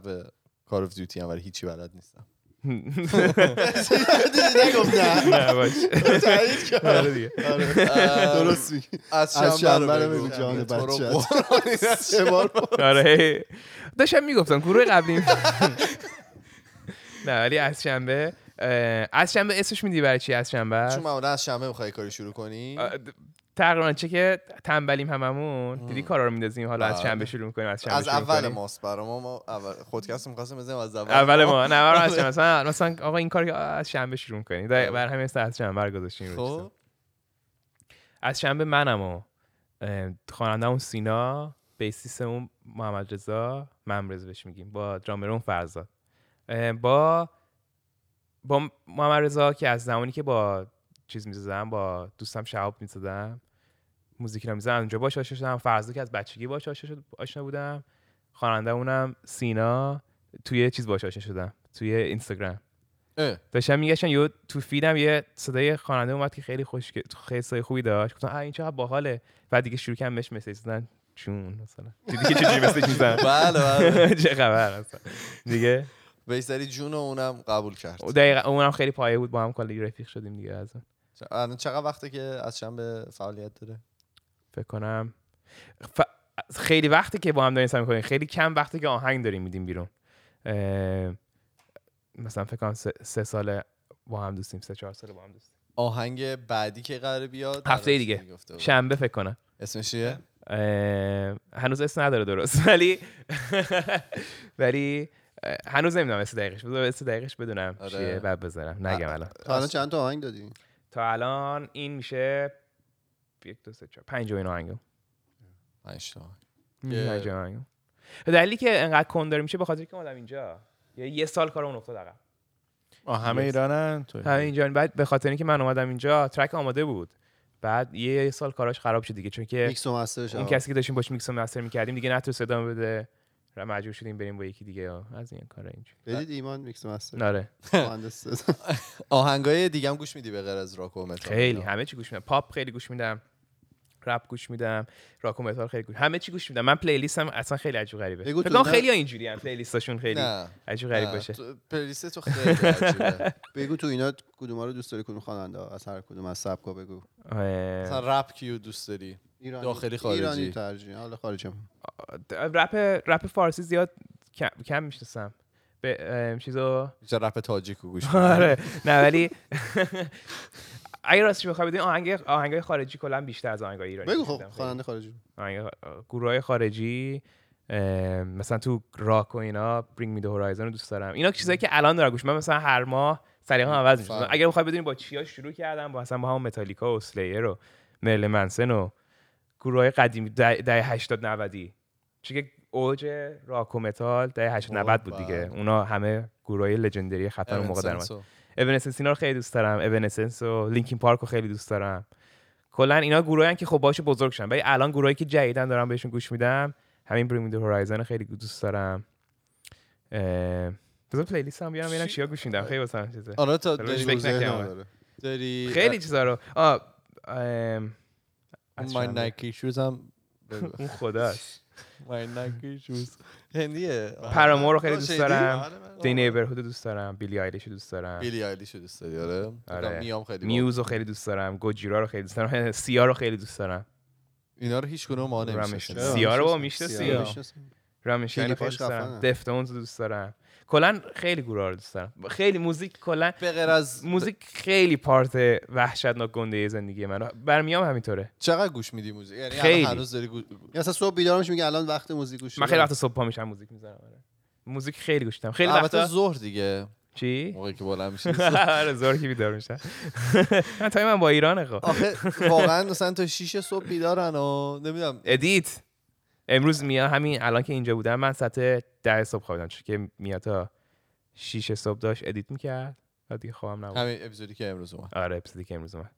کار اف دیوتی هم ولی هیچی بلد نیستم. (laughs) (laughs) آره دیگه. (laughs) درست میگی. از شنبه بگو. جان آره داشتم می‌گفتم گروه قبلی نه ولی از شنبه از شنبه اسمش میدی برای چی؟ از شنبه؟ چون معمولا از شنبه می‌خوای کاری شروع کنی؟ تقریبا چه که تنبلیم هممون. دیدی کارا رو میندازیم حالا از. شنبه شروع می‌کنیم از شنبه از اول. ماست برا ما ما اول خودکست می‌خواستیم بزنیم از اول اول ما. نه برای از شنبه (laughs) مثلا مثلا آقا این کار از شنبه شروع کنیم؟ در بر همین از شنبه گذاشتیم خب. از شنبه منم و خوانندمون سینا بیسیسمون محمد رضا ممرز بهش میگیم با درامرون فرزاد. با با محمد رضا که از زمانی که با چیز می‌زدم با دوستم شهاب می‌زدم موزیک رو می‌زدم اونجا باش آشنا شدم. فرزاد که از بچگی باش آشنا شد- آشنا بودم. خوانندمونم سینا. توی چیز باش آشنا شدم. توی اینستاگرام. داشتم میگشتم یه تو فیدم یه صدای خواننده اومد که خیلی خوش خیلی صدای خوبی داشت. گفتم این چقدر باحاله. بعد دیگه شروع کردم بهش مسیج زدن چون مثلا. دیدی که چجوری مسیج می‌زنن (laughs) بله بله. (laughs) چه خبر اصلا. دیگه. بیزدری جون اونم قبول کرد. دقیقا اونم خیلی پایه بود. با هم کلی رفیق شدیم دیگه از اون. الان چقدر وقته که از شنبه فعالیت داره؟ فکر کنم. ف... خیلی وقتی که با هم داریم سعی می‌کنیم. خیلی کم وقتی که آهنگ داریم میدیم بیرون. اه، مثلا فکر کنم سه, سه سال با هم دوستیم سه چهار سال با هم دوستیم. آهنگ بعدی که قراره بیاد؟ هفته دیگه. شنبه فکر کنم. اسمش چیه؟ اه، هنوز اسم نداره درست. (laughs) ولی ولی هنوز نمی‌دونم اسم دقیقش. بذار اسم دقیقش بدونم آره. چیه. بعد بذارم. نگم الان. تا الان چند تا آهنگ دادی؟ تا الان این میشه یک دو سه چهار. پنج این آهنگو پنج تا. پنج آهنگو دلیلی که انقدر کند داره میشه به خاطر که اومدم اینجا. یه, یه سال کارمون افتاد عقب. آه همه. ایرانن؟ تو همه اینجا. بعد به خاطر اینکه من اومدم اینجا track آماده بود. بعد یه سال کاراش خراب شد دیگه چون که میکس و master ش اون. کسی که داشتیم باش میکس و master می‌کردیم دیگه نتونست ادامه بده و مجبور شدیم بریم با یکی دیگه. از این کارا اینجوری. بدید ایمان میکس و master. صدا. (laughs) آهنگای دیگه هم گوش میدی به غیر از راک و متال؟ خیلی؟ همه چی گوش میدم. پاپ خیلی گوش میدم. رپ گوش میدم راک و متال خیلی گوش همه چی گوش میدم. من playlist م اصلا خیلی عجیب غریبه. بگو فکر تو کنم خیلی اینجوری ان playlist اشون خیلی نه. عجیب غریب. باشه. تو- playlist تو خیلی عجیبه. (laughs) بگو تو اینا کدوم رو دوست داری کدوم خواننده؟ از هر کدوم از سبکا بگو. مثلا رپ کیو دوست داری؟ ایرانی. داخلی خارجی. ایرانی ترجیح. حالا خارجی هم. رپ رپ فارسی زیاد کم, کم می‌شناسم. به چیزو رپ تاجیک رو گوش (laughs) آره. نه ولی (laughs) اگه راستش بخوای بدین آهنگ آهنگای خارجی کلا بیشتر از آهنگای ایرانی بگو خب. خواننده خارجی گروه های خارجی مثلا تو راک و اینا Me The Horizon رو دوست دارم اینا چیزایی که الان دارم گوش من مثلا هر ماه سلیقه‌ام عوض میشه. اگر بخوای بدونی با چیا شروع کردم با مثلا با همون متالیکا و اسلیر و Marilyn Manson و گروه های قدیمی دهه دهه 80 90 چون که اوج راک و متال دهه 80 اوه، 90 بود دیگه. اونا همه گروه های legendary خطر موقع در. Evanescence اینا رو خیلی دوست دارم. Evanescence و Linkin Park رو خیلی دوست دارم. کلا اینا گروهی که خب باهاش بزرگ شدن. ولی الان گروهی که جدیدن دارم بهشون گوش میدم. همین Bring Me the Horizon رو خیلی دوست دارم. اه، بذار playlist م بیارم ببینم چیا گوش میدم. خیلی واسه چیزه. آره تا داره داری خیلی چیزا رو. از مای. نایکی شوز هم (laughs) اون خداست. مای نایکی شوز هندیه پرامور رو خیلی دوست؟ دارم آره، من- دی نیبرهود دوست دارم بیلی آیلیش رو دوست دارم بیلی آیلیش رو دوست داری آره آره. میام خیلی میوز رو خیلی دوست دارم گوجیرا رو خیلی دوست دارم (laughs) سیا رو خیلی دوست دارم اینا رو هیچ کدوم ما. نمیشه سیا رو. می‌شناسی؟ سیا رو. رامشین خیلی کلیپاش دوست دارم. دفتونز رو دوست دارم کلا خیلی گروه رو دوست دارم. خیلی موزیک کلا به غیر از موزیک خیلی part وحشتناک گنده زندگی من برا میا هم همینطوره. چقدر گوش میدی موزیک؟ یعنی خیلی. الان هنوز داری گوش... یا اصلا صبح بیدار میشه میگه الان وقت موزیک گوش من خیلی. وقت صبح پا میشم موزیک می‌ذارم آره. موزیک خیلی گوش میدم. خیلی وقتا ظهر دیگه. چی؟ موقعی که بلند میشی. (laughs) آره ظهر که بیدار میشم. (laughs) من time من با ایرانه خب. آخه واقعا (laughs) مثلا تا 6 صبح بیدارن و نمی‌دونم. edit. امروز میا همین الان که اینجا بودم من ساعت ده صبح خوابیدم چون که میا تا 6 صبح داشت edit می‌کرد. و دیگه خوابم نبود. همین اپیزودی که امروز اومد. آره اپیزودی که امروز اومد.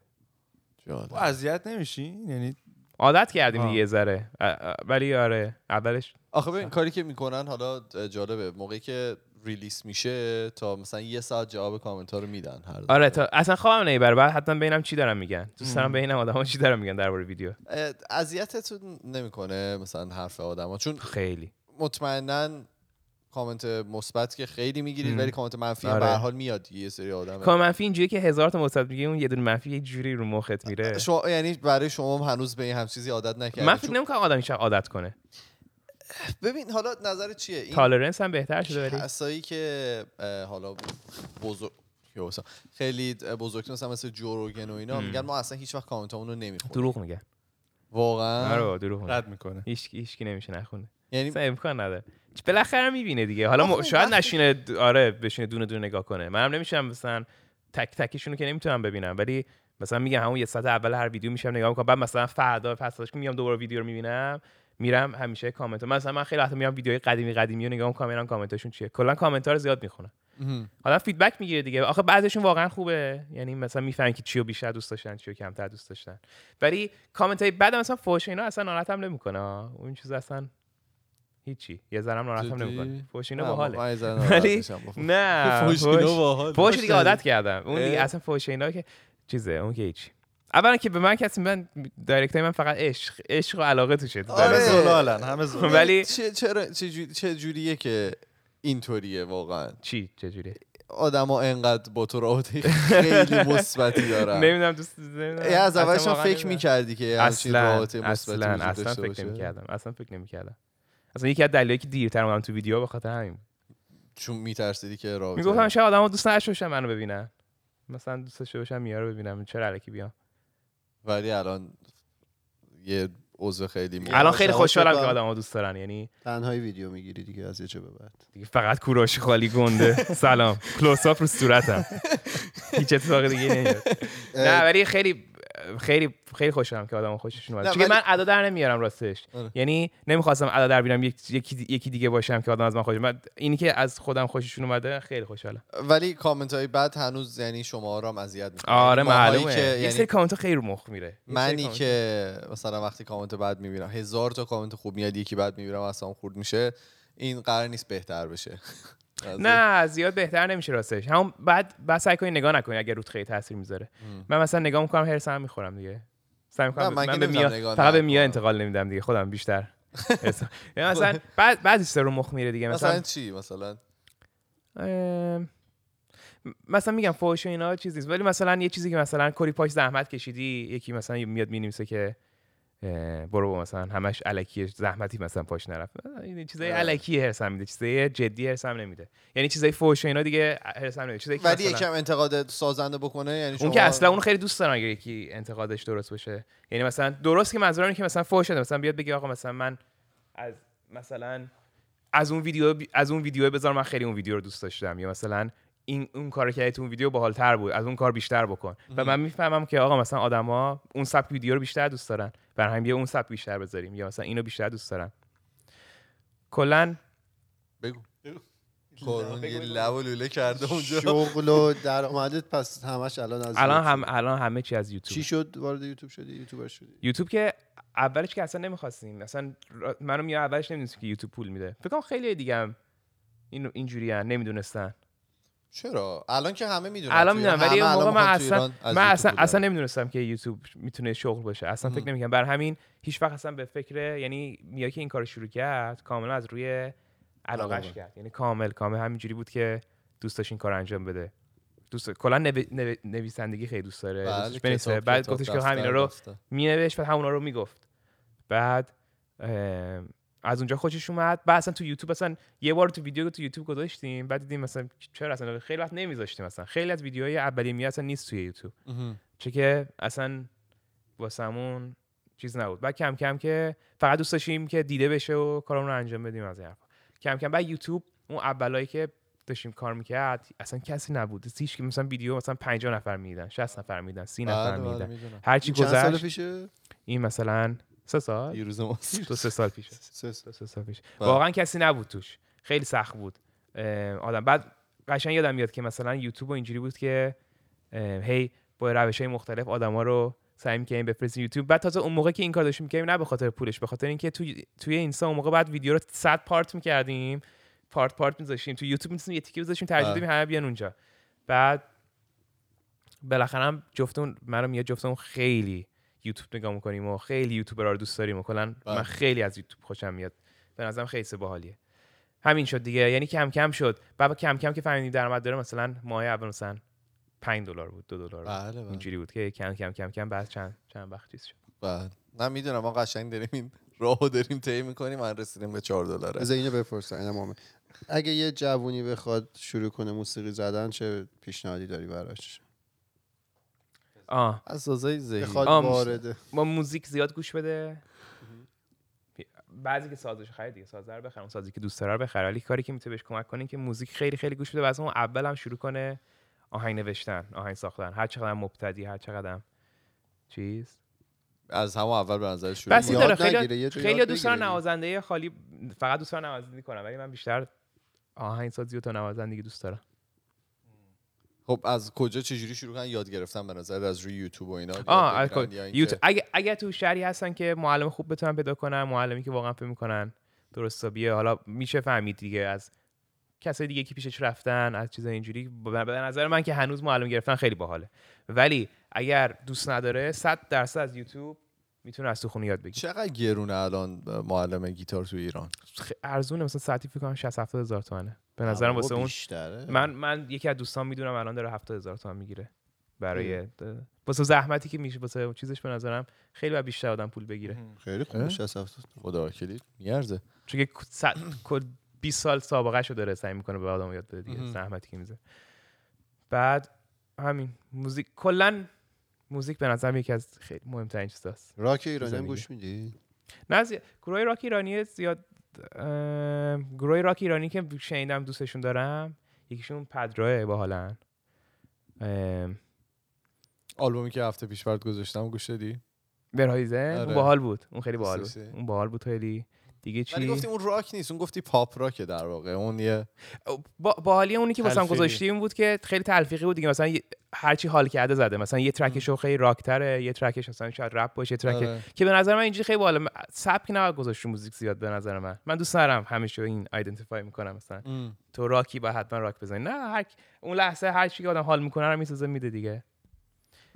اذیت نمیشی؟ یعنی عادت کردیم آه. دیگه یه ذره. ولی آره اولش آخه ببین کاری که می‌کنن حالا جالبه. موقعی که release میشه تا مثلا یه ساعت جواب کامنت ها رو میدن هر. آره تا اصلا خوابم نمی‌بره. بعد حتما ببینم چی دارم میگن. دوست دارم ببینم آدما چی دارن میگن درباره ویدیو. اذیتتون نمی‌کنه مثلا حرف آدما؟ چون خیلی. مطمئنا کامنت مثبت که خیلی می‌گیرید. ولی کامنت منفی آره. به هر حال میاد یه سری آدم. کام منفی اینجوریه که هزار تا مثبت میگه اون یه دونه منفی یه جوری رو مخت میره. شما یعنی برای شما هنوز به این هم چیزی عادت نکردید من فکر نمی‌کنم آدم عادت کنه. ببین حالا نظر چیه؟ این tolerance هم بهتر شده ولی. کسایی که حالا بزرگ خیلی بزرگتر مثلا مثل Joe Rogan و اینا میگن ما اصلا هیچ وقت کامنتامون رو نمی‌خونیم. دروغ میگن. واقعا؟ آره دروغ میگن. رد می‌کنه. هیچ هیچ کی نمیشه نخونه یعنی اصلا امکان نداره. بالاخره می‌بینه دیگه. حالا م... شاید نشینه د- آره بشینه دونه دونه نگاه کنه. منم نمیشم مثلا تک تکشون رو که نمی‌تونم ببینم. ولی مثلا میگم همون یه ساعت اول هر ویدیو میشم نگاه می‌کنم. بعد مثلا فردا پس که میام دوباره ویدیو رو می‌بینم میرم همیشه کامنت مثلا من خیلی وقت میرم ویدیوهای قدیمی قدیمی رو نگاه می‌کنم میرم کامنتاشون چیه. کلا کامنت ها رو زیاد می‌خونم. حالا feedback می‌گیره دیگه. آخه بعضیشون واقعا خوبه. یعنی مثلا می‌فهمن که چیو بیشتر دوست داشتن چیو کمتر دوست داشتن. ولی کامنت های بعد مثلا فوش اینا اصلا ناراحتم نمی‌کنه. اون چیز اصلا هیچی. یه ذرم ناراحتم؟ نمی‌کنه. فوش اینا باحاله. (laughs) ولی. نه فوش اینا باحال. فوش دیگه عادت کردم. اون دیگه. اصلا فوش اینا که چیزه اون که هیچی. اولا که به من کسی من دایرکت من فقط عشق. عشق و علاقه توشه تو آره. زلالن همه زلال ولی چه چرا چه, جو- چه جوریه که اینطوریه واقعا؟ چی؟ چجوری آدما انقدر با تو رابطه خیلی مثبتی دارن. نمی‌دونم دوست نمی‌دونم. یه از اصلا اولش فکر. می‌کردی که اصلا رابطه مثبتی اصلا اصلا فکر نمی‌کردم. اصلا فکر نمی‌کردم. اصلا یکی از دلایلی که دیرتر اومدم تو ویدیو به خاطر همین. چون میترسیدی که رابطه می‌گفتم شاید آدما دوست باشن منو ببینن. مثلا دوست داشته باشن میا رو ببینم. چرا الکی بیام؟ ولی الان یه عضو خیلی مهم الان خیلی خوشحالم که آدما دوست دارن یعنی تنهایی ویدیو می‌گیری دیگه از یه جا به بعد. دیگه فقط کوروش خالی گنده. (laughs) سلام. کلوز اپ رو صورتم. هیچ اتفاق دیگه نمیاد. (laughs) نه ولی خیلی خیلی خیلی خوشحالم که آدم خوششون اومد. چون من ادا در نمیارم راستش. آره. یعنی نمی‌خواستم ادا در بیارم یک- یکی یکی دیگه باشم که آدم از من خوش من اینی که از خودم خوششون اومده خیلی خوشحالم. ولی کامنت های بعد هنوز یعنی شما رو هم اذیت می‌کنه آره معلومه. که یه یعنی سری کامنت خیلی رو مخ میره. یه منی که مثلا وقتی کامنت بعد می‌بینم هزار تا کامنت خوب میاد یکی بعد می‌بینم اصلا خورد میشه این قرار نیست بهتر بشه. نه زیاد بهتر نمیشه راستش. همون بعد بعد سعی کنی نگاه نکنی اگر رود خیلی تاثیر می‌ذاره. من مثلا نگاه می‌کنم هرسم می‌خورم دیگه. سعی می‌کنم من من, به میا فقط به. میا انتقال نمیدم دیگه خودم بیشتر. (laughs) یعنی مثلا بعد بعد رو مخ میره دیگه. مثلا مثلا چی؟ مثلا؟ مثلا میگم فوش و اینا چیزی نیست. ولی مثلا یه چیزی که مثلا کری پاش زحمت کشیدی یکی مثلا میاد می‌نویسه که برو با مثلا همش الکی زحمتی مثلا پاش نرفت. این چیزای آره. الکی هرسم میده چیزای جدی هرسم نمیده. یعنی چیزای فوش اینا دیگه هرسم نمیده. چیزایی که ولی یکم انتقاد سازنده بکنه یعنی شما اون که اصلا اون خیلی دوست دارم اگه یکی انتقادش درست باشه. یعنی مثلا درست که منظورم که مثلا فوش شده مثلا بیاد بگی آقا مثلا من از مثلا از اون ویدیو از اون ویدیو بذار من خیلی اون ویدیو رو دوست داشتم. یا مثلا این اون کار که تو اون ویدیو باحال‌تر بود از اون کار بیشتر بکن. و من می‌فهمم که آقا مثلا آدما اون سبک ویدیو رو بیشتر دوست دارن. برای همین بیا اون سبک بیشتر بذاریم یا مثلا اینو بیشتر دوست دارن. کلا بگو. قربون یه لب و لوله کرده اونجا. شغل و درآمدت پس همش الان از الان. هم الان همه چی از یوتیوب. چی شد؟ وارد یوتیوب شدی؟ یوتیوبر شدی؟ یوتیوب که اولش که اصلا نمی‌خواستیم. اصلا منو میا اولش نمی‌دونستیم که یوتیوب پول میده. فکر کنم خیلی دیگه هم این اینجوری نمی‌دونستن. چرا؟ الان که همه می‌دونن الان می‌دونم ولی اون موقع من اصلا من اصلا اصلا نمی... نمی‌دونستم که یوتیوب می‌تونه شغل باشه. اصلا فکر. نمی‌کنم. بر همین هیچ وقت اصلا به فکر یعنی میا که این کار شروع کرد کاملا از روی علاقش. کرد. یعنی کامل کامل. همینجوری بود که دوست داشت این کار انجام بده. دوست کلا نوی- نوی- نویسندگی خیلی دوست داره. بله،. بعد گفتش که همینا رو مینوشت و همونا رو می‌گفت. بعد ام، از اونجا خوشش اومد. بعد اصلا تو یوتیوب اصلا یه بار تو ویدیو تو یوتیوب گذاشتیم. بعد دیدیم مثلا چرا اصلا خیلی وقت نمیذاشتیم مثلا خیلی از ویدیوهای اولیه اصلا نیست توی یوتیوب. چه که اصلا واسمون چیز نبود. بعد کم کم که فقط دوست داشتیم که دیده بشه و کارمون رو انجام بدیم از این حرفا. کم کم بعد یوتیوب اون اولایی که داشتیم کار می‌کرد اصلا کسی نبود. هیچ که مثلا ویدیو مثلا 50 نفر می‌دیدن 60 نفر می‌دیدن 30 نفر می‌دیدن. هر چی گذشت این مثلا سه سال دیروز ما دو سه سال پیشه. سه سال. دو سه سال پیش بله. واقعا کسی نبود توش. خیلی سخت بود. آدم. بعد قشنگ یادم میاد که مثلا یوتیوب و اینجوری بود که هی با روش های مختلف آدما رو سعی می‌کردیم بفرستیم یوتیوب. بعد تازه اون موقع که این کار داشتیم می‌کردیم نه به خاطر پولش به خاطر اینکه توی توی اینستا اون موقع بعد ویدیو رو 100 پارت می‌کردیم. پارت پارت می‌ذاشتیم. تو یوتیوب می‌تونیم یه تیکه بذاشیم ترجیح بله. بدیم همه بیان اونجا. بعد بالاخره هم جفتمون منو میاد جفتمون خیلی یوتیوب نگاه می‌کنیم و خیلی یوتیوبرها رو دوست داریم و کلا بله. من خیلی از یوتیوب خوشم میاد. به نظرم خیلی سه باحالیه همین شد دیگه. یعنی کم کم شد. بعد کم کم که فهمیدیم درآمد داره مثلا ماه اول مثلا 5 دلار بود دو دلار بود. بله بله. اینجوری بود که کم کم کم کم بعد چند چند وقت چیز شد. بله. نه می‌دونم ما قشنگ داریم این راهو داریم طی می‌کنیم من رسیدیم به 4 دلاره. بذار اینو بپرسم اینم همه. اگه یه جوونی بخواد شروع کنه موسیقی زدن چه پیشنهادی داری براش؟ آه. ذهنی بخواد آم. وارده. با موزیک زیاد گوش بده. بعضی که سازش خرید دیگه ساز رو بخره اون سازی که دوست داره رو بخره. ولی کاری که می‌تونه بهش کمک کنه که موزیک خیلی خیلی گوش بده و از اون اول هم شروع کنه آهنگ نوشتن آهنگ ساختن. هر چقدر هم مبتدی هر چقدر هم چیز. از همون اول به نظر شروع بس. داره خیلی خیلی دوست دارن بگیره. نوازنده خالی فقط دوست دارن نوازندگی کنن ولی من بیشتر آهنگ سازی و تا نوازندگی دوست دارم. خب از کجا چجوری شروع کردن؟ یاد گرفتن به نظر از روی یوتیوب و اینا آه از یوتیوب. اگه اگه تو شهری هستن که معلم خوب بتونن پیدا کنن معلمی که واقعا فکر می‌کنن درست حسابیه. حالا میشه فهمید دیگه از کسای دیگه که پیشش رفتن از چیزای اینجوری. به نظر من که هنوز معلم گرفتن خیلی باحاله. ولی اگر دوست نداره 100 درصد از یوتیوب می‌تونه از تو خونه یاد بگیره. چقدر گرونه الان معلم گیتار تو ایران؟ ارزونه مثلا ساعتی فکر کنم 60 70 هزار تومنه. به نظرم واسه اون بیشتره. من من یکی از دوستان می‌دونم الان داره 70 هزار تومن می‌گیره برای واسه زحمتی که میشه واسه چیزش به نظرم خیلی باید بیشتر آدم پول بگیره. خیلی 60 70 خدا وکیلی. میارزه. چون که صد- کل 20 سال سابقه شو داره سعی می‌کنه به آدم یاد بده دیگه. زحمتی که میزه بعد همین موزیک کلا موزیک به نظرم یکی از خیلی مهمترین چیزاست. راک ایرانی هم زندگی. گوش میدی؟ نه زی... گروه راک ایرانی زیاد گروه راک ایرانی که شنیدم دوستشون دارم یکیشون پدراه باحالن. آلبومی که هفته پیش برات گذاشتم گوش دادی؟ برایزن آره. اون باحال بود. اون خیلی باحال بود؟ اون باحال بود خیلی. دیگه ولی چی؟ گفتی اون راک نیست اون گفتی پاپ راکه در واقع. اون یه با باحالی اونی که واسم تلفیقی. گذاشتیم بود که خیلی تلفیقی بود دیگه. مثلا یه- هرچی حال کرده زده. مثلا یه ترکش خیلی راکتره یه ترکش مثلا شاید رپ باشه یه ترک آره. که به نظر من اینجوری خیلی باحاله سبک نباید گذاشت موزیک زیاد به نظر من. من دوست دارم همیشه این ایدنتیفای می‌کنم مثلا. ام. تو راکی با حتما راک بزنی. نه هر اون لحظه هر چی که آدم حال می‌کنه رو می‌سازه میده دیگه.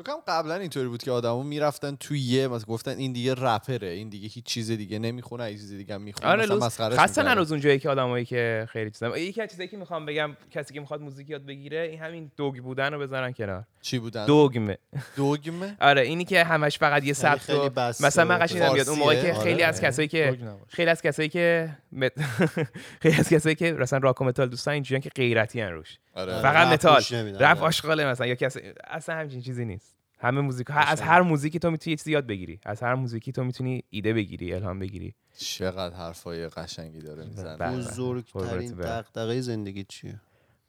فکر کنم قبلا اینطوری بود که آدما می‌رفتن تو یه مثلا گفتن این دیگه رپره این دیگه هیچ چیز دیگه نمی‌خونه هیچ چیز دیگه می‌خونه آره مثلا می‌کردن. هنوز اونجایی که آدمایی که خیلی چیزا یکی از چیزایی که می‌خوام بگم کسی که می‌خواد موزیک یاد بگیره این همین دوگ بودن رو بذارن کنار چی بودن دوگمه دوگمه (laughs) آره اینی که همش فقط یه سبک خیلی رو بسته مثلا من قشنگ میاد اون موقعی که فارسیه؟ خیلی آره. از کسایی که. خیلی از کسایی که مت... (laughs) خیلی از کسایی که مثلا راک و متال دوستان اینجوریان که غیرتی ان روش آره فقط متال. رپ آره. آشغاله مثلا یا کسی اصلا همچین چیزی نیست همه موزیک از هر موزیکی تو می‌تونی یه چیزی یاد بگیری. از هر موزیکی تو می‌تونی ایده بگیری الهام بگیری. چقدر حرفای قشنگی داره می‌زنه. بزرگترین. دغدغه زندگی چیه؟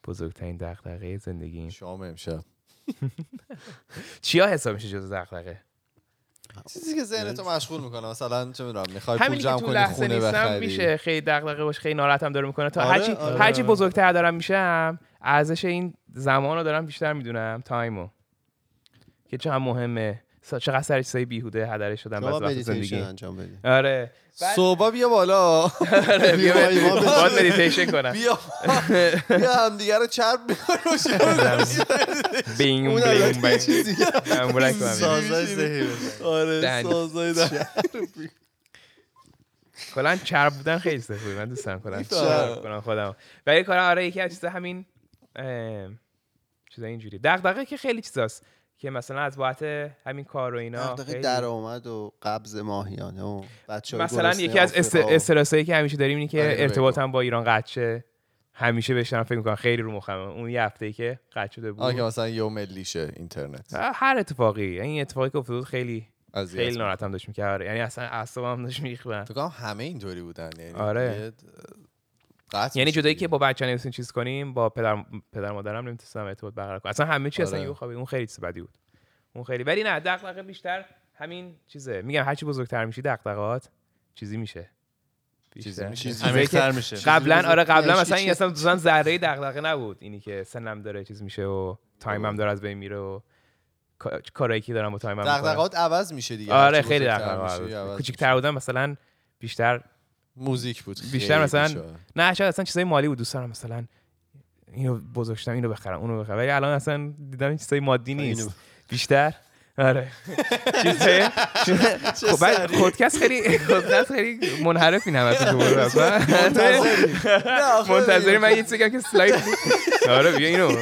بزرگترین دغدغه زندگی. شام امشب. (laughs) چیا حساب میشه جز دغدغه؟ چیزی که ذهنتو مشغول می‌کنه. مثلا چه می‌دونم می‌خوای پول جمع تو کنی خونه نیستم بخری. میشه خیلی دغدغه باشه خیلی ناراحتم داره می‌کنه. تا آره، هرچی آره، هرچی آره. بزرگتر دارم میشم ارزش این زمان رو دارم بیشتر می‌دونم time و که چقدر مهمه. چقدر سر چیزای بیهوده هدر شدن بعضی وقت زندگی. انجام بدی. آره. صبح بیا بالا. آره، بیا. باید مدیتیشن کنم. بیا بیا هم دیگه رو چرب (laughs) بینگ بینگ بینگ. امبولک کنم. سازای بزن. آره. سازای کلا چرب بودن خیلی سخته من دوست دارم کلا. چرب کنم خودم ولی کلا آره یکی از چیزا همین چیزا اینجوری. دغدغه که خیلی چیزاست. که مثلا از باعث همین کار و اینا درآمد و قبض ماهیانه و بچه مثلا یکی از است- استرسایی که همیشه داریم اینه که آره، ارتباطم با ایران قطع شه. همیشه بهش دارم فکر می‌کنم خیلی رو مخمه. اون یه هفته که قطع شده بود. آه که مثلا یو ملیشه اینترنت. هر اتفاقی. این اتفاقی که افتاد بود خیلی خیلی. ناراحتم داشت می‌کرد. یعنی اصلا اعصابم داشت فکر کنم همه اینطوری بودن یعنی آره. یعنی میشه جدایی. که با بچه نمی‌تونیم چیز کنیم با پدر پدر مادرم نمی‌تونستم ارتباط برقرار کنم. اصلا همه چی اصلا آره. یه خوابی اون خیلی چیز بدی بود. اون خیلی. ولی نه دغدغه بیشتر همین چیزه. میگم هرچی بزرگتر میشی دغدغه‌هات چیزی میشه. چیزی بیشتر. میشه. عمیق‌تر که میشه. قبلا آره قبلا مثلا این اصلا دوستان ذره دغدغه نبود. اینی که سنم داره چیز میشه و time م داره از بین میره و کا- کارایی که دارم با time م. دغدغات عوض میشه دیگه. آره خیلی دغدغه کوچیک‌تر بودم مثلا بیشتر موزیک بود. بیشتر مثلا. نه شاید اصلا چیزای مالی بود دوست دارم مثلا اینو بزرگشتم اینو بخرم اونو بخرم. ولی الان اصلا دیدم این چیزای مادی نیست. بیشتر؟ آره. (laughs) چیزای خب بعد پادکست خیلی پادکست خیلی منحرف این همه تو (laughs) منتظری. من یه چیزی که سلاید. آره بیا اینو. (laughs)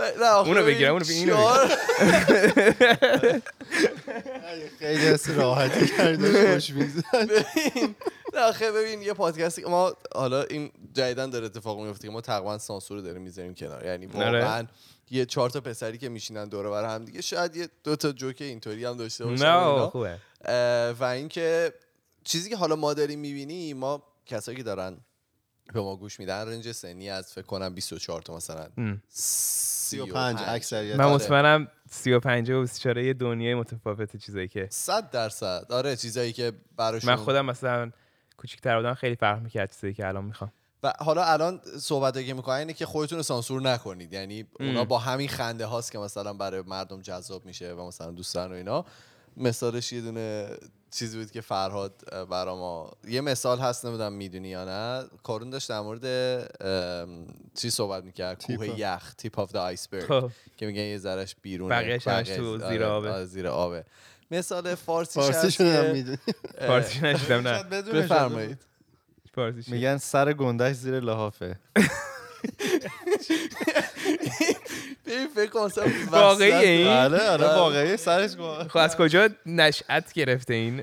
اونو ببین، بگیرم، اونو بگیر، اینو چهار- خیلی حس راحتی کرده خوش ببین نه آخه ببین یه پادکستی که ما حالا این جدیدن داره اتفاق میفته که ما تقریبا سانسور رو داریم می‌ذاریم کنار یعنی آره. واقعا یه چهار تا پسری که میشینن دور بر هم دیگه شاید یه دو تا جوک اینطوری هم داشته باشن و نه. خوبه اه، و اینکه چیزی که حالا ما داریم می‌بینیم ما کسایی که دارن به ما گوش میدن. رنج سنی از فکر کنم 24 تا مثلا ام. 35 اکثریت. من آره. مطمئنم 35 و 24 یه دنیای متفاوت چیزایی که 100 درصد. آره چیزایی که براشون من خودم مثلا کوچیک‌تر بودم خیلی فرق می‌کرد چیزایی که الان می‌خوام. و حالا الان صحبت که می‌کنن اینه که خودتون رو سانسور نکنید. یعنی اونا با همین خنده هاست که مثلا برای مردم جذاب میشه و مثلا دوستان و اینا. مثالش یه دونه چیزی بود که فرهاد برا ما یه مثال هست نمی‌دونم می‌دونی یا نه. کارون داشت در مورد چی صحبت می‌کرد؟ کوه. یخ تیپ آف iceberg خب. که میگن یه ذرش بیرونه. بقیه‌ش همش تو بقیه- زیر آره، آبه. آره، زیر آبه. مثال فارسی شده که- می‌دونی. فارسی نشیدم نه. بفرمایید. فارسی؟ میگن سر گندش زیر لحافه. (laughs) (laughs) ببین فکر کن مثلا (laughs) واقعیه وسط- این؟ آره آره واقعی سرش خب از کجا نشأت گرفته این؟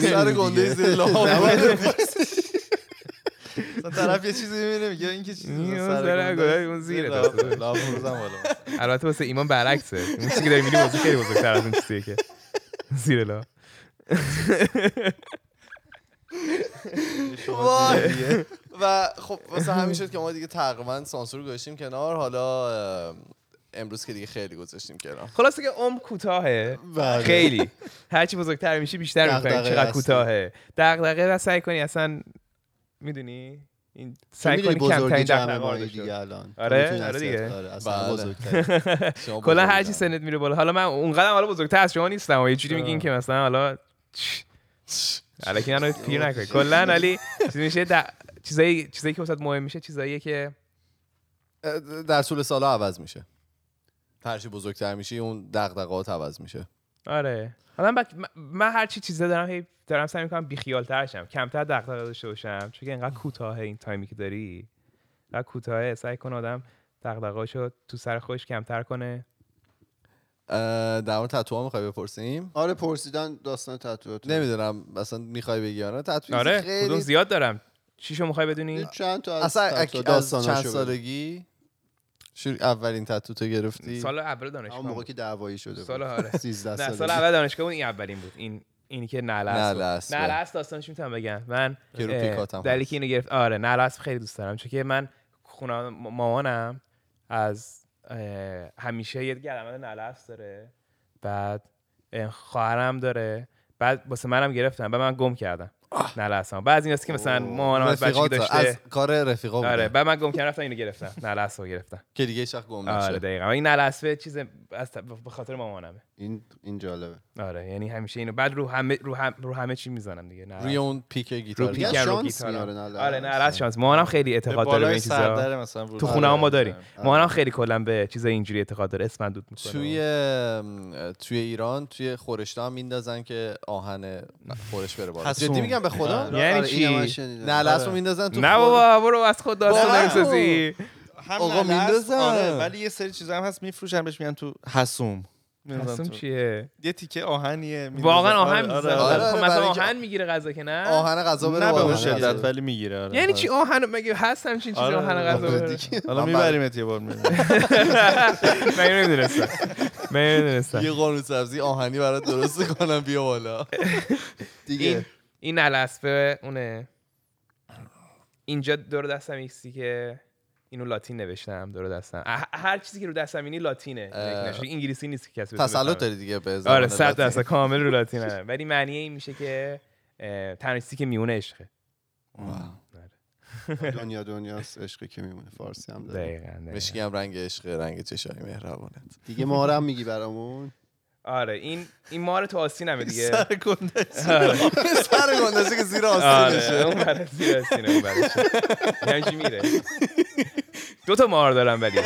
سر (laughs) گنده زیر (laughs) طرف یه چیزی می‌بینه میگه این که چیزی این سر اون زیر البته واسه ایمان برعکسه. اون چیزی که داری می‌بینی واسه خیلی بزرگتر از اون چیزیه که. زیر لا وای. و خب مثلا همین شد که ما دیگه تقریبا سانسور گذاشتیم کنار. حالا امروز که دیگه خیلی گذاشتیم کنار خلاصه که عمر کوتاهه. بله. خیلی. هرچی بزرگتر میشی بیشتر می‌فهمی چقدر. کوتاهه. دغدغه و سعی کنی اصلا می‌دونی؟ این سعی کنی کمترین دغدغه دیگه. الان. آره، آره دیگه. آره بله. (laughs) کلا هر چی. سنت میره بالا. حالا من اونقدر حالا بزرگتر از شما نیستم. و یه جوری میگین که مثلا حالا (laughs) الکی منو پیر نکن. کلا ولی چیزی میشه چیزایی چیزایی که واسات مهم میشه چیزاییه که در طول سالا عوض میشه. هرچی بزرگتر میشی اون دغدغات عوض میشه. آره. حالا من, من هر چی چیزا دارم هی دارم سعی می‌کنم بیخیال تر شم. کمتر دغدغه داشته باشم. چون اینقدر کوتاهه این تایمی که داری اینقدر کوتاهه. سعی کن آدم دغدغه‌اشو تو سر خودش کمتر کنه. در مورد تتو می‌خوای بپرسیم؟ آره پرسیدن داستان تتوات نمی‌دونم. مثلا می‌خوای بگی یا نه؟ تتو آره خیلی زیاد دارم. چیشو می‌خوای بدونی؟ چند تا از اصلا تتو از چند. سالگی؟ شروع اولین تتو تو گرفتی سال اول دانشگاه موقع بود. که دعوایی شده سال. آره (laughs) 13 نه سالگی. سال اول دانشگاه بود این اولین بود این اینی که. نعل اسب داستانش می‌تونم بگم من دلیلی. که اینو گرفت آره نعل اسب خیلی دوست دارم چون که من خونه مامانم از همیشه یه گرمه نعل اسب داره بعد اه، خواهرم داره بعد واسه منم گرفتم بعد من گم کردم بعد از این هست که مثلا مامانم از بچگی داشته. از کار رفیقا بوده آره بعد من گم کردم رفتم اینو گرفتم اسب رو گرفتم که دیگه هیچ وقت گم آره نشه دقیقاً. و این نعل اسب چیز از به خاطر مامانمه. این این جالبه. آره یعنی همیشه اینو بعد رو همه رو, هم رو همه چی می‌زنم دیگه. نه. روی اون پیک گیتار. رو پیکن رو نه آره. نه شانس مامانم خیلی اعتقاد داره به این چیزا. تو خونه ما آره. داریم مامانم خیلی کلا به چیزای اینجوری اعتقاد داره. اسفندود می‌کنه. توی توی ایران توی خورشت هم میندازن که آهن خورش بره بالا. جدی میگم به خدا آره، یعنی آره، چی؟ نه لسو میندازن تو نه بابا برو از خود داستان. نمی‌سازی هم آقا میندازن. آره ولی یه سری چیزا هم هست میفروشن بهش میگن تو حسوم حسوم. چیه یه تیکه آهنیه. واقعا آره، آهن آره، می‌زنه آره. آره. خب مثلا آهن می‌گیره غذا که نه آهن غذا بره نه به. اون شدت. ولی می‌گیره آره یعنی آره. چی آهن مگه هست همچین چیزی آره، آهن آره، غذا آره بره؟ حالا من میبریمت یه بار می‌بینی. (laughs) من نمی‌دونستم من نمی‌دونستم یه قانون سبزی آهنی برات درست کنم بیا بالا (laughs) دیگه این الاسبه اونه. اینجا دور دستم ایکسی که اینو لاتین نوشتم دور دستم. هر چیزی که رو دستم اینی لاتینه. انگلیسی نیست که کسی تسلط. داری دیگه به زبان آره صد. درصد کامل رو لاتینه. ولی معنی این میشه که تنها چیزی که میونه عشقه. (laughs) دنیا دنیاست عشقی که میمونه. فارسی هم داره. مشکی هم رنگ عشق رنگ چشای مهربانت دیگه ما هم میگی برامون؟ آره این این مار تو آستینمه دیگه. سر کنده (laughs) سر گندازی که زیر آره آستینشه اون برای زیر آستینه اون برایشه همچی میره؟ دو تا مار دارم ولی.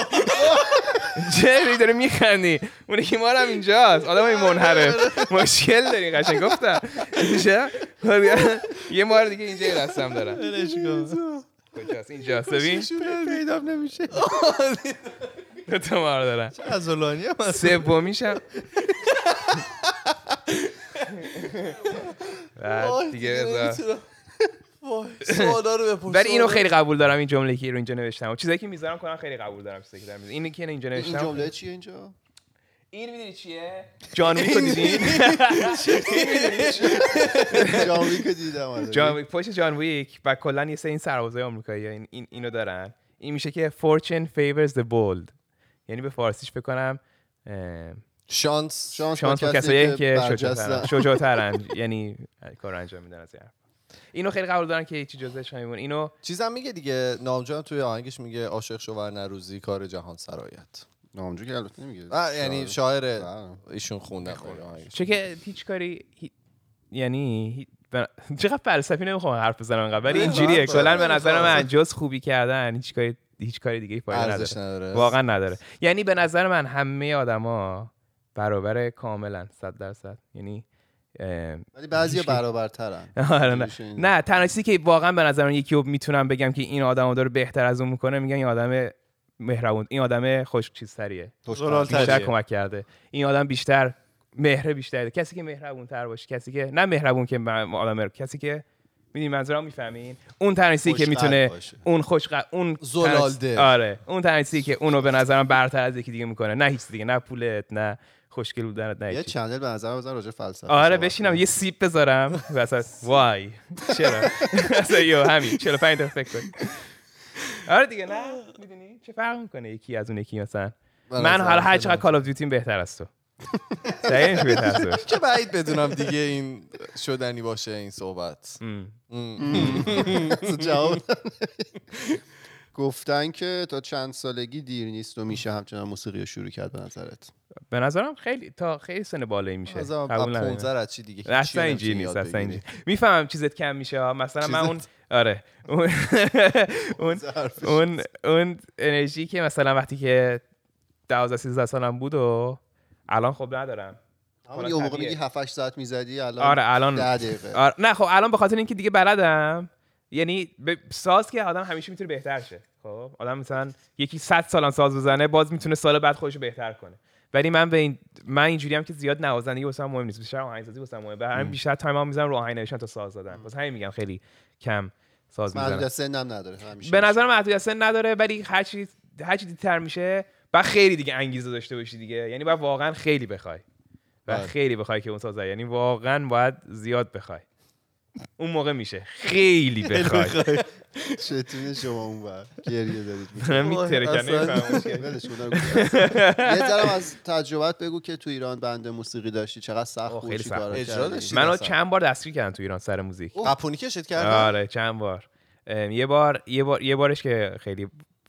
چه داره میخندی. اون یکی مارم اینجاست. آدم این منحرف. مشکل داری قشنگ. گفتم. میشه یه مار دیگه اینجا یه دستم دارم کجاست؟ اینجاست. ببین. پیدا نمیشه. (laughs) دو تا مار دارم. عضلانی هم هست. سومیشم. بعد دیگه بذار. سوالا رو بپرس ولی اینو خیلی قبول دارم این جمله که رو اینجا نوشتم. و چیزایی که می‌ذارم کنم خیلی قبول دارم چیزایی که دارم می‌ذارم. اینی که اینجا این نوشتم. جمله چیه اینجا؟ این می‌دونی چیه؟ جان ویک رو دیدین جان ویک رو دیدم آره. جان ویک پشت جان ویک و کلا یه سری این سربازای آمریکایی این, این اینو دارن. این میشه که fortune favors the bold. یعنی به فارسیش بکنم شانس شانس شانس با با کسایی که. شجاعترن. (laughs) شجاعترن. یعنی کار انجام میدن از. اینو خیلی قبول دارن که هیچی جزش نمیمونه اینو چیزم میگه دیگه نامجان توی آهنگش میگه عاشق شو نروزی کار جهان سرایت. نامجو که البته نمیگه. آه، یعنی شاعر بله. ایشون آهنگش. چون که هیچ کاری هی- یعنی هی- بن- چقدر فلسفی نمی‌خوام حرف بزنم انقدر ولی اینجوریه. من- کلا به من- نظر من- من جز خوبی کردن هیچ کاری هیچ کاری دیگه فایده نداره نداره واقعا نداره یعنی به نظر من همه آدما برابر کاملا 100 درصد یعنی ولی بعضی برابرترن (laughs) آره نه. نه تنها چیزی که واقعا به نظر من یکی رو می‌تونم بگم که این آدمو داره بهتر از اون می‌کنه میگم این آدم مهربون این آدم خوش چیزتریه. بیشتر. کمک کرده این آدم بیشتر مهره بیشتر داره. کسی که مهربون تر باشه کسی که نه مهربون که آدم. کسی که می‌دونی منظورم می‌فهمین؟ اون تنها چیزی که می‌تونه باشه. اون خوش اون زلالده. آره. اون تنها چیزی که اونو به نظرم برتر از یکی دیگه می‌کنه. نه هیچ دیگه نه پولت نه خوشگل بودنت نه یه. چنل به نظر بزن راجع فلسفه آره بشینم. یه سیب بذارم. وسط وای. چرا؟ اصلا یو همین. 45 دقیقه فکر کن آره دیگه نه. می‌دونی؟ چه فرق می‌کنه یکی از اون یکی مثلا؟ من حالا هر. چقدر کال آف دیوتی بهتر از تو. دقیقا نمیشه بهتر از تو باشه. که بعید بدونم دیگه این شدنی باشه این صحبت. جواب گفتن که تا چند سالگی دیر نیست و میشه همچنان موسیقی رو شروع کرد به نظرت به نظرم خیلی تا خیلی سن بالایی میشه قبول ندارم. 15 از چی دیگه اصلا اینجوری نیست اصلا. اینجوری می‌فهمم چیزت کم میشه ها. مثلا من اون؟ آره اون اون اون اون انرژی که مثلا وقتی که 12 13 سالم بود و الان خب ندارم. همون یه موقع. میگی 7 8 ساعت می‌زدی الان آره الان 10 دقیقه. آره نه خب الان به خاطر اینکه دیگه بلدم. یعنی به ساز که آدم همیشه می‌تونه بهتر شه. خب آدم مثلا یکی 100 سالم ساز بزنه باز می‌تونه سال بعد خودش رو بهتر کنه. ولی من به این من اینجوری هم که زیاد نوازندگی واسم مهم نیست. بیشتر آهنگسازی واسم مهمه. به همین بیشتر تایم هم می‌زنم رو آهنگ نوشتن تا ساز زدن واسه همین میگم خیلی کم ساز می‌زنم سنم نداره همیشه به نظر محدودیت سن نداره ولی هر چی هر چی دیرتر میشه بعد خیلی دیگه انگیزه داشته باشی دیگه. یعنی باید واقعا خیلی بخوای. و بله. خیلی بخوای که اون ساز زد. یعنی واقعا باید زیاد بخوای. اون موقع میشه. خیلی بخوای. چتونه شما اون بر گریه دارید من. یه ذره از تجربت بگو که تو ایران بنده موسیقی داشتی. چقدر سخت بود خیلی سخت. منو. چند بار دستگیر کردن تو ایران سر موزیک. قپونی کشت کردن آره چند بار. یه بار یه بار یه بارش که خیلی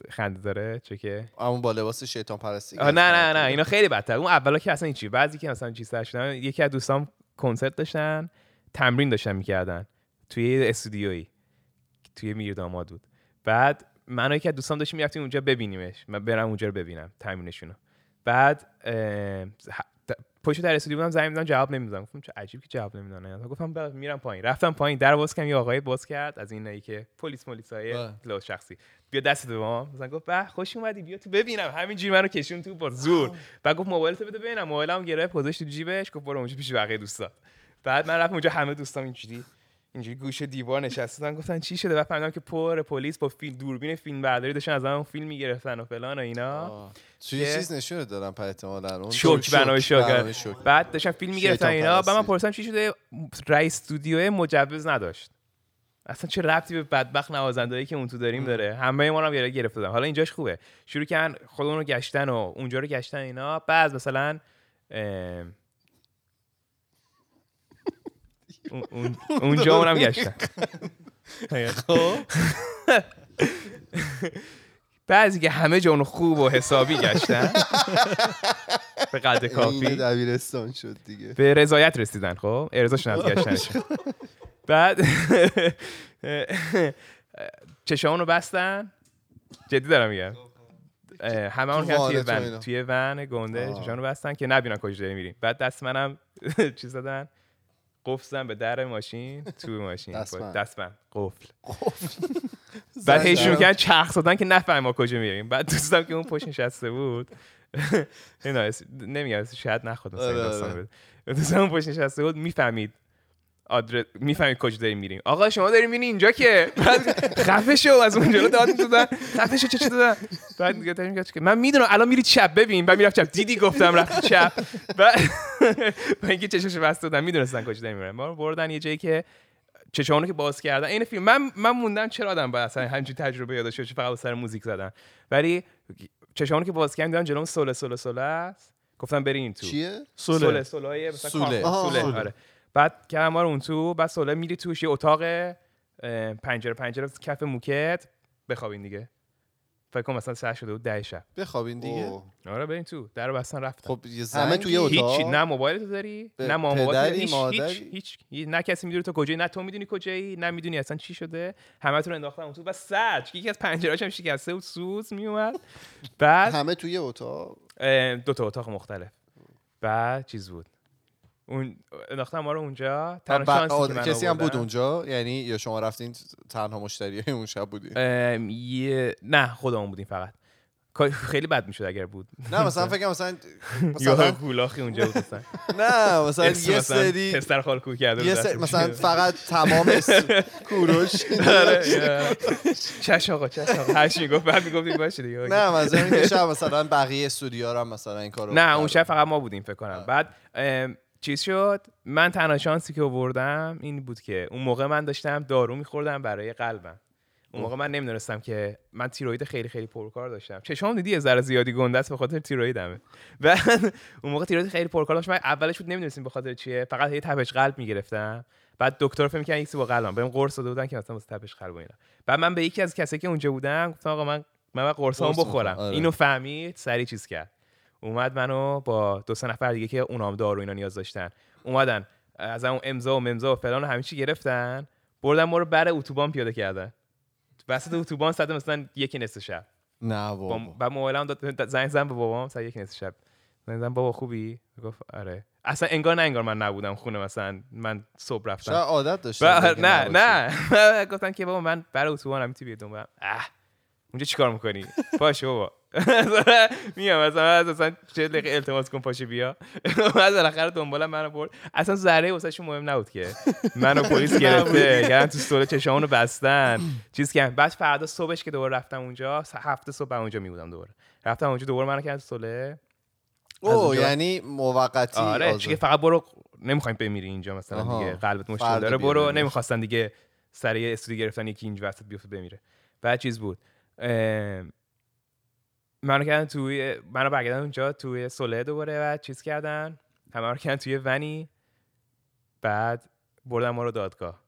خنده داره چون که؟ همون با لباس شیطان پرستی نه نه نه اینا خیلی بدتر. اون اولا که اصلا چی بعضی که مثلا چیز شدن یکی از دوستام کنسرت داشتن تمرین داشتن می‌کردن توی استودیویی توی میرداماد بود. بعد من و یکی از دوستام داشتیم می‌رفتیم اونجا ببینیمش. من برم اونجا رو ببینم تمرینشونو بعد پشت در استودیو بودم زنگ میدم جواب نمیدم گفتم چه عجیب که جواب نمیدن گفتم بله، میرم پایین. رفتم پایین در باز کردم یه آقای باز کرد از اینایی که پلیس ملیسای بله. لو شخصی بیا دست به ما. مثلا گفت به خوش اومدی بیا تو ببینم. همینجوری منو کشون تو با زور. بعد گفت موبایلتو بده ببینم. موبایلم گرفت گذاشت تو جیبش گفت برو اونجا پیش بقیه دوستا. بعد من رفتم اونجا همه دوستام اینجوری اینجوری گوش دیوار نشستن گفتن چی شده؟ بعد فهمیدم که پر پلیس با فیلم دوربین فیلم برداری داشتن از من فیلم می‌گرفتن و فلان و اینا. که- چیز نشونت دادم پر احتمالا. اون شوک برنامه شوک. بعد داشتن فیلم می‌گرفتن اینا. بعد من. پرسیدم چی شده؟ رئیس استودیو مجوز نداشت. اصلا چه ربطی به بدبخت نوازندهایی که اون تو داریم داره؟ همه ما رو هم یه گرفته بودن. حالا اینجاش خوبه. شروع کردن خودمون رو گشتن و اونجا رو گشتن اینا. بعد مثلا اون- اون- اونجا اونم گشتن. (laughs) بعضی که همه جا اونو خوب و حسابی گشتن. (laughs) به قدر این کافی دبیرستان شد دیگه. به رضایت رسیدن خب؟ ارضاشون از گشتنش. بعد (laughs) چشامون رو بستن. جدی دارم میگم. همه اون تو توی ون. توی ون گنده آه. چشامون رو بستن که نبینن کجا داریم میریم. بعد دست منم (laughs) چیز دادن. قفل زدن به در ماشین تو ماشین. دستبند. دستبند قفل. (laughs) بعد هی شروع کردن چرخ زدن که نفهمیم ما کجا میریم. بعد دوستم که اون پشت نشسته بود. (laughs) اینا نمیگم شاید نخواد مثلا این آره، داستان آره. بده. دوستم اون پشت نشسته بود می‌فهمید آدرس می‌فهمید کجا داریم میریم. آقا شما داریم میرین اینجا که؟ بعد خفه شو از اونجا رو داد دادن خفه شو چه چه دادن؟ بعد دیگه میگه که من می‌دونم الان میری چپ. ببین بعد می‌رفت چپ. دیدی گفتم رفت چپ. بعد با (laughs) اینکه چشش بسته بودن می‌دونستن کجا داریم میرن ما رو بردن یه جایی که چشمانو که باز کردن. این فیلم من من موندم چرا آدم باید اصلا همچین تجربه یادش فقط سر موزیک زدن. ولی چشمانو که باز کردن دیدن جلوم سوله سوله سوله است. گفتم برین تو. چیه؟ سوله. سوله سوله. سوله. سوله. آره. بعد کردم ما رو اون تو بعد سوله میری توش یه اتاق پنجره پنجره کف موکت بخوابین دیگه. فکر کنم مثلا ساعت شده بود ده شب. بخوابین دیگه؟ اوه. آره برین تو. در رو بستن رفتن. خب یه همه زنگی- توی اتاق؟ هیچ نه موبایل تو داری به نه ما موبایل پدری، هیچ مادری؟ هیچ. هیچ نه کسی می‌دونه تو کجایی نه تو می‌دونی کجایی نه می‌دونی اصلا چی شده. همتون رو انداختن اون تو. بس سرچ یکی از پنجرهاش هم شکسته بود سوز میومد بعد همه توی اتاق؟ اه، دو تا اتاق مختلف. بعد چیز بود. اون انداختن ما رو اونجا تنها که من کسی هم بود اونجا؟ یعنی یا شما رفتین تنها مشتری (laughs) اون شب بودین؟ یه نه خودمون بودیم فقط. خیلی بد می‌شد اگر بود. نه مثلا فکر مثلا (laughs) مثلا گولاخی اونجا بود مثلا. (laughs) نه مثلا یه سری پسر کرده یه دستش. سری مثلا فقط تمام کوروش. آره،. چش آقا چش آقا. هر چی می‌گفت بعد می‌گفتیم باشه دیگه. نه مثلا اینکه شب مثلا بقیه استودیوها رو هم مثلا این کارو نه اون. شب فقط ما بودیم فکر کنم. بعد چیز شد؟ من تنها شانسی که آوردم این بود که اون موقع من داشتم دارو میخوردم برای قلبم. اون موقع من نمی‌دونستم که من تیروید خیلی خیلی پرکار داشتم. چشام دیدی یه ذره زیادی گنده است به خاطر تیرویدمه بعد اون موقع تیروید خیلی پرکار داشتم من اولش بود نمی‌دونستیم به خاطر چیه. فقط هی تپش قلب می‌گرفتم. بعد دکتر فکر می‌کرد یکی با قلبم. بهم قرص داده بودن که مثلا واسه تپش قلب و اینا. بعد من به یکی از کسایی که اونجا بودم گفتم آقا من من باید قرصامو قرص بخورم. آره. اینو فهمید سری چیز کرد. اومد منو با دو سه نفر دیگه که اونام دارو اینا نیاز داشتن. اومدن از اون امضا و ممضا و فلان و همه چی گرفتن بردن ما رو بر اتوبان پیاده کردن. وسط اتوبان ساعت مثلا یکی نصف شب. نه با بابا بعد موبایلم زنگ زدم به بابام ساعت یک نصف شب. زنگ زدم بابا خوبی؟ گفت آره. اصلا انگار نه انگار من نبودم خونه مثلا من صبح رفتم. شاید عادت داشته بعد- نه نه. (laughs) گفتن که بابا من برای اتوبانم می‌تونی بیاد اونجا چیکار می‌کنی؟ پاشو (laughs) بابا. میام مثلا اصلا چه دقیقه التماس کن پاشو بیا. بعد بالاخره دنبالم منو برد. اصلا ذره واسه مهم نبود که. منو (laughs) پلیس گرفته کردن تو استول چشامونو بستن. چیز کردن بعد فردا صبحش که دوباره رفتم اونجا هفته صبح اونجا می بودم دوباره. رفتم اونجا دوباره منو استوله از او یعنی موقتی. آره آزاد. چی که فقط برو نمی‌خوایم بمیری اینجا مثلا. دیگه. قلبت مشکل داره برو. نمی‌خواستن دیگه سر یه استودیو گرفتن یکی اینج وسط بیفته بمیره. بعد چیز بود. منو کردن توی منو برگردن اونجا توی سوله دوباره بعد چیز کردن. همه رو کردن توی ونی. بعد بردن ما رو دادگاه.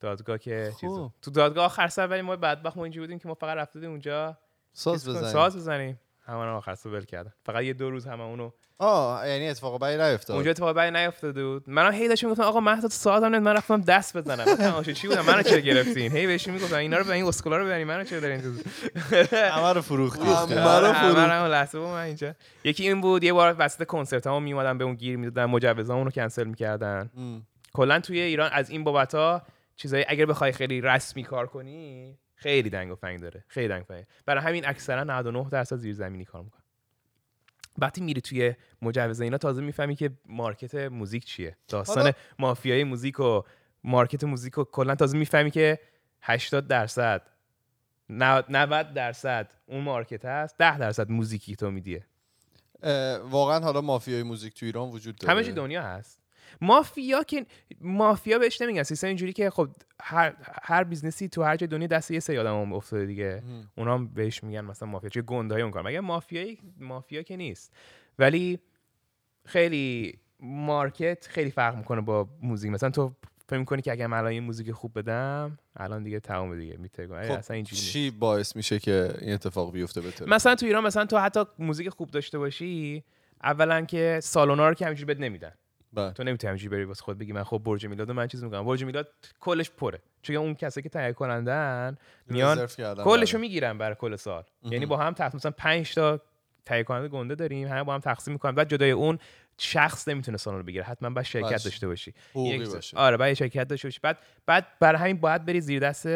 دادگاه که چیز خب. تو دادگاه آخر سر ولی ما بدبخت ما اینجوری بودیم که ما فقط رفته اونجا. ساز چیز کنیم، بزنی ساز بزنیم. همون آخر سو ول کردن. فقط یه دو روز همه اونو آه یعنی اتفاق بدی نیفتاد. اونجا اتفاق بعدی نیافتاده بود. منم هی داشتم می‌گفتم آقا مهداد ساعتم نمیاد من رفتم دست بزنم. (laughs) من تماشاچی بودم؟ منو چرا گرفتین؟ هی بهشون می‌گفتم اینا رو به این اسکولا رو ببرین منو چرا دارین تو (laughs) همه رو فروختی رو آره، فرو- همه رو هم لحظه بود من اینجا. یکی این بود یه بار وسط کنسرت ها میومدن به اون گیر می‌دادن مجوزامون رو کنسل می‌کردن. کلا توی ایران از این بابت ها چیزایی اگر بخوای خیلی رسمی کار کنی خیلی دنگ و فنگ داره. خیلی دنگ فنگ. برای همین اکثرا 99 درصد زیرزمینی کار می‌کنن. وقتی میری توی مجوز اینا تازه می‌فهمی که market موزیک چیه. داستان مافیای موزیک و market موزیک و کلا تازه می‌فهمی که 80 درصد 90 درصد اون market هست 10 درصد موزیکی تو میدیه واقعا حالا مافیای موزیک تو ایران وجود داره. همه دنیا هست. مافیا که مافیا بهش نمیگن. سیستم اینجوری که خب هر هر business ی تو هر جای دنیا دست یه سری آدم افتاده دیگه. اونا هم بهش میگن مثلا مافیا. چه گندهای اون کار. مگه مافیایی؟ مافیا که نیست. ولی خیلی market خیلی فرق می‌کنه با موزیک. مثلا تو فکر می‌کنی که اگه من الان یه موزیک خوب بدم الان دیگه تمام دیگه. میتگم خب اصلا اینجوری. چی باعث میشه که این اتفاق بیفته طور مثلا تو ایران مثلا تو حتی موزیک خوب داشته باشی اولا که سالونا رو که همینجوری بد نمیدن. بله. تو نمی‌تونی همینجوری بری واسه خود بگی من خب برج میلاد من چیز می‌کنم. برج میلاد کلش پره. چون اون کسایی که تهیه کنندن میان رزرو کردن کلش رو برای. می‌گیرن برای کل سال. یعنی با هم تقسیم مثلا 5 تا تهیه کننده گنده داریم همه با هم تقسیم می‌کنن. بعد جدای اون شخص نمی‌تونه سالن رو بگیره. حتما باید شرکت باشه. داشته باشی. باشه. آره باید شرکت داشته باشی. بعد بعد برای همین باید بری زیر دست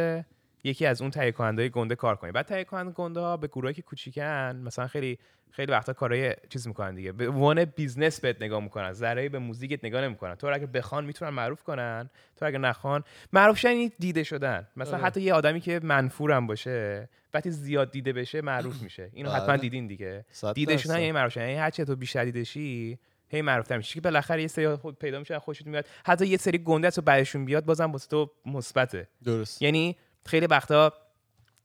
یکی از اون تهیه کننده گنده کار کنی. بعد تهیه کننده گنده ها به گروهی که کوچیکن مثلا خیلی خیلی وقتا کارهای چیز می‌کنن دیگه. به عنوان business بهت نگاه می‌کنن ذره به موزیکت نگاه نمی‌کنن. تو اگه بخوان می‌تونن معروف کنن تو اگه نخوان معروف شدن دیده شدن. مثلا آره. حتی یه آدمی که منفورم باشه وقتی زیاد دیده بشه معروف میشه. اینو حتما بله. دیدین دیگه. دیده. شدن یعنی معروف شدن. یعنی هرچی تو بیشتر دیده شی هی معروف میشی. که بالاخره یه سری خود پیدا میشن خوشت میاد. حتی یه سری گنده تو بعدشون بیاد بازم واسه تو مثبته. درست. یعنی خیلی وقتا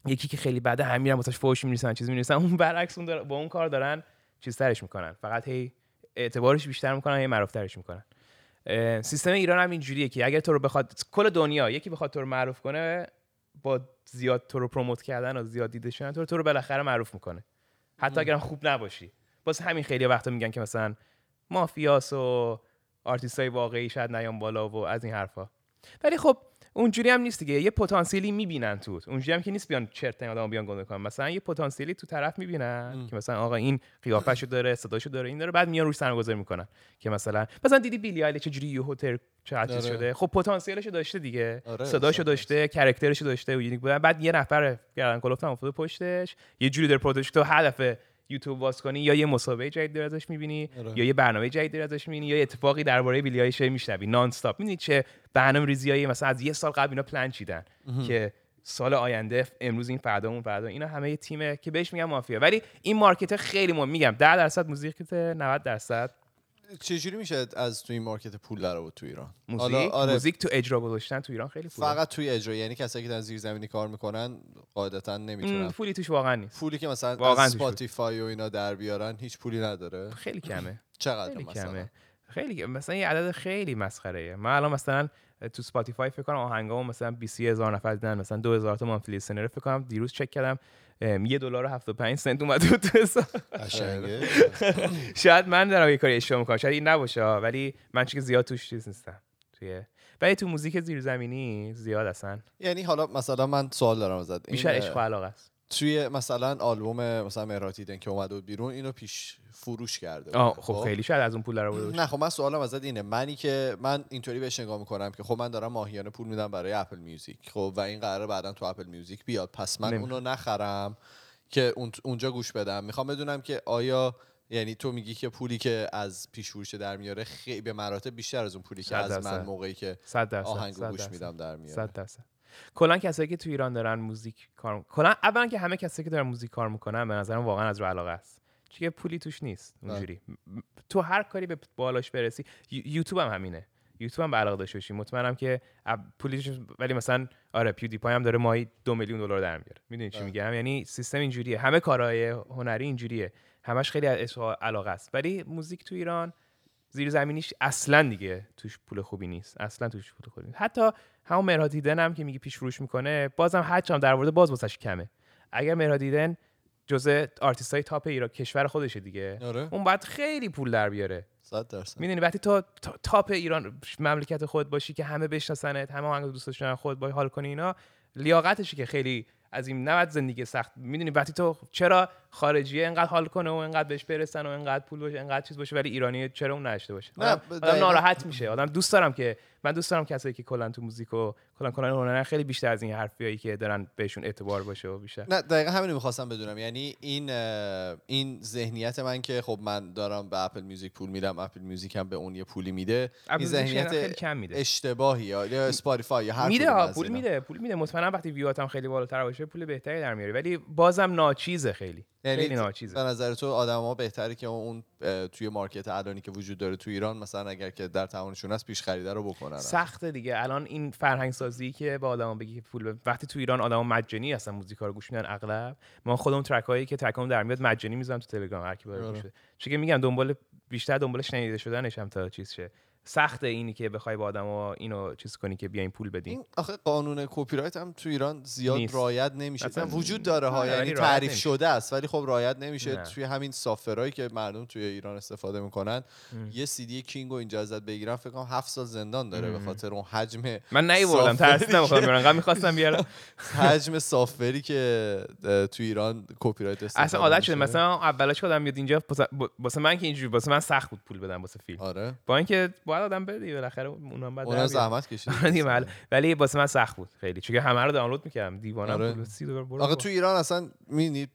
یکی که خیلی بده هم میرن واسش فوش میریسن چیز میریسن اون برعکس اون دار- با اون کار دارن چیز ترش می‌کنن. فقط هی اعتبارش بیشتر می‌کنن هی معروف ترش می‌کنن سیستم ایران هم اینجوریه که اگر تو رو بخواد کل دنیا یکی بخواد تو رو معروف کنه با زیاد تو رو promote کردن و زیاد دیده شدن تو رو, تو رو بالاخره معروف می‌کنه. حتی اگرم خوب نباشی. واسه همین خیلی وقتا میگن که مثلا مافیاس و آرتیست های واقعی شاید نیام بالا و از این حرفا. ولی خب اونجوری هم نیست دیگه. یه پتانسیلی می‌بینن تو. اونجوری هم که نیست بیان چرت آدمو بیان گنده کنن. مثلا یه پتانسیلی تو طرف می‌بینن که مثلا آقا این قیافشو داره صداشو داره این داره بعد میان روش سرمایه‌گذاری می‌کنن. که مثلا مثلا دیدی Billie Eilish چه جوری یهو تر چه آره. شده؟ خب پتانسیلشو داشته دیگه. آره، صداشو صد داشته character شو داشته و unique بودن. بعد یه نفر گردن کلفت هم افتاده پشتش. یه جوری داره promote ش تو هر دفعه یوتیوب باز کنی یا یه مسابقه جدید داری ازش می‌بینی آره. یا یه برنامه جدید داری ازش می‌بینی یا یه اتفاقی درباره Billie Eilish میشنوی. non-stop می‌بینی چه برنامه ریزیایی مثلا از یه سال قبل اینا پلان چیدن. که سال آینده امروز این فردا اون فردا اینا همه یه تیمه که بهش میگن مافیا. ولی این market خیلی مهم. میگم 10 درصد موزیک 90 درصد چجوری میشه از توی market پول در آورد تو ایران؟ موزیک؟ آره موزیک تو اجرا گذاشتن تو ایران خیلی پوله. فقط توی اجرا یعنی کسایی که در زیر زمینی کار می‌کنن قاعدتا نمی‌تونن. پولی توش واقعا نیست. پولی که مثلا واقعاً از توش بود. Spotify و اینا در بیارن هیچ پولی نداره. خیلی کمه. چقدر خیلی مثلا کمه. خیلی کمه. مثلا یه عدد خیلی مسخره. من الان مثلا تو Spotify فکر کنم آهنگامو مثلا 20 هزار نفر دیدن مثلا 2000 تا monthly listener فکر کنم دیروز چک کردم. یه دلار و 75 سنت اومده بود تو حساب. شاید من دارم یه کاری اشتباه می‌کنم. شاید این نباشه ولی من که زیاد توش چیز نیستم. توی ولی تو موزیک زیرزمینی زیاد اصلا یعنی حالا مثلا من سوال دارم ازت. بیشتر عشق و علاقه است. توی مثلا آلبوم مثلا مهراتیدن که اومده بود بیرون اینو پیش فروش کرده آه بود. خب خیلی شاید از اون پول در آورده. نه خب من سوالم ازت اینه منی که من اینطوری بهش نگاه می‌کنم که خب من دارم ماهیانه پول میدم برای اپل میوزیک خب و این قراره بعدا تو اپل میوزیک بیاد پس من نمی‌خوام. اونو نخرم که اون- اونجا گوش بدم می‌خوام بدونم که آیا یعنی تو میگی که پولی که از پیش فروش در میاره خیلی به مراتب بیشتر از اون پولی که از من. موقعی که 100 درصد آهنگو صد گوش. میدم در میاره کلا کسایی که تو ایران دارن موزیک کار کلا اولا که همه کسایی که دارن موزیک کار می‌کنن به نظرم واقعا از رو علاقه است. چون که پولی توش نیست اونجوری. تو هر کاری به بالاش برسی یو- یوتیوب هم همینه. یوتیوب هم به علاقه داشته باشی. مطمئنم که اب- پولی توش ولی مثلا آره پیودیپای هم داره ماهی دو میلیون دلار در میاره می‌دونی چی. میگم؟ یعنی سیستم اینجوریه. همه کارهای هنری اینجوریه. همش خیلی از علاقه است. ولی موزیک تو ایران زیر زمینیش اصلا دیگه توش پول خوبی نیست. اصلا توش پول خوبی نیست. حتی همون مهراد هیدن هم که میگه پیش فروش می‌کنه بازم هرچند در مورد باز واسش کمه. اگر مهراد هیدن جزء آرتیست های top ایران کشور خودشه دیگه. آره. اون باید خیلی پول در بیاره. 100 درصد. می‌دونی وقتی تو تا- top ایران مملکت خود باشی که همه بشناسنت همه آهنگ دوست داشتن خود با حال کنی اینا لیاقتشه که خیلی از این نباید زندگی سخت. می‌دونی وقتی تو چرا خارجیه انقدر حال کنه و انقدر بهش برسن و انقدر پول باشه انقدر چیز باشه ولی ایرانی چرا اون نداشته باشه؟ آدم, آدم. ناراحت میشه. آدم دوست دارم که من دوست دارم کسایی که کلا تو موزیک و کلا کلا هنرن خیلی بیشتر از این حرفیایی که دارن بهشون اعتبار باشه و بیشتر. نه دقیقا همین رو می‌خواستم بدونم. یعنی این این ذهنیت من که خب من دارم به اپل میوزیک پول میدم اپل میوزیک هم به اون یه پولی میده این ذهنیت کم میده. اشتباهی یا اسپاتیفای یا هر میده ها پول. میده پول میده. مطمئنم وقتی ویوات هم خیلی بالاتر باشه پول بهتری در میاری ولی بازم ناچیزه خیلی. یعنی به نظر تو آدما بهتره که اون توی market الانی که وجود داره تو ایران مثلا اگر که در توانشون هست پیش خریده رو بکنن. سخته دیگه. الان این فرهنگ سازی که با آدما بگی پول وقتی تو ایران آدما مجانی هستن موزیکا رو گوش میدن اغلب. ما خودمون track هایی که track مون در میاد مجانی می‌ذارم تو تلگرام هر کی آره. میگم دنبال بیشتر دنبال شنیده شدنش هم تا چیز شه. سخته اینی که بخوای با آدما اینو چیز کنی که بیاین پول بدین این آخه قانون کپی رایت هم تو ایران زیاد نیست. رعایت نمیشه. نه، وجود داره ها یعنی تعریف نمیشه. شده است ولی خب رعایت نمیشه. نه. توی همین software هایی که مردم توی ایران استفاده می‌کنن یه سی دی کینگ رو اینجا ازت بگیرن فکر کنم هفت سال زندان داره به خاطر اون حجم من نیوردم بخوام که- بیارم انقدر می‌خواستم بیارم. حجم سافری که تو ایران کپی رایت استفاده اصلا عادت شده. مثلا اولاش که آدم میاد اینجا واسه- واسه من که اینجوری واسه من سخت بود پول بدم واسه فیلم. آره. با اینکه باید آدم بده دیگه، بالاخره اونم بعد اونا زحمت کشید محل. (laughs) ولی واسه من سخت بود خیلی چون همه رو دانلود می‌کردم دیوانم آره. بابا. تو ایران اصلا می‌بینی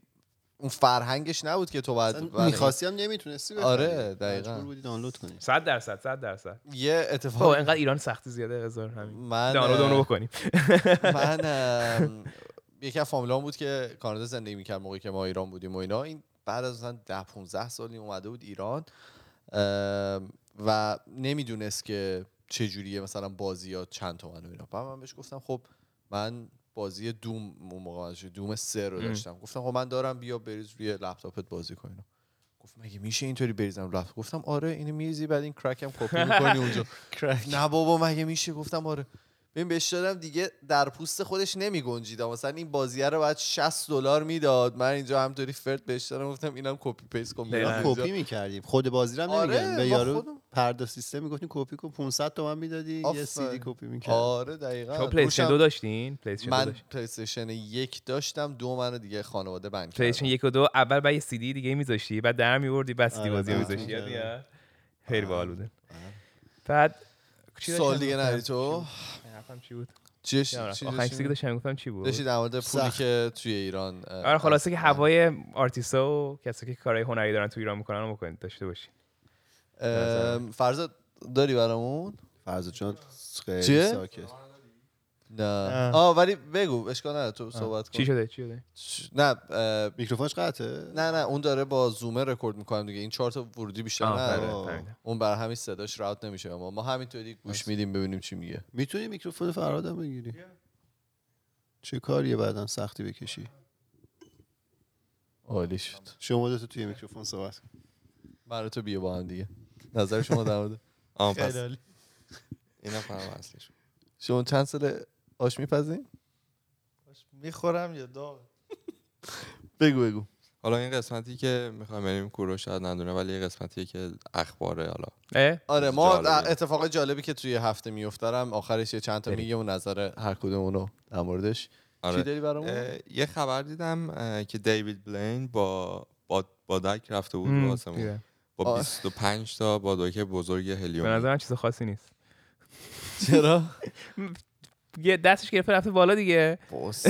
اون فرهنگش نبود که تو اصلا می‌خواستی هم نمی‌تونستی. آره، دقیقاً. مجبور بودی دانلود کنی صد درصد صد درصد یه خب اتفاق اینقدر ایران سختی زیاده هزار همین من دانلود اونو بکنیم (laughs) من یکی از فامیلام بود که کانادا زندگی می‌کرد موقعی که ما ایران بودیم و اینا این بعد از مثلا 10 15 سالی اومده بود ایران و نمی‌دونست که چه جوریه مثلا بازی ها چند تومن و اینا. بعد من بهش گفتم خب من بازی دوم اون موقع دوم سه رو ام. داشتم. گفتم خب من دارم بیا بریز روی لپتاپت بازی کن گفت مگه میشه اینطوری بریزم لپتاپ؟ گفتم آره اینو میریزی بعد این crack هم کپی می‌کنی اونجا. (laughs) نه بابا مگه میشه؟ گفتم آره. ببین بهش دادم دیگه در پوست خودش نمی گنجید مثلا این بازیه رو باید 60 دلار می‌داد. من اینجا همطوری فرد بهش دادم گفتم اینم copy paste کن اینجا. کپی می‌کردیم. خود بازی رو آره، به یارو خودم- پردا سیستم می‌گفتیم کپی کن 500 تومن می‌دادی یه. سی دی کپی می‌کرد آره دقیقاً. تو پلیستیشن روشم- دو داشتین؟ پلیستیشن دو من پلی استیشن یک داشتم دو منو دیگه خانواده بند پلیستیشن کردن یک و دو اول بعد یه سی دی دیگه میذاشتی بعد در میوردی بعد سی دی آره، بازی بعد میذاشتی. ها؟ خیلی باحال آره. بعد چی سوال داشتم دیگه؟ نری تو؟ حرفم چی بود. چیش آخرین چیزی که داشتی داشتم گفتم چی بود؟ داشتی در مورد پولی سخت. که توی ایران آره خلاصه که هوای آرتیستا و کسایی که کارهای هنری دارن تو ایران می‌کنن رو بکنید داشته باشین. فرزاد داری برامون؟ فرزاد جان خیلی چیه؟ ساکت. نه. آه ولی بگو اشکال نداره تو صحبت کن. چی شده چی شده؟ نه میکروفونش قطعه؟ نه نه اون داره با زومه رکورد می‌کنم دیگه. این چهار تا ورودی بیشتر نداره فهمیدم. اون بر همین صداش route نمیشه. ما ما همینطوری گوش میدیم ببینیم چی میگه. می‌تونی میکروفون فرزادم بگیری؟ چه کاریه بعدا سختی بکشی؟ عالی شد. شما دو تا توی میکروفون صحبت کن. و تو بیا با هم دیگه. نظر شما در مورد آه پس. اینا فهم اصلیش شما چند سال آش میپزین می‌خورم یا داغ؟ (laughs) بگو بگو. حالا این قسمتی که می‌خوایم بریم کورو شاید ندونه ولی یه قسمتی که اخباره حالا. اه؟ آره ما. اتفاق جالبی که توی هفته میافتارم آخرش یه چند تا. میگه و نظر هر کدومونو در موردش. چی آره. داری برامون؟ یه خبر دیدم که دیوید بلین با با با دک رفته بود به آسمون. دیدم. با آه. 25 تا بادوک بزرگ به هلیوم نظرم چیز خاصی نیست. چرا؟ (laughs) یه دستش گرفته رفته بالا دیگه بس،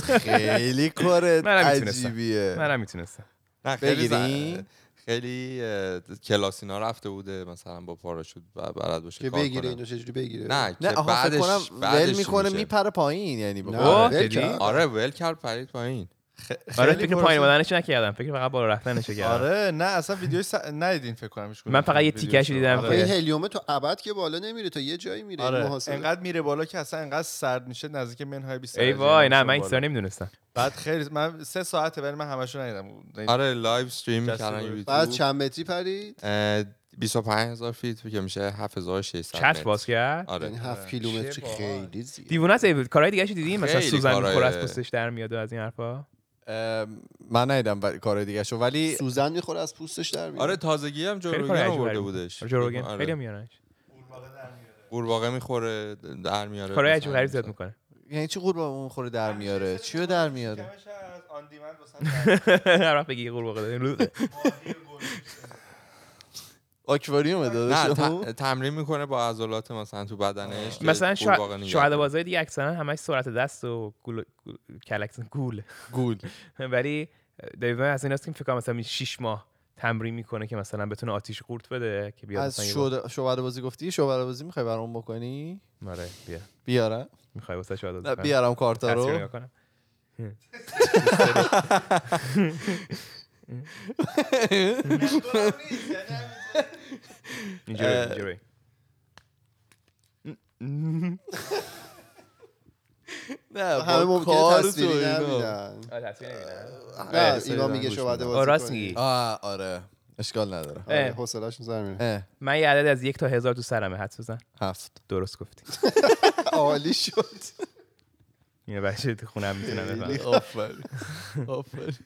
خیلی کار. عجیبیه منم می‌تونستم نه خیلی کلاسینا رفته بوده مثلا با پاراشوت و بلد باشه که بگیره. اینو چجوری بگیره نه نه که بعدش ول می‌کنه؟ میپره پایین یعنی. آره ول کرد پرید پایین آره خیلی فکر پایین اومدنش نکردم فکر فقط بالا رفتنش کردم آره نه اصلا ویدیوش س... ندیدین فکر کنم من فقط یه. تیکش دیدم این آره. هلیومه تا ابد که بالا نمیره تا یه جایی میره این آره محاسبه. انقدر میره بالا که اصلا انقدر سرد میشه نزدیک منهای 20 ای وای نه من این. سر نمی‌دونستم بعد خیلی من سه ساعته ولی من همشو ندیدم آره live stream می‌کردن بود. بعد یوتیوب چند متری پرید اه، 25000 feet که میشه 7600 چت. باز کرد آره یعنی 7 کیلومتری چه باحال. خیلی زیاد دیوونه است ای، کارهای دیگه دیدی مثلا سوزن می‌خوره از پوستش در میاد و از این حرفا من ندیدم کار دیگه شو ولی سوزن می‌خوره از پوستش در میاد آره تازگی هم عجیب آورده. بودش. جو روگن آره. خیلی میارنش. قورباغه می‌خوره در میاره. کارهای. عجیب غریب زیاد می‌کنه. یعنی چی قورباغه اون خوره در میاره؟ چیو در میاره؟ هر وقت (laughs) بگی قورباغه داریم آکواریوم نه داده ت- تمرین می‌کنه با عضلات مثلا تو بدنش مثلا داره. بازای دیگه اکثرا همش سرعت دست و گول گول- کلک گول. گول. (laughs) ولی دیوان از این هست که فکر کنم مثلا 6 ماه تمرین می‌کنه که مثلا بتونه آتیش قورت بده که بیاد از شعبده بازی گفتی؟ شعبده بازی می‌خوای برام بکنی؟ آره بیا. بیارم. می‌خوای واسه نه بیارم کارتا رو. (laughs) (laughs) اینجوری. اینجوری (laughs) نه همه ممکنه تصویری آره نمی‌بینم. نه تصویری اینا میگه آه، راست. میگی. آره. اشکال نداره. آره. حوصله‌شون سر میره من یه عدد از یک تا هزار تو سرمه حد بزن. هفت. درست گفتی. (laughs) عالی شد. اینو بچه تو خونم می‌تونم بفهم آفرین. آفرین.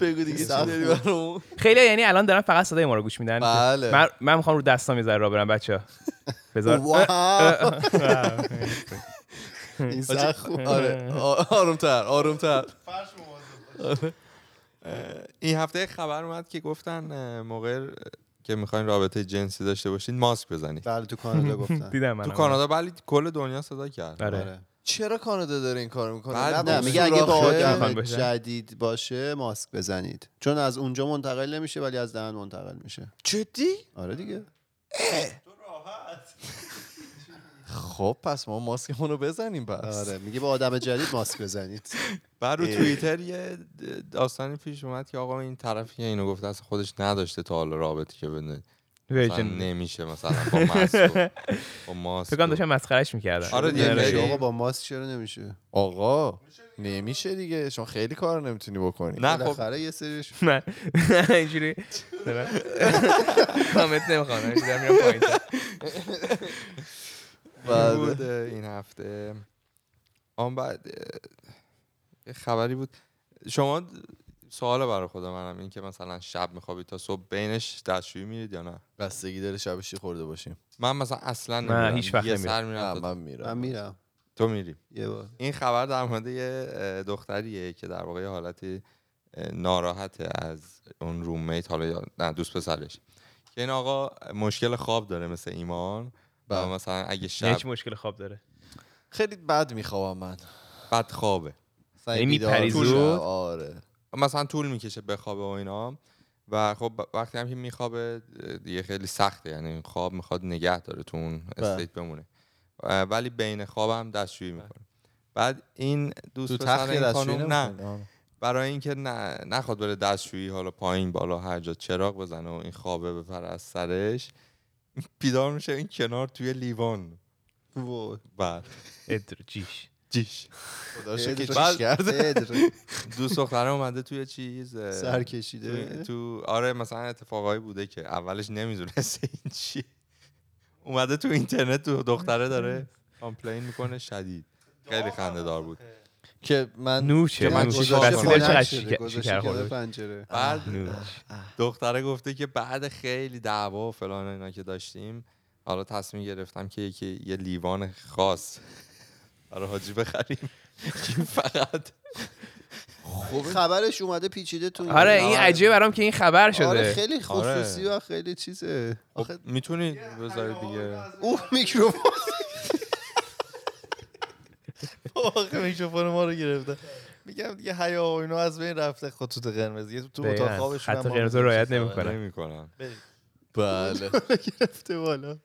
بگو دیگه چی داری. برامون؟ خیلی یعنی الان دارن فقط صدای ما رو گوش میدن. بله. من من می‌خوام رو دستام یه ذره را برم بچه بذار. (laughs) (laughs) این سخت خوب. آره. آرومتر آرومتر. این هفته خبر اومد که گفتن موقع که می‌خواین رابطه جنسی داشته باشین ماسک بزنید. بله تو کانادا گفتن. (laughs) دیدم من تو کانادا ولی کل دنیا صدا کرد. آره. چرا کانادا داره این کار می‌کنه؟ بعد نه میگه اگه با آدم باشه. جدید باشه ماسک بزنید. چون از اونجا منتقل نمیشه ولی از دهن منتقل میشه. جدی؟ آره دیگه. خب پس ما ماسکمون رو بزنیم پس. آره میگه با آدم جدید ماسک بزنید. بعد رو توییتر یه داستانی پیش اومد که آقا این طرفی که اینو گفته اصلا خودش نداشته تا حالا رابطه که بده. مثلا ورژن نمیشه مثلا با ماسک با (laughs) ماسک فکر داشتن مسخرهش می‌کردن آره دیگه،. خیلی. آقا با ماسک چرا نمیشه آقا نمیشه دیگه چون خیلی کار نمی‌تونی بکنی نه خب بالاخره یه سریش (laughs) نه اینجوری. (laughs) کامنت نمی‌خوام اینجوری میرم پایین بعد- این اه، این هفته آن بعد خبری بود شما سوال برای خود منم این که مثلا شب میخوابید تا صبح بینش دستشویی میرید یا نه؟ بستگی داره شب چی خورده باشیم. من مثلا اصلا نه، هیچ وقت یه. سر میرم من میرم. من میرم. تو میری. یه بار. این خبر در مورد یه دختریه که در واقع یه حالتی ناراحته از اون روممیت حالا یا نه دوست پسرش. که این آقا مشکل خواب داره مثل ایمان و بله. مثلا اگه شب هیچ مشکل خواب داره. خیلی بد میخوابم من. بد خوابه. یعنی میپری. زود؟ آره. مثلا طول می‌کشه بخوابه و اینا. و خب وقتی هم که میخوابه دیگه خیلی سخته. یعنی خواب می‌خواد نگه داره تو اون بله. استیت بمونه. ولی بین خوابم دستشویی می‌کنه. بعد این دوست تو پسر این دستشویی خانم نه. برای اینکه نه نخواد بره دستشویی حالا پایین بالا هر جا چراغ بزنه و این خوابه بپره از سرش. (laughs) بیدار میشه این کنار توی لیوان. وای. بعد ادر جیش. جیش خدا شکر. چیش کرده. دوست دختره اومده توی چیز سر تو, کشیده. تو آره مثلا اتفاقایی بوده که اولش نمی‌دونسته این چی. اومده تو اینترنت تو دختره داره کامپلین می‌کنه شدید. خیلی خنده دار بود. که من نوشه که من. پنجره. بعد نوش. دختره گفته که بعد خیلی دعوا و فلان و اینا که داشتیم حالا تصمیم گرفتم که یکی یه لیوان خاص برای حاجی بخریم. (laughs) فقط. خبرش اومده پیچیده تو آره این عجیبه برام که این خبر شده. آره خیلی آره. خصوصی و خیلی چیزه. آخه می‌تونی بذارید دیگه. اون میکروفون. (laughs) آخه میکروفون ما رو گرفته. میگم دیگه حیا و اینا از بین رفته. خطوط قرمز یه تو. اتاق هم ما قرمز رعایت. نمی‌کنن. نمی‌کنن. بله. (laughs) گرفته بالا.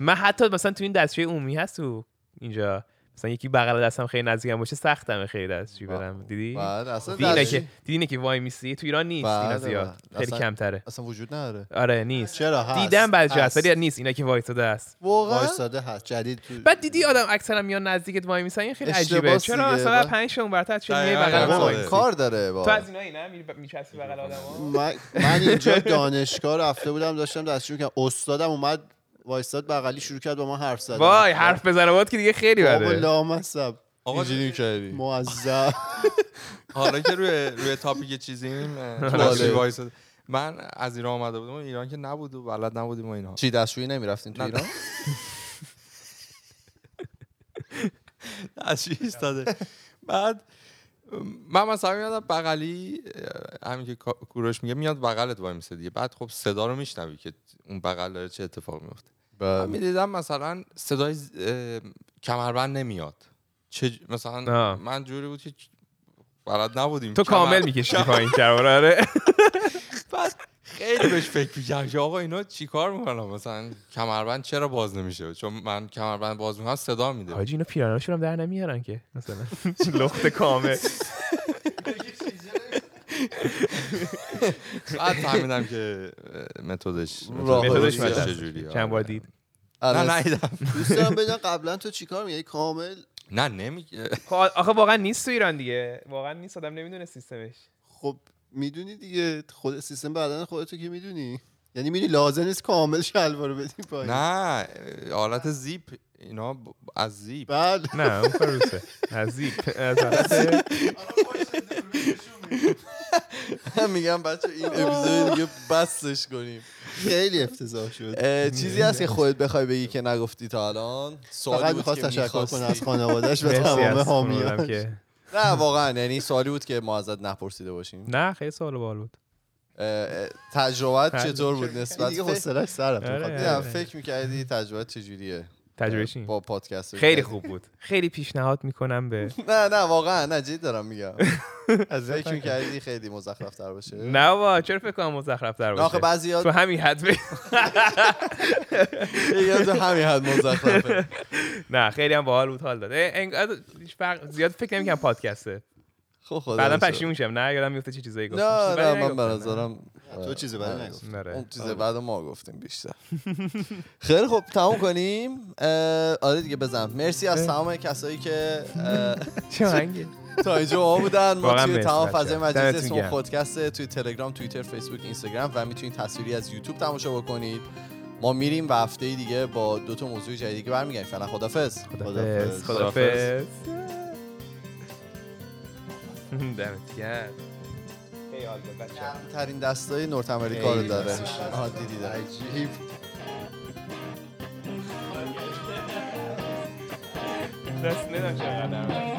من حتی مثلا تو این دستشوی عمومی هست تو اینجا. مثلا یکی بغل دستم خیلی نزدیکم باشه سختمه خیلی دستشوی برم. دیدی؟ اصلا دیدی اینه دستشویی- که دیدی اینه که وای میسی؟ تو ایران نیست اینا زیاد. خیلی کمتره. اصلا وجود نداره. آره نیست. چرا؟ هست. دیدم بعضی هست. ولی نیست اینا که وایساده است. واقعا؟ وایساده هست جدید تو بعد دیدی آدم اکثرا میان نزدیکت وای میسن؟ این خیلی عجیبه. چرا. مثلا با- پنج شون برتر چه می دقیقاً. بغل کار داره با تو از اینایی نه؟ میچسبی بغل آدما من, من اینجا دانشگاه رفته بودم داشتم دستشویی که استادم اومد وایستاد بغلی شروع کرد با ما حرف زدن. وای حرف بزنه باید که دیگه خیلی بابا بده لامصب. آقا اینجوری می‌کردی معذب. (laughs) حالا که روی روی تاپیک چیزیم (laughs) بله. دستشویی. من از ایران آمده بودم. ایران که نبود و بلد نبودیم و اینها چی دستشویی نمی‌رفتین تو. ایران؟ از چی (laughs) ایستاده. بعد من مثلا میادم بغلی همین که کوروش میگه میاد بغلت وای میسه دیگه. بعد خب صدا رو میشنوی که اون بغل داره چه اتفاق میفته من می‌دیدم مثلا صدای ز- اه، کمربند نمیاد. چه مثلا آه. من جوری بود که بلد نبودیم. تو کامل می‌کشی پایین کرد آره. (laughs) خیلی بهش فکر می‌کنم که آقا اینا چیکار می‌کنن؟ مثلا کمربند چرا باز نمیشه؟ چون من کمربند باز می‌کنم صدا میده. حاجی اینا پیراناشون هم در نمیارن که مثلا. (laughs) لخت کامل. بعد فهمیدم که متدش متدش متدش مدد. چجوری. چند بار دید. نه الان نیدم دوست دارم قبلا تو چیکار میگی کامل؟ نه نمیگه. خب آخه واقعا نیست تو ایران دیگه. واقعا نیست آدم نمی‌دونه سیستمش. خب می‌دونی دیگه خود سیستم بدن خودتو که می‌دونی. یعنی می‌دونی لازم نیست کامل شلوار رو بدی پایین. نه حالت زیپ اینا از زیپ. بله. نه اون فروسه عزیز از حالت میگم بچه این اپیزود دیگه بسش کنیم. خیلی افتضاح شد. چیزی هست که خودت بخوای بگی که نگفتی تا الان؟ سوالی فقط بود می‌خواست که تشکر. کنه از خانوادهش و تمام از که نه واقعا یعنی سوالی بود که ما ازت نپرسیده باشیم نه خیلی سوال بال بود تجربت تجربه. چطور بود نسبت دیگه حوصله‌اش سر رفت آره. بره. فکر می‌کردی تجربت چجوریه تجربهش این. با پادکست. خیلی خوب بود. خیلی پیشنهاد می‌کنم به (laughs) نه نه واقعا نه جدی دارم میگم. (laughs) فکر می‌کردی خیلی مزخرف تر باشه؟ نه با چرا فکر کنم مزخرف در نه، آخه باشه؟ بعضی تو همین حد میگم تو (laughs) همین حد مزخرفه. نه خیلی هم باحال بود حال داد. زیاد فکر نمی‌کنم پادکسته. خب خدا بعدا. پشیمون شم نه یادم میفته چه چیزایی گفتم. نه نه من به نظرم تو چیزی بدی نگفت. آره. اون چیز بعد ما گفتیم بیشتر. خیلی خب تموم کنیم. آره دیگه بزن مرسی از تمام کسایی که (laughs) چه تا اینجا با ما بودن. ما توی تمام. فضای مجازی دمتون اسم. خودکسته توی تلگرام توییتر فیسبوک اینستاگرام و می‌تونید تصویری از یوتیوب تماشا بکنید. ما میریم و هفته دیگه با دو تا موضوع جدید دیگه برمیگردیم. فعلا خدافظ. خدافظ. خدافظ. (laughs) دمت گرم. ترین دستای نورت امریکا رو داره. آها دیدی داره عجیب. دست نداشت چقدر